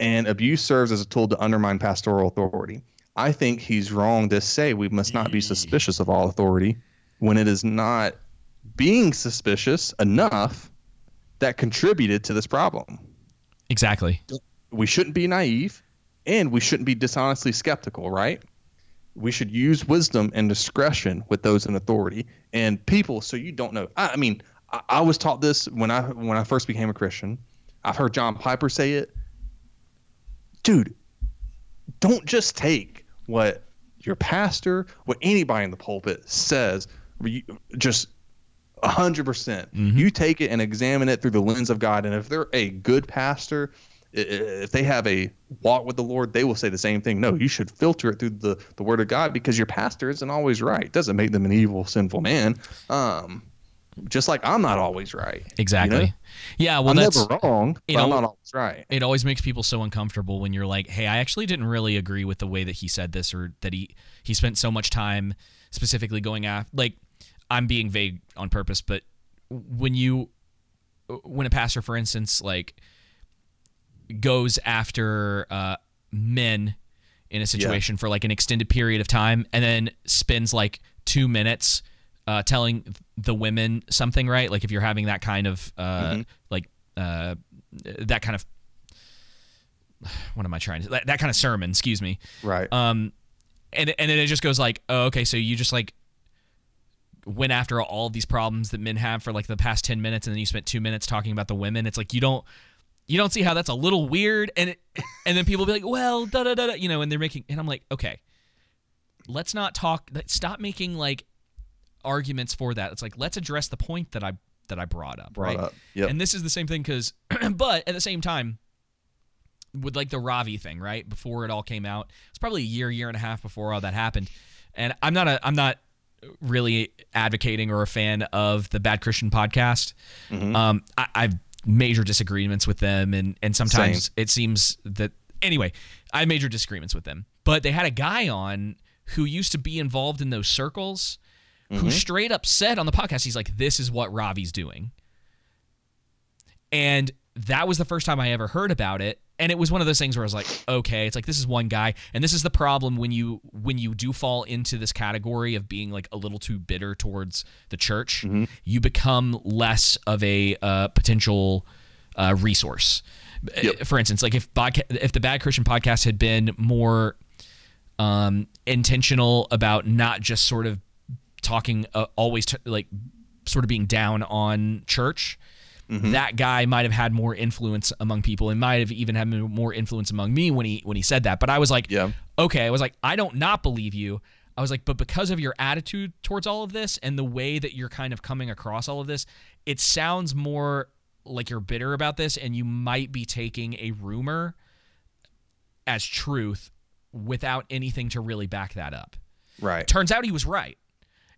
E: and abuse serves as a tool to undermine pastoral authority. I think he's wrong to say we must not be suspicious of all authority when it is not being suspicious enough that contributed to this problem.
C: Exactly.
E: We shouldn't be naive and we shouldn't be dishonestly skeptical, right? We should use wisdom and discretion with those in authority and people so you don't know. I, I mean, I, I was taught this when I when I first became a Christian. I've heard John Piper say it. Dude, don't just take what your pastor, what anybody in the pulpit says, just 100%. percent You take it and examine it through the lens of God. And if they're a good pastor, if they have a walk with the Lord, they will say the same thing. No, you should filter it through the, the word of God because your pastor isn't always right. Doesn't make them an evil, sinful man. Um, just like I'm not always right.
C: Exactly.
E: You know?
C: Yeah, well,
E: I'm
C: that's
E: never wrong,
C: it
E: but I'm not always right.
C: It always makes people so uncomfortable when you're like, "Hey, I actually didn't really agree with the way that he said this, or that he he spent so much time specifically going after." Like, I'm being vague on purpose, but when you when a pastor, for instance, like goes after uh, men in a situation for like an extended period of time, and then spends like two minutes uh, telling the women something, right? Like if you're having that kind of uh, like uh, that kind of what am I trying to that, that kind of sermon? Excuse me.
E: Right.
C: Um, and and then it just goes like, oh, okay, so you just like went after all these problems that men have for like the past 10 minutes and then you spent 2 minutes talking about the women it's like you don't you don't see how that's a little weird and it, and then people be like well da da da da," you know and they're making and I'm like okay let's not talk stop making like arguments for that it's like let's address the point that I that I brought up
E: Brought
C: right
E: up, yep.
C: and this is the same thing cuz [clears throat] but at the same time with like the Ravi thing, right? Before it all came out, it's probably a year, year and a half before all that happened. And I'm not a, I'm not really advocating or a fan of the Bad Christian podcast. Um, I, I've major disagreements with them, and and sometimes
E: Same.
C: it seems that anyway, I have major disagreements with them. But they had a guy on who used to be involved in those circles, who
E: Mhm.
C: straight up said on the podcast, he's like, "This is what Ravi's doing." And that was the first time I ever heard about it. And it was one of those things where I was like, okay, it's like this is one guy, and this is the problem when you when you do fall into this category of being like a little too bitter towards the church, you become less of a uh, potential uh, resource. Uh, For instance, like if podca- if the Bad Christian podcast had been more um, intentional about not just sort of talking uh, always t- like sort of being down on church Mm-hmm. that guy might have had more influence among people and might have even had more influence among me when he when he said that but i was like
E: Yeah.
C: okay i was like i don't not believe you i was like but because of your attitude towards all of this and the way that you're kind of coming across all of this it sounds more like you're bitter about this and you might be taking a rumor as truth without anything to really back that up
E: Right.
C: Turns out he was right.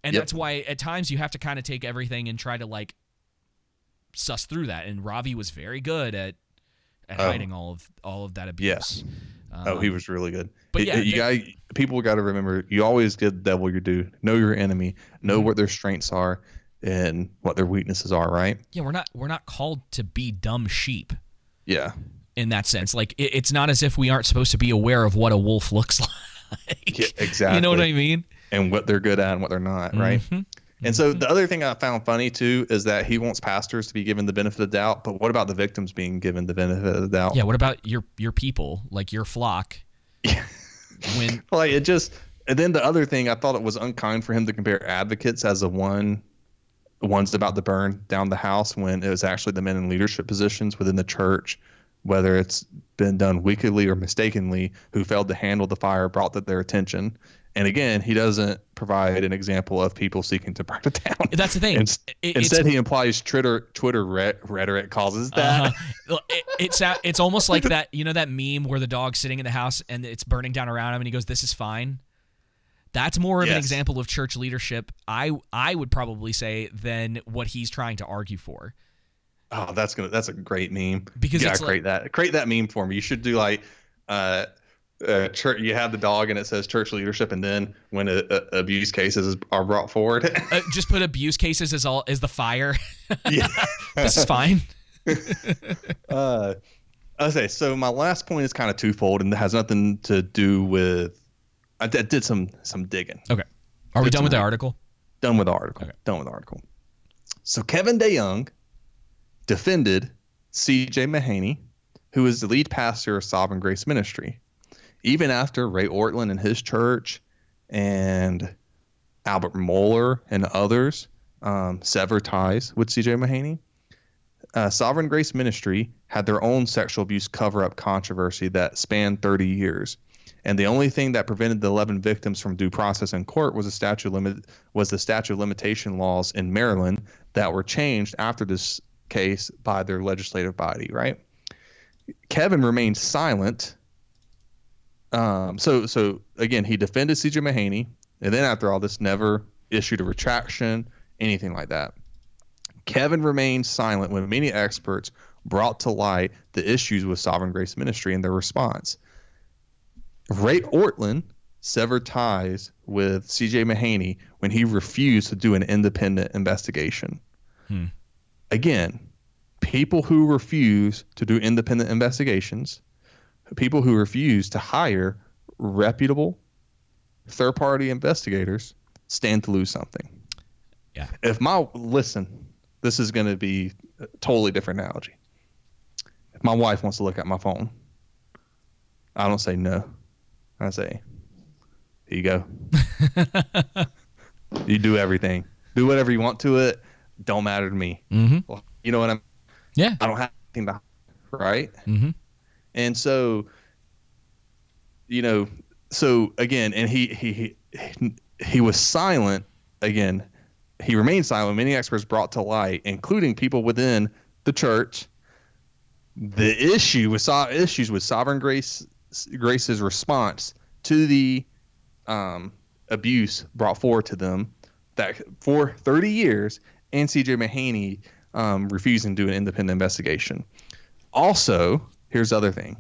C: And
E: Yep.
C: that's why at times you have to kind of take everything and try to like suss through that. And Ravi was very good at at
E: Oh.
C: hiding all of all of that abuse.
E: oh, he
C: Um,
E: was really good.
C: but yeah,
E: you got people got to remember. You always give the devil your due. Know your enemy. Know
C: Mm-hmm.
E: what their strengths are and what their weaknesses are. Right.
C: Yeah, we're not we're not called to be dumb sheep
E: Yeah.
C: in that sense. Like it, it's not as if we aren't supposed to be aware of what a wolf [laughs] looks like.
E: Yeah, exactly.
C: You know what I mean?
E: And what they're good at and what they're not, right?
C: Mhm.
E: And so mm-hmm. the other thing I found funny too is that he wants pastors to be given the benefit of the doubt, but what about the victims being given the benefit of the doubt?
C: Yeah, what about your your people, like your flock? [laughs] when
E: like it just and then the other thing I thought it was unkind for him to compare advocates as the one ones about to burn down the house when it was actually the men in leadership positions within the church, whether it's been done wickedly or mistakenly, who failed to handle the fire brought to their attention. And again, he doesn't provide an example of people seeking to burn it down. [laughs]
C: That's the thing.
E: Ins-
C: It-
E: Instead, he implies Twitter Twitter re- rhetoric causes that.
C: Uh-huh. [laughs] it, it's it's almost like that you know that meme where the dog's sitting in the house and it's burning down around him and he goes this is fine that's more of an example of church leadership i i would probably say than what he's trying to argue for
E: Oh, that's gonna that's a great meme.
C: Because
E: gotta create that create that meme for me. You should do like uh uh, church, you have the dog and it says church leadership, and then when a, a, abuse cases are brought forward,
C: uh, just put abuse cases as all as the fire [laughs]
E: yeah, [laughs]
C: this is fine [laughs]
E: uh, okay, so my last point is kind of twofold and it has nothing to do with. I did, did some some digging.
C: okay are we done with the article
E: Done with the article. Done with the article. So Kevin DeYoung defended C.J. Mahaney, who is the lead pastor of Sovereign Grace Ministry, even after Ray Ortlund and his church and Albert Mohler and others um, sever ties with C.J. Mahaney. uh, Sovereign Grace Ministry had their own sexual abuse cover up controversy that spanned 30 years. And the only thing that prevented the 11 victims from due process in court was a statute limit was the statute of limitation laws in Maryland that were changed after this case by their legislative body, right? Kevin remained silent. Um, so so again, he defended CJ Mahaney, and then after all this, never issued a retraction, anything like that. Kevin remained silent when many experts brought to light the issues with Sovereign Grace Ministry and their response. Ray Ortlund severed ties with CJ Mahaney when he refused to do an independent investigation.
C: Hmm.
E: Again, people who refuse to do independent investigations, people who refuse to hire reputable third party investigators stand to lose something.
C: Yeah.
E: If my listen, this is going to be a totally different analogy. If my wife wants to look at my phone, I don't say no. I say, here you go. [laughs] you do everything. Do whatever you want to it. Don't matter to me.
C: Mm-hmm.
E: You know what I'm?
C: Yeah.
E: I don't have anything to right?
C: Mm-hmm.
E: And so, you know, so again, and he he he he was silent again. He remained silent. Many experts brought to light, including people within the church, the issue with so- issues with sovereign grace grace's response to the um, abuse brought forward to them that for 30 years and CJ Mahaney um, refusing to do an independent investigation. Also, here's the other thing.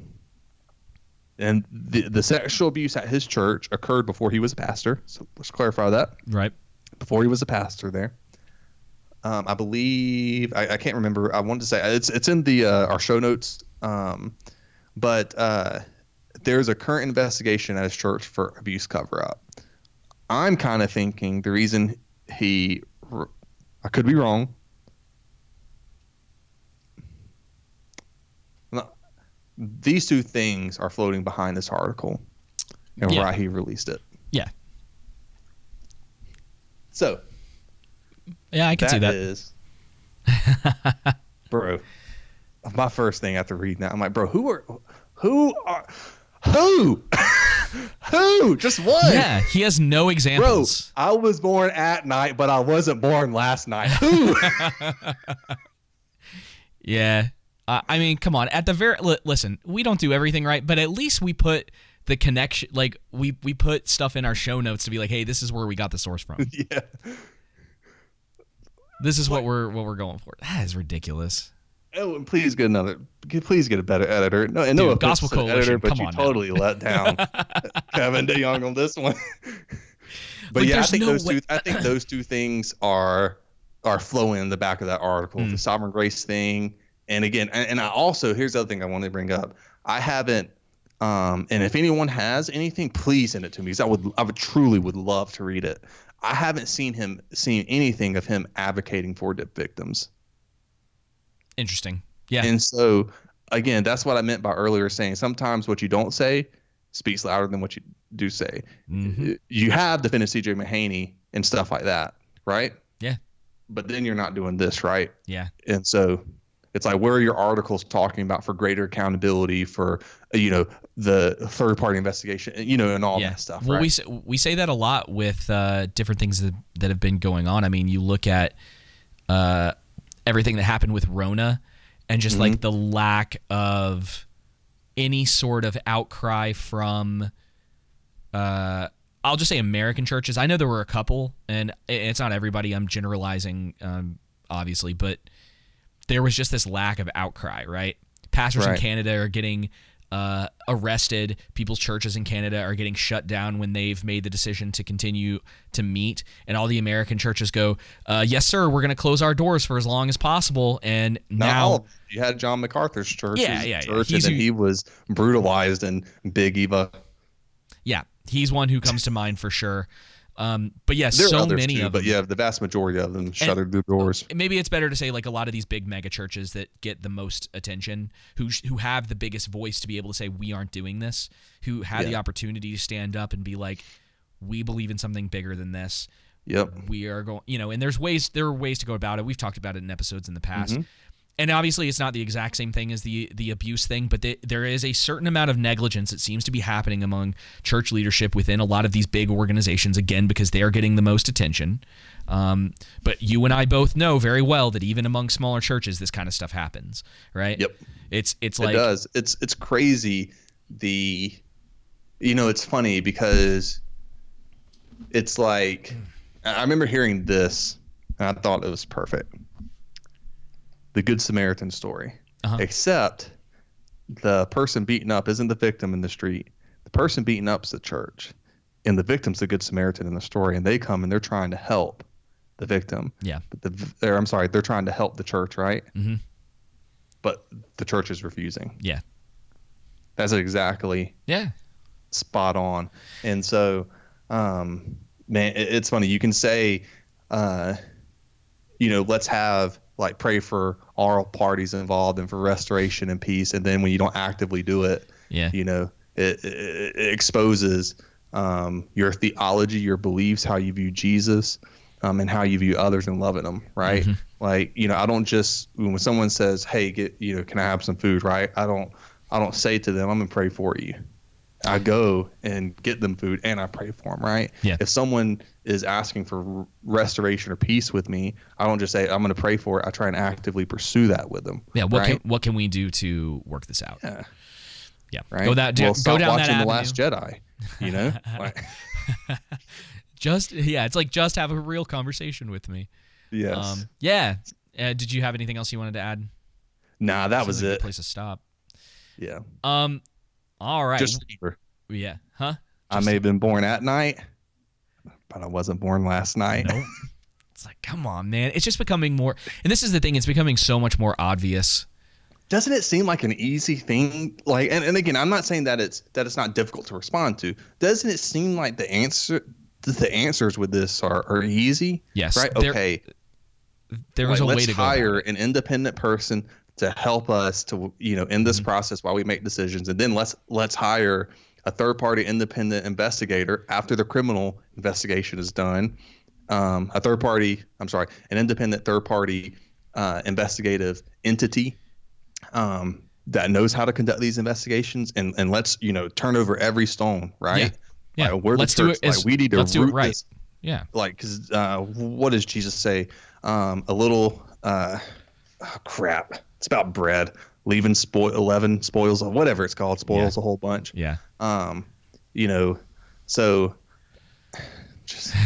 E: And the, the sexual abuse at his church occurred before he was a pastor. So let's clarify that.
C: Right.
E: Before he was a pastor there. Um, I believe I, I, can't remember. I wanted to say it's it's in the uh, our show notes. Um, but uh, there's a current investigation at his church for abuse cover up. I'm kind of thinking the reason he, I could be wrong. These two things are floating behind this article and
C: Yeah.
E: why he released it.
C: Yeah.
E: So,
C: Yeah, I can see that. that.
E: is- [laughs] bro, my first thing after reading that, I'm like, bro, who are, who are, who, [laughs] who? Just one.
C: Yeah, he has no examples.
E: Bro, I was born at night, but I wasn't born last night. Who? [laughs]
C: Yeah. Uh, I mean, come on. At the very li- listen, we don't do everything right, but at least we put the connection like we we put stuff in our show notes to be like, "Hey, this is where we got the source from." [laughs]
E: yeah.
C: This is what we're what we're going for. That is ridiculous.
E: Oh, and please get another. Please get a better editor. No, and no
C: Dude,
E: offense
C: Gospel Coalition,
E: editor, but
C: come
E: you
C: on now.
E: totally let down [laughs] [laughs] Kevin DeYoung on this one. but
C: Like,
E: yeah, I think
C: no
E: those
C: way-
E: two. I think those two things are are flowing in the back of that article.
C: Hmm.
E: The sovereign grace thing, and again, and, and I also here's the other thing I wanted to bring up. I haven't. Um, and if anyone has anything, please send it to me because I would, I would truly would love to read it. I haven't seen him seen anything of him advocating for the victims.
C: Interesting. Yeah.
E: And so, again, that's what I meant by earlier saying sometimes what you don't say speaks louder than what you do say.
C: Mm-hmm.
E: You have defended CJ Mahaney and stuff like that, right?
C: Yeah.
E: But then you're not doing this, right?
C: Yeah.
E: And so it's like, where are your articles talking about for greater accountability for, you know, the third party investigation, you know, and all that stuff,
C: Well,
E: right?
C: we say, we say that a lot with uh, different things that, that have been going on. I mean, you look at uh, everything that happened with Rona, and just like
E: Mhm.
C: the lack of any sort of outcry from. Uh, I'll just say American churches. I know there were a couple, and it's not everybody. I'm generalizing, um, obviously, but there was just this lack of outcry. Right, pastors in Canada are getting uh, arrested. People's churches in Canada are getting shut down when they've made the decision to continue to meet. And all the American churches go, uh, "Yes, sir, we're going to close our doors for as long as possible." And
E: Not
C: now,
E: you had John MacArthur's church,
C: Yeah, yeah, yeah. He's
E: and
C: who-
E: he was brutalized in Big Eva.
C: yeah, he's one who comes to mind for sure. Um, but yes,
E: there are
C: so
E: others
C: many
E: too,
C: of
E: but
C: them.
E: yeah, the vast majority of them shuttered their doors.
C: maybe it's better to say like a lot of these big mega churches that get the most attention who sh- who have the biggest voice to be able to say we aren't doing this who had the opportunity to stand up and be like we believe in something bigger than this
E: Yep.
C: we are going you know and there's ways there are ways to go about it we've talked about it in episodes in the past
E: Mhm.
C: And obviously it's not the exact same thing as the the abuse thing, but the, there is a certain amount of negligence that seems to be happening among church leadership within a lot of these big organizations. Again, because they are getting the most attention. Um, but you and I both know very well that even among smaller churches, this kind of stuff happens, right?
E: Yep.
C: It's it's like
E: it does. It's it's crazy. The, you know, it's funny because it's like I remember hearing this and I thought it was perfect. The Good Samaritan story,
C: Uh-huh.
E: except the person beaten up isn't the victim in the street. The person beaten up is the church, and the victim's the Good Samaritan in the story. And they come and they're trying to help the victim.
C: Yeah.
E: But the, I'm sorry, they're trying to help the church, right?
C: Mm-hmm.
E: But the church is refusing.
C: Yeah.
E: That's exactly
C: Yeah.
E: spot on. And so, um, man, it, it's funny. You can say, uh, you know, let's have like pray for all parties involved and for restoration and peace. And then when you don't actively do it,
C: Yeah.
E: you know, it, it, it exposes um, your theology, your beliefs, how you view Jesus, um, and how you view others and loving them. Right.
C: Mhm.
E: Like, you know, I don't just when someone says, "Hey, get you know, can I have some food?" Right. I don't. I don't say to them, "I'm gonna pray for you." I go and get them food and I pray for them, right?
C: Yeah.
E: If someone is asking for restoration or peace with me, I don't just say I'm going to pray for it. I try and actively pursue that with them.
C: Yeah. What
E: right?
C: can what can we do to work this out?
E: Yeah.
C: Yeah.
E: right?
C: Go that
E: well,
C: go
E: stop
C: down
E: watching
C: that
E: the. Last Jedi. You know, [laughs] like, [laughs]
C: just yeah, it's like just have a real conversation with me.
E: Yes.
C: Um, yeah. Uh, did you have anything else you wanted to add?
E: nah, that
C: Seems
E: was
C: like
E: it.
C: place to stop.
E: Yeah.
C: Um. All right.
E: Just remember,
C: yeah. Huh.
E: I may have been born at night, but I wasn't born last night.
C: Nope. [laughs] It's like, come on, man. It's just becoming more, and this is the thing. It's becoming so much more obvious.
E: doesn't it seem like an easy thing like and, and again i'm not saying that it's that it's not difficult to respond to doesn't it seem like the answer the answers with this are, are easy
C: Yes,
E: right
C: there-
E: okay
C: There is
E: Like,
C: a way to
E: hire an independent person to help us to you know in
C: Mm-hmm.
E: this process while we make decisions and then let's let's hire a third party independent investigator after the criminal investigation is done. Um, a third party i'm sorry an independent third party uh, investigative entity um, that knows how to conduct these investigations and, and let's you know turn over every stone right?
C: Yeah.
E: Like, we're
C: Let's do
E: church,
C: it as-
E: like, we need to
C: let's do it right.
E: this.
C: Yeah.
E: like because uh, what does jesus say? Um, a little uh, oh, crap. It's about bread leaving spoil 11 spoils of whatever it's called spoils a whole bunch
C: Yeah.
E: um you know so just [laughs]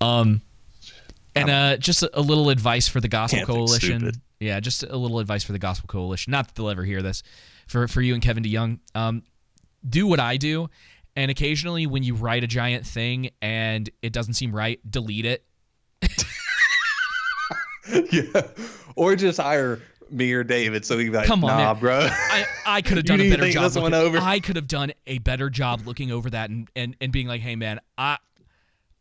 C: Um, and uh, just a, a little advice for the Gospel Coalition. Yeah, just a little advice for the Gospel Coalition. Not that they'll ever hear this. For for you and Kevin DeYoung, um, do what I do, and occasionally when you write a giant thing and it doesn't seem right, delete it. [laughs]
E: yeah or just hire me or david so be like
C: Come on,
E: nah
C: man.
E: bro
C: I, I could have [laughs] done a better job. looking-
E: over.
C: I could have done a better job looking over that and, and, and being like, hey man, I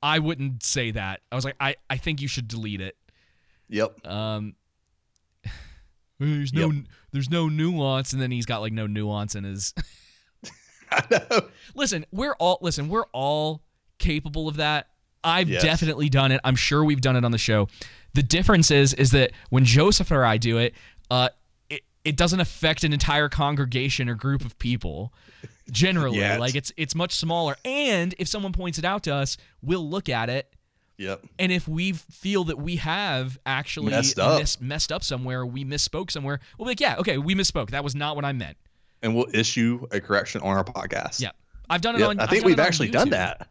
C: I wouldn't say that. I was like, I, I think you should delete it.
E: Yep.
C: Um [sighs] there's no
E: Yep.
C: there's no nuance, and then he's got like no nuance in his [laughs] [laughs] I know. Listen, we're all listen, we're all capable of that. I've
E: Yes.
C: definitely done it. I'm sure we've done it on the show. The difference is is that when Joseph or I do it, uh it, it doesn't affect an entire congregation or group of people. Generally,
E: Yeah, it's-
C: like it's it's much smaller. And if someone points it out to us, we'll look at it
E: yep
C: and if we feel that we have actually
E: Messed up.
C: miss- messed up somewhere, we misspoke somewhere, we'll be like, yeah, okay, we misspoke. That was not what I meant.
E: and we'll issue a correction on our podcast
C: Yeah. I've done it
E: Yeah,
C: on.
E: i think we've actually done that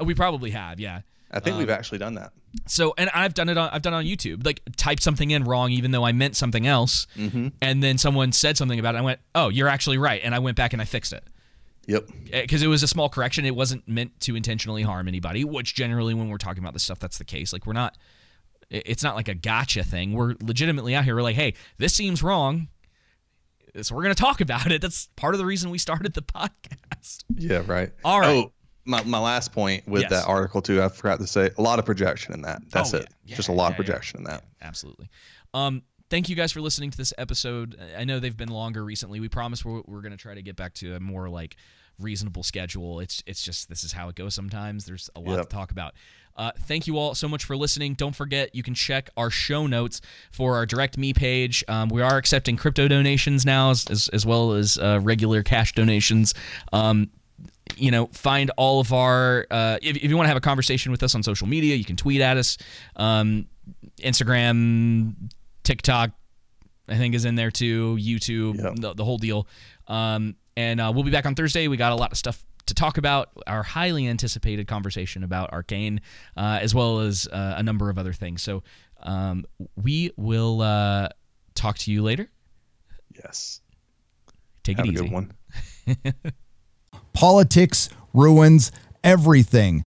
C: Uh, We probably have, yeah.
E: I think we've
C: Um,
E: actually done that
C: So, and I've done it on. I've done it on YouTube. Like, type something in wrong, even though I meant something else,
E: Mhm.
C: and then someone said something about it. I went, "Oh, you're actually right," and I went back and I fixed it.
E: Yep.
C: Because it was a small correction. It wasn't meant to intentionally harm anybody. Which generally, when we're talking about this stuff, that's the case. Like, we're not. It's not like a gotcha thing. We're legitimately out here. We're like, hey, this seems wrong. So we're gonna talk about it. That's part of the reason we started the [laughs] podcast.
E: Yeah, right.
C: All right.
E: Oh, my, my last point with
C: Yes.
E: that article too, I forgot to say a lot of projection in that. That's
C: Oh,
E: it. Just a lot of projection in that.
C: Absolutely. Um, thank you guys for listening to this episode. I know they've been longer recently. We promise we're, we're going to try to get back to a more like reasonable schedule. It's it's just this is how it goes sometimes. There's a lot
E: Yep.
C: to talk about. Uh, thank you all so much for listening. Don't forget, you can check our show notes for our Direct Me page. Um, we are accepting crypto donations now, as, as, as well as uh, regular cash donations. Um, you know, find all of our. Uh, if, if you want to have a conversation with us on social media, you can tweet at us. Um, Instagram, TikTok, I think is in there too. YouTube, the, the whole deal. Um, and uh, we'll be back on Thursday. We got a lot of stuff to talk about. Our highly anticipated conversation about Arcane, uh, as well as uh, a number of other things. So um, we will uh, talk to you later.
E: Yes.
C: Take
E: Have
C: it
E: a
C: easy.
E: good one. [laughs]
R: Politics ruins everything.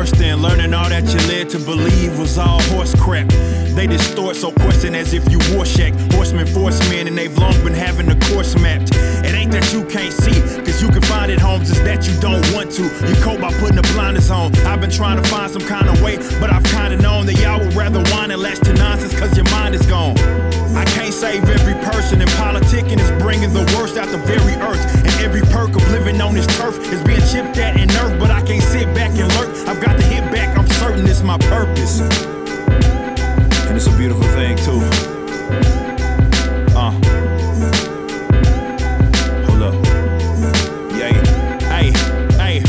B: Worse than learning all that you led to believe was all horse crap. They distort so question as if you war Horsemen force men, and they've long been having the course mapped. It ain't that you can't see, cause you can find it, Holmes, it's that you don't want to. You cope by putting the blinders on. I've been trying to find some kind of way, but I've kinda known that y'all would rather whine and latch to nonsense cause your mind is gone. Save every person, and politicking is bringing the worst out the very earth. And every perk of living on this turf is being chipped at and nerfed, but I can't sit back and lurk. I've got to hit back, I'm certain it's my purpose. And it's a beautiful thing, too. Uh. Hold up. Hey, hey.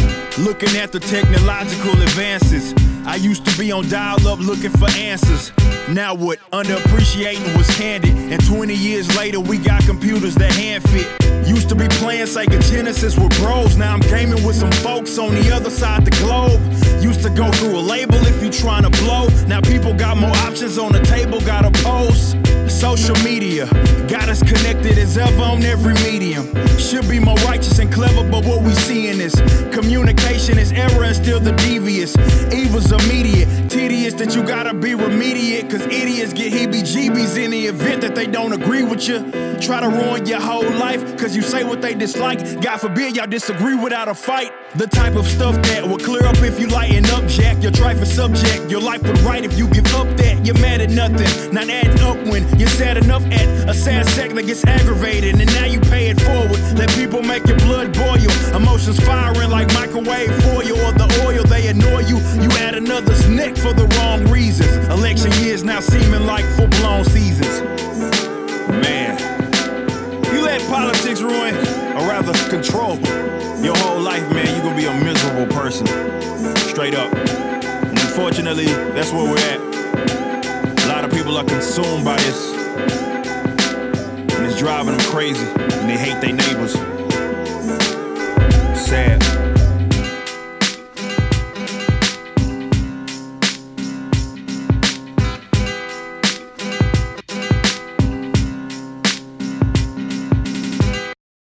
B: Looking at the technological advances. I used to be on dial up looking for answers. Now what? Underappreciating was candid. And 20 years later, we got computers that hand fit. Used to be playing Sega Genesis with bros. Now I'm gaming with some folks on the other side the globe. Used to go through a label if you trying to blow. Now people got more options on the table, got a post. Social media got us connected as ever on every medium. Should be more righteous and clever, but what we seeing is communication is error and still the devious. Evil's immediate, tedious that you gotta be remediate. Cause idiots get heebie jeebies in the event that they don't agree with you. Try to ruin your whole life cause you say what they dislike. God forbid y'all disagree without a fight. The type of stuff that will clear up if you lighten up, Jack. Your trifling subject, your life would right if you give up that. You're mad at nothing, not adding up when you're sad enough at a sad second that gets aggravated. And now you pay it forward. Let people make your blood boil. Emotions firing like microwave foil or the oil. They annoy you. You add another's neck for the wrong reasons. Election years now seeming like full blown seasons. Man. You let politics ruin, or rather control, your whole life, man, you're gonna be a miserable person. Straight up. And unfortunately, that's where we're at. A lot of people are consumed by this. And it's driving them crazy. And they hate their neighbors. Sad.